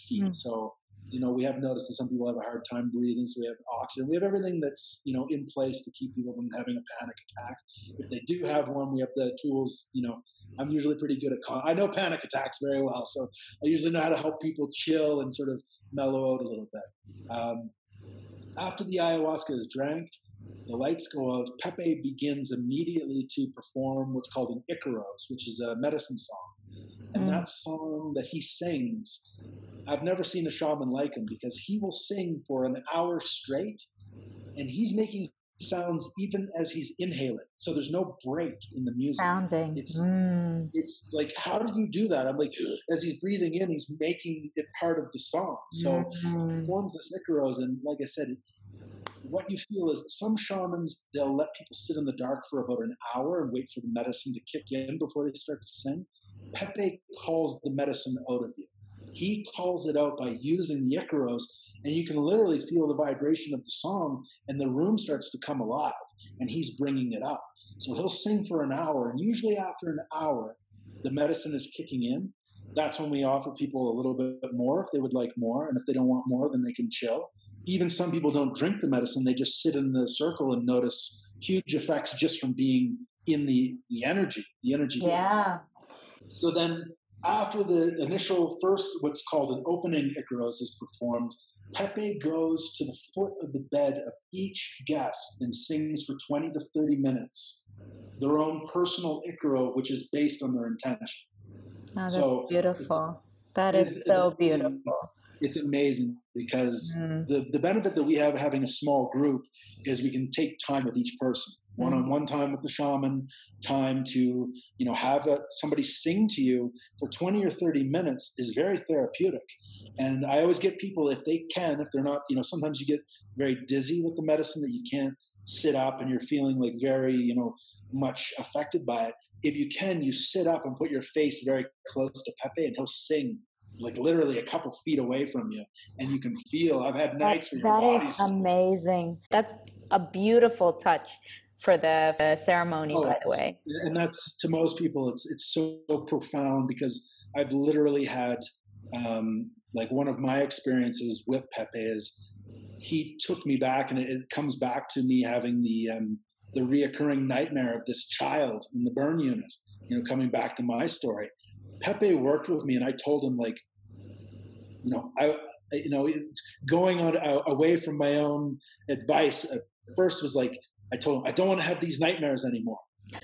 feet. Mm. So, you know, we have noticed that some people have a hard time breathing. So we have oxygen. We have everything that's, you know, in place to keep people from having a panic attack. If they do have one, we have the tools, you know, I'm usually pretty good at. Con- I know panic attacks very well, so I usually know how to help people chill and sort of mellow out a little bit. Um, after the ayahuasca is drank, the lights go out. Pepe begins immediately to perform what's called an Icaros, which is a medicine song. And mm. that song that he sings, I've never seen a shaman like him because he will sing for an hour straight and he's making sounds even as he's inhaling. So there's no break in the music.
Sounding.
It's mm. it's like how do you do that? I'm like as he's breathing in, he's making it part of the song. So mm. forms this Icaros, and like I said, what you feel is some shamans they'll let people sit in the dark for about an hour and wait for the medicine to kick in before they start to sing. Pepe calls the medicine out of you. He calls it out by using the Icaros and you can literally feel the vibration of the song and the room starts to come alive and he's bringing it up. So he'll sing for an hour and usually after an hour the medicine is kicking in. That's when we offer people a little bit more if they would like more and if they don't want more then they can chill. Even some people don't drink the medicine they just sit in the circle and notice huge effects just from being in the the energy the energy.
Yeah.
So then after the initial first what's called an opening icaros is performed Pepe goes to the foot of the bed of each guest and sings for 20 to 30 minutes their own personal Icaro, which is based on their intention.
Oh, that's so beautiful. That is it's, so it's beautiful.
It's amazing because mm. the, the benefit that we have having a small group is we can take time with each person Mm-hmm. one-on-one time with the shaman time to you know have a, somebody sing to you for 20 or 30 minutes is very therapeutic. And I always get people, if they can, if they're not, you know, sometimes you get very dizzy with the medicine that you can't sit up and you're feeling like very, you know, much affected by it. If you can, you sit up and put your face very close to Pepe and he'll sing like literally a couple feet away from you. And you can feel i've had nights
that,
where your
that is amazing. That's a beautiful touch for the, the ceremony oh, by the way
and that's to most people it's it's so, profound because i've literally had um, like one of my experiences with Pepe is he took me back, and it, it comes back to me having the um, the reoccurring nightmare of this child in the burn unit. You know, coming back to my story, Pepe worked with me, and I told him like, you know, I you know going on uh, away from my own advice at first was like I told him I don't want to have these nightmares anymore.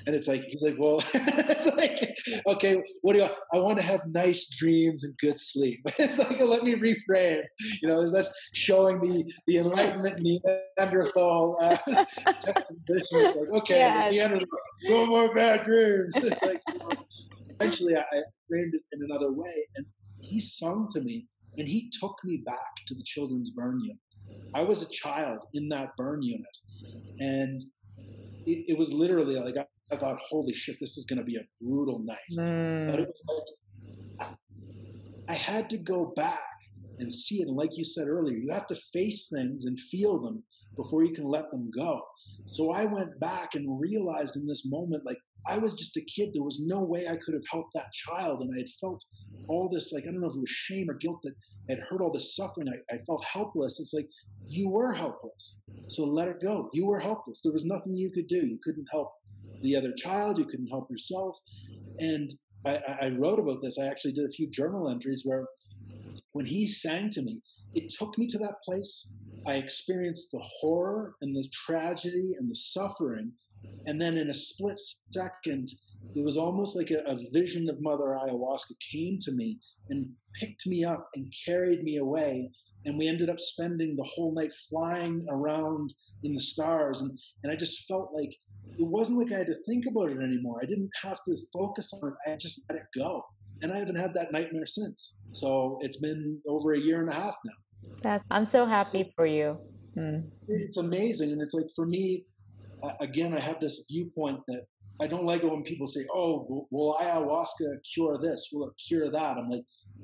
And it's like he's like, well, it's like, okay, what do you? I want to have nice dreams and good sleep. It's like let me reframe. You know, that's showing the the enlightenment Neanderthal uh, like, okay, yes. Neanderthal, no more bad dreams. It's like so eventually I, I framed it in another way, and he sung to me, and he took me back to the children's burn unit. I was a child in that burn unit, and it, it was literally like I, I, thought, holy shit, this is going to be a brutal night. Mm. But it was like I, I had to go back and see it. And like you said earlier, you have to face things and feel them before you can let them go. So I went back and realized in this moment, like I was just a kid. There was no way I could have helped that child. And I had felt all this, like, I don't know if it was shame or guilt that had hurt all this suffering. I, I felt helpless. It's like, you were helpless. So let it go. You were helpless. There was nothing you could do. You couldn't help the other child. You couldn't help yourself. And I, I wrote about this. I actually did a few journal entries where when he sang to me, it took me to that place. I experienced the horror and the tragedy and the suffering And then in a split second, it was almost like a, a vision of Mother Ayahuasca came to me and picked me up and carried me away. And we ended up spending the whole night flying around in the stars. And, and I just felt like it wasn't like I had to think about it anymore. I didn't have to focus on it. I just let it go. And I haven't had that nightmare since. So it's been over a year and a half now.
I'm so happy for you. Mm.
It's amazing. And it's like for me, again, I have this viewpoint that I don't like it when people say, "Oh, will, will ayahuasca cure this? Will it cure that?" I'm like,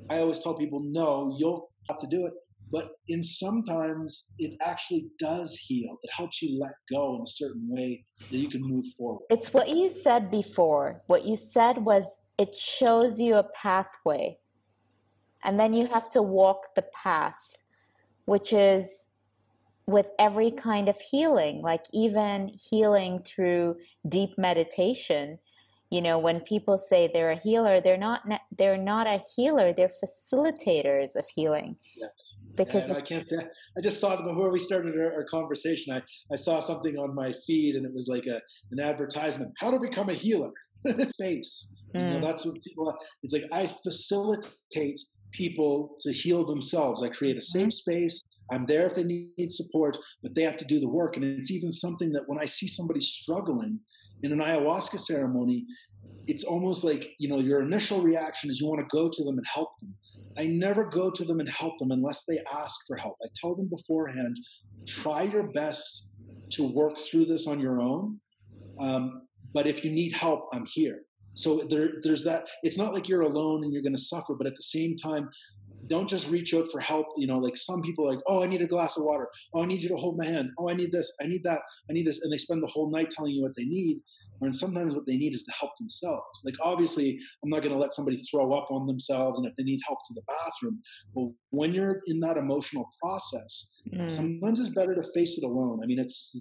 I always tell people, "No, you'll have to do it." But in sometimes it actually does heal. It helps you let go in a certain way that you can move forward.
It's what you said before. What you said was it shows you a pathway, and then you have to walk the path, which is with every kind of healing, like even healing through deep meditation. You know, when people say they're a healer, they're not. They're not a healer. They're facilitators of healing.
Yes. Because yeah, I can't say. I just saw the before we started our, our, conversation. I, I saw something on my feed, and it was like a an advertisement: how to become a healer. Space. Mm. You know, hmm. that's what people. It's like I facilitate people to heal themselves. I create a safe mm-hmm. space I'm there if they need support, but they have to do the work. And it's even something that when I see somebody struggling in an ayahuasca ceremony, it's almost like, you know, your initial reaction is you want to go to them and help them. I never go to them and help them unless they ask for help. I tell them beforehand, try your best to work through this on your own. Um, but if you need help, I'm here. So there, there's that. It's not like you're alone and you're going to suffer, but at the same time, don't just reach out for help. You know, like some people like, oh, I need a glass of water. Oh, I need you to hold my hand. Oh, I need this. I need that. I need this. And they spend the whole night telling you what they need. And sometimes what they need is to help themselves. Like, obviously, I'm not going to let somebody throw up on themselves and if they need help to the bathroom. But when you're in that emotional process, mm. sometimes it's better to face it alone. I mean, it's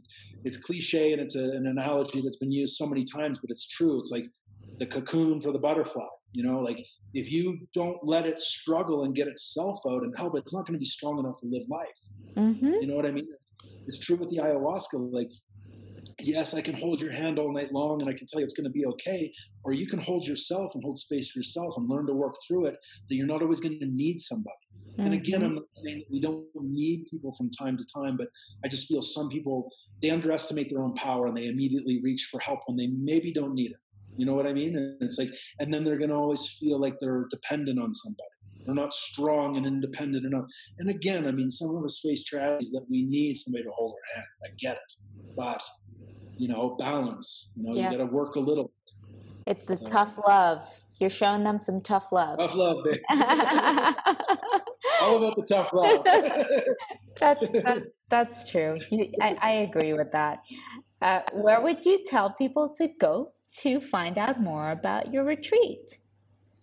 it's cliche and it's a, an analogy that's been used so many times, but it's true. It's like the cocoon for the butterfly. You know, like if you don't let it struggle and get itself out and help it's not going to be strong enough to live life. Mm-hmm. You know what I mean? It's true with the ayahuasca. Like, yes, I can hold your hand all night long and I can tell you it's going to be okay. Or you can hold yourself and hold space for yourself and learn to work through it, that you're not always going to need somebody. Mm-hmm. And again, I'm not saying that we don't need people from time to time, but I just feel some people, they underestimate their own power and they immediately reach for help when they maybe don't need it. You know what I mean? And it's like, and then they're going to always feel like they're dependent on somebody. They're not strong and independent enough. And again, I mean, some of us face tragedies that we need somebody to hold our hand. I get it, but you know, balance. You know, yeah. you got to work a little.
It's the so. tough love. You're showing them some tough love.
Tough love, baby. All about the tough love.
that's, that's, that's true. I, I agree with that. Uh, where would you tell people to go to find out more about your retreat?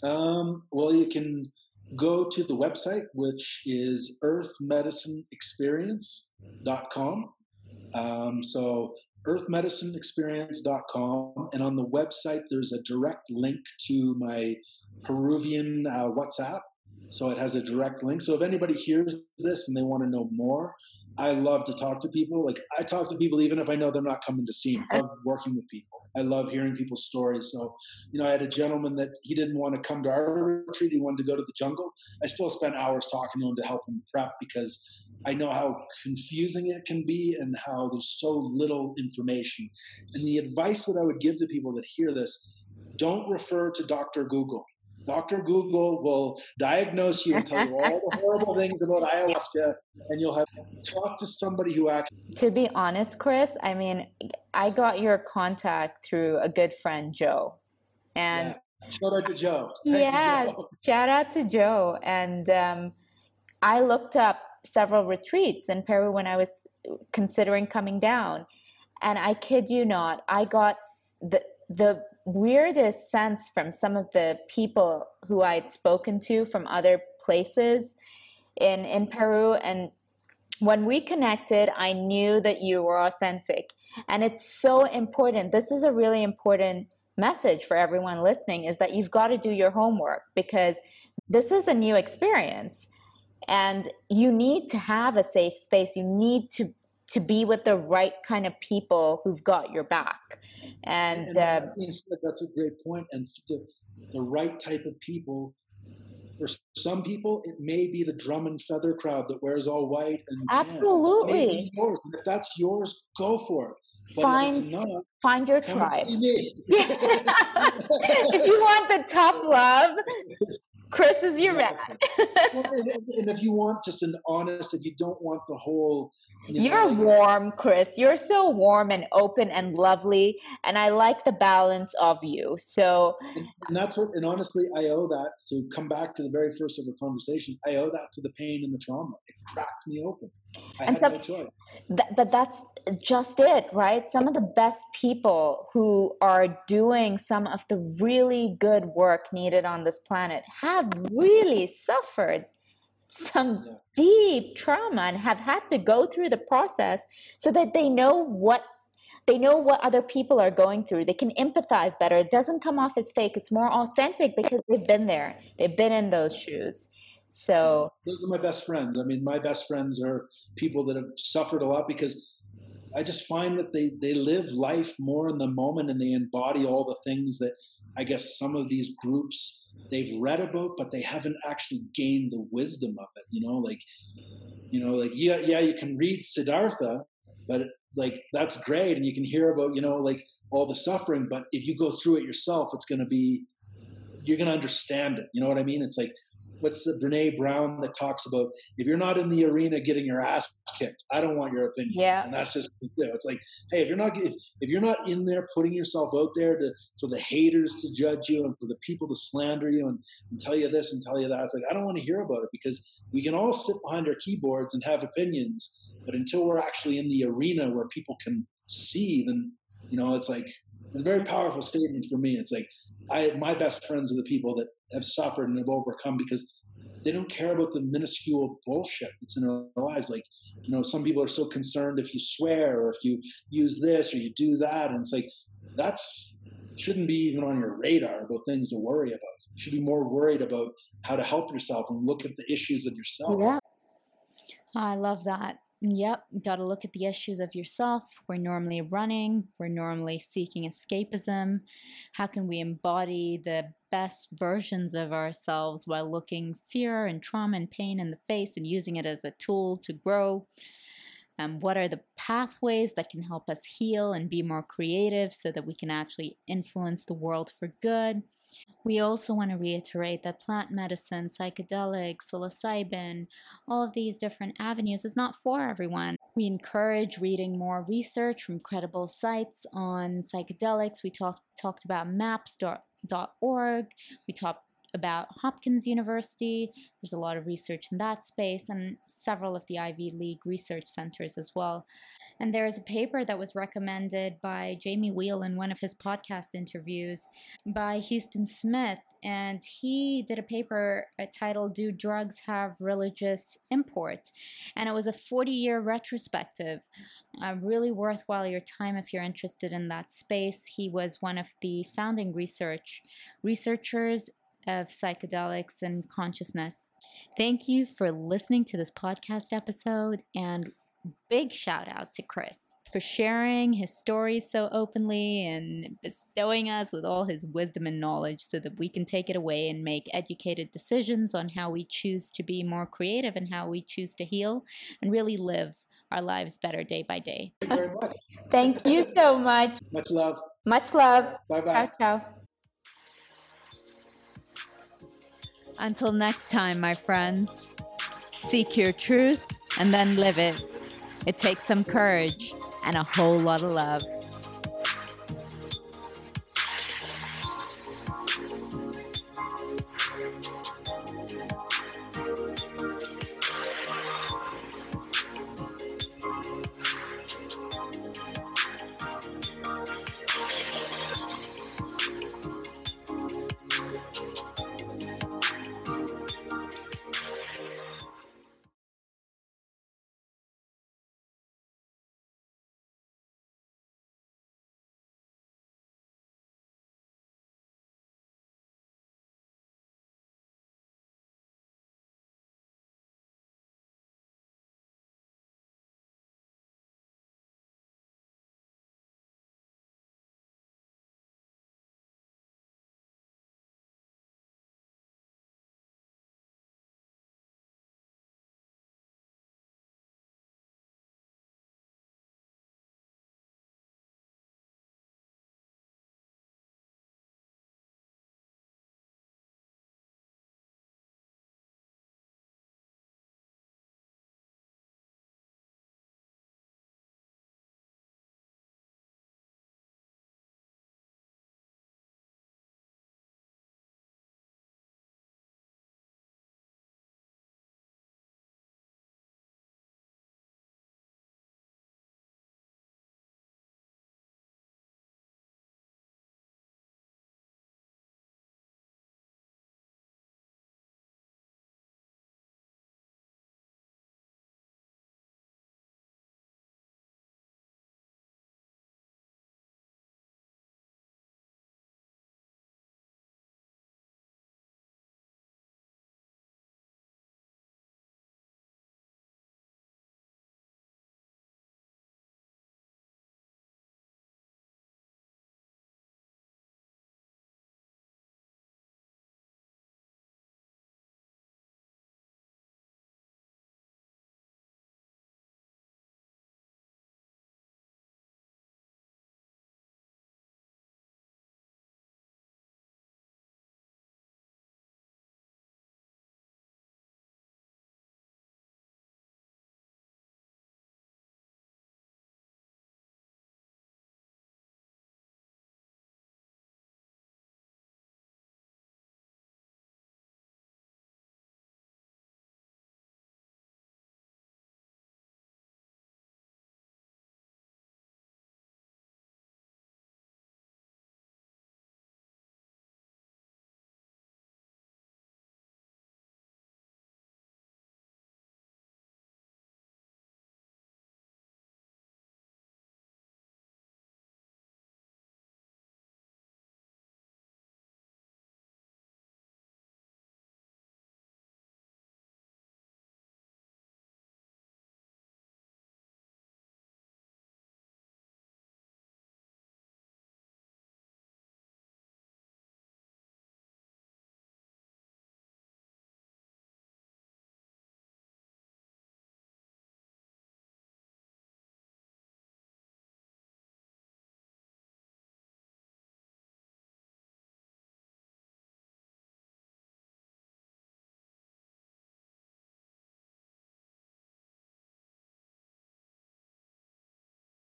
Um, well, you can go to the website, which is earthmedicineexperience.com. Um, so earthmedicineexperience.com. And on the website, there's a direct link to my Peruvian uh, WhatsApp. So it has a direct link. So if anybody hears this and they want to know more, I love to talk to people. Like I talk to people even if I know they're not coming to see me. I love working with people. I love hearing people's stories. So, you know, I had a gentleman that he didn't want to come to our retreat. He wanted to go to the jungle. I still spent hours talking to him to help him prep because I know how confusing it can be and how there's so little information. And the advice that I would give to people that hear this don't refer to Dr. Google. Dr. Google will diagnose you and tell you all the horrible things about ayahuasca, and you'll have to talk to somebody who actually.
To be honest, Chris, I mean, I got your contact through a good friend, Joe. And
yeah. shout out to Joe.
Thank yeah, you, Joe. shout out to Joe. And um, I looked up several retreats in Peru when I was considering coming down. And I kid you not, I got the the weirdest sense from some of the people who I'd spoken to from other places in in Peru. And when we connected I knew that you were authentic. And it's so important this is a really important message for everyone listening is that you've got to do your homework because this is a new experience and you need to have a safe space you need to to be with the right kind of people who've got your back
And,
and
uh,
that's a great point. And the, the right type of people for some people, it may be the drum and feather crowd that wears all white and
absolutely.
Yours. If that's yours, go for it.
But find not, find your tribe. if you want the tough love, Chris is your
man. and if you want just an honest, if you don't want the whole
you are warm, Chris. You're so warm and open and lovely, and I like the balance of you. So,
and, and that's what, and honestly, I owe that. To come back to the very first of the conversation, I owe that to the pain and the trauma. It cracked me open. I and had so, no choice.
Th- but that's just it, right? Some of the best people who are doing some of the really good work needed on this planet have really suffered some yeah. deep trauma and have had to go through the process so that they know what they know what other people are going through. They can empathize better. It doesn't come off as fake. It's more authentic because they've been there. They've been in those shoes. So
those are my best friends. I mean my best friends are people that have suffered a lot because i just find that they they live life more in the moment and they embody all the things that i guess some of these groups they've read about, but they haven't actually gained the wisdom of it. You know, like, you know, like yeah, yeah, you can read Siddhartha, but like that's great, and you can hear about you know like all the suffering. But if you go through it yourself, it's going to be you're going to understand it. You know what I mean? It's like what's the Brene Brown that talks about if you're not in the arena getting your ass kicked, I don't want your opinion.
Yeah,
and that's just it's like, hey, if you're not if, if you're not in there putting yourself out there to for the haters to judge you and for the people to slander you and, and tell you this and tell you that, it's like I don't want to hear about it because we can all sit behind our keyboards and have opinions, but until we're actually in the arena where people can see, then you know, it's like it's a very powerful statement for me. It's like I my best friends are the people that have suffered and have overcome because they don't care about the minuscule bullshit that's in their lives. Like, you know, some people are so concerned if you swear or if you use this or you do that, and it's like that's shouldn't be even on your radar about things to worry about. You should be more worried about how to help yourself and look at the issues of yourself.
Yeah. I love that. Yep, got to look at the issues of yourself. We're normally running, we're normally seeking escapism. How can we embody the best versions of ourselves while looking fear and trauma and pain in the face and using it as a tool to grow? Um, what are the pathways that can help us heal and be more creative so that we can actually influence the world for good? We also want to reiterate that plant medicine, psychedelics, psilocybin, all of these different avenues is not for everyone. We encourage reading more research from credible sites on psychedelics. We talk, talked about maps.org. We talked about Hopkins University. There's a lot of research in that space and several of the Ivy League research centers as well. And there is a paper that was recommended by Jamie Wheal in one of his podcast interviews by Huston Smith. And he did a paper titled Do Drugs Have Religious Import? And it was a 40 year retrospective. Uh, really worthwhile your time if you're interested in that space. He was one of the founding research researchers of psychedelics and consciousness. Thank you for listening to this podcast episode, and big shout out to Chris for sharing his stories so openly and bestowing us with all his wisdom and knowledge so that we can take it away and make educated decisions on how we choose to be more creative and how we choose to heal and really live our lives better day by day.
Thank you very much.
Thank you so much.
Much love.
Much love.
Bye bye.
Ciao, ciao.
Until next time, my friends, seek your truth and then live it. It takes some courage and a whole lot of love.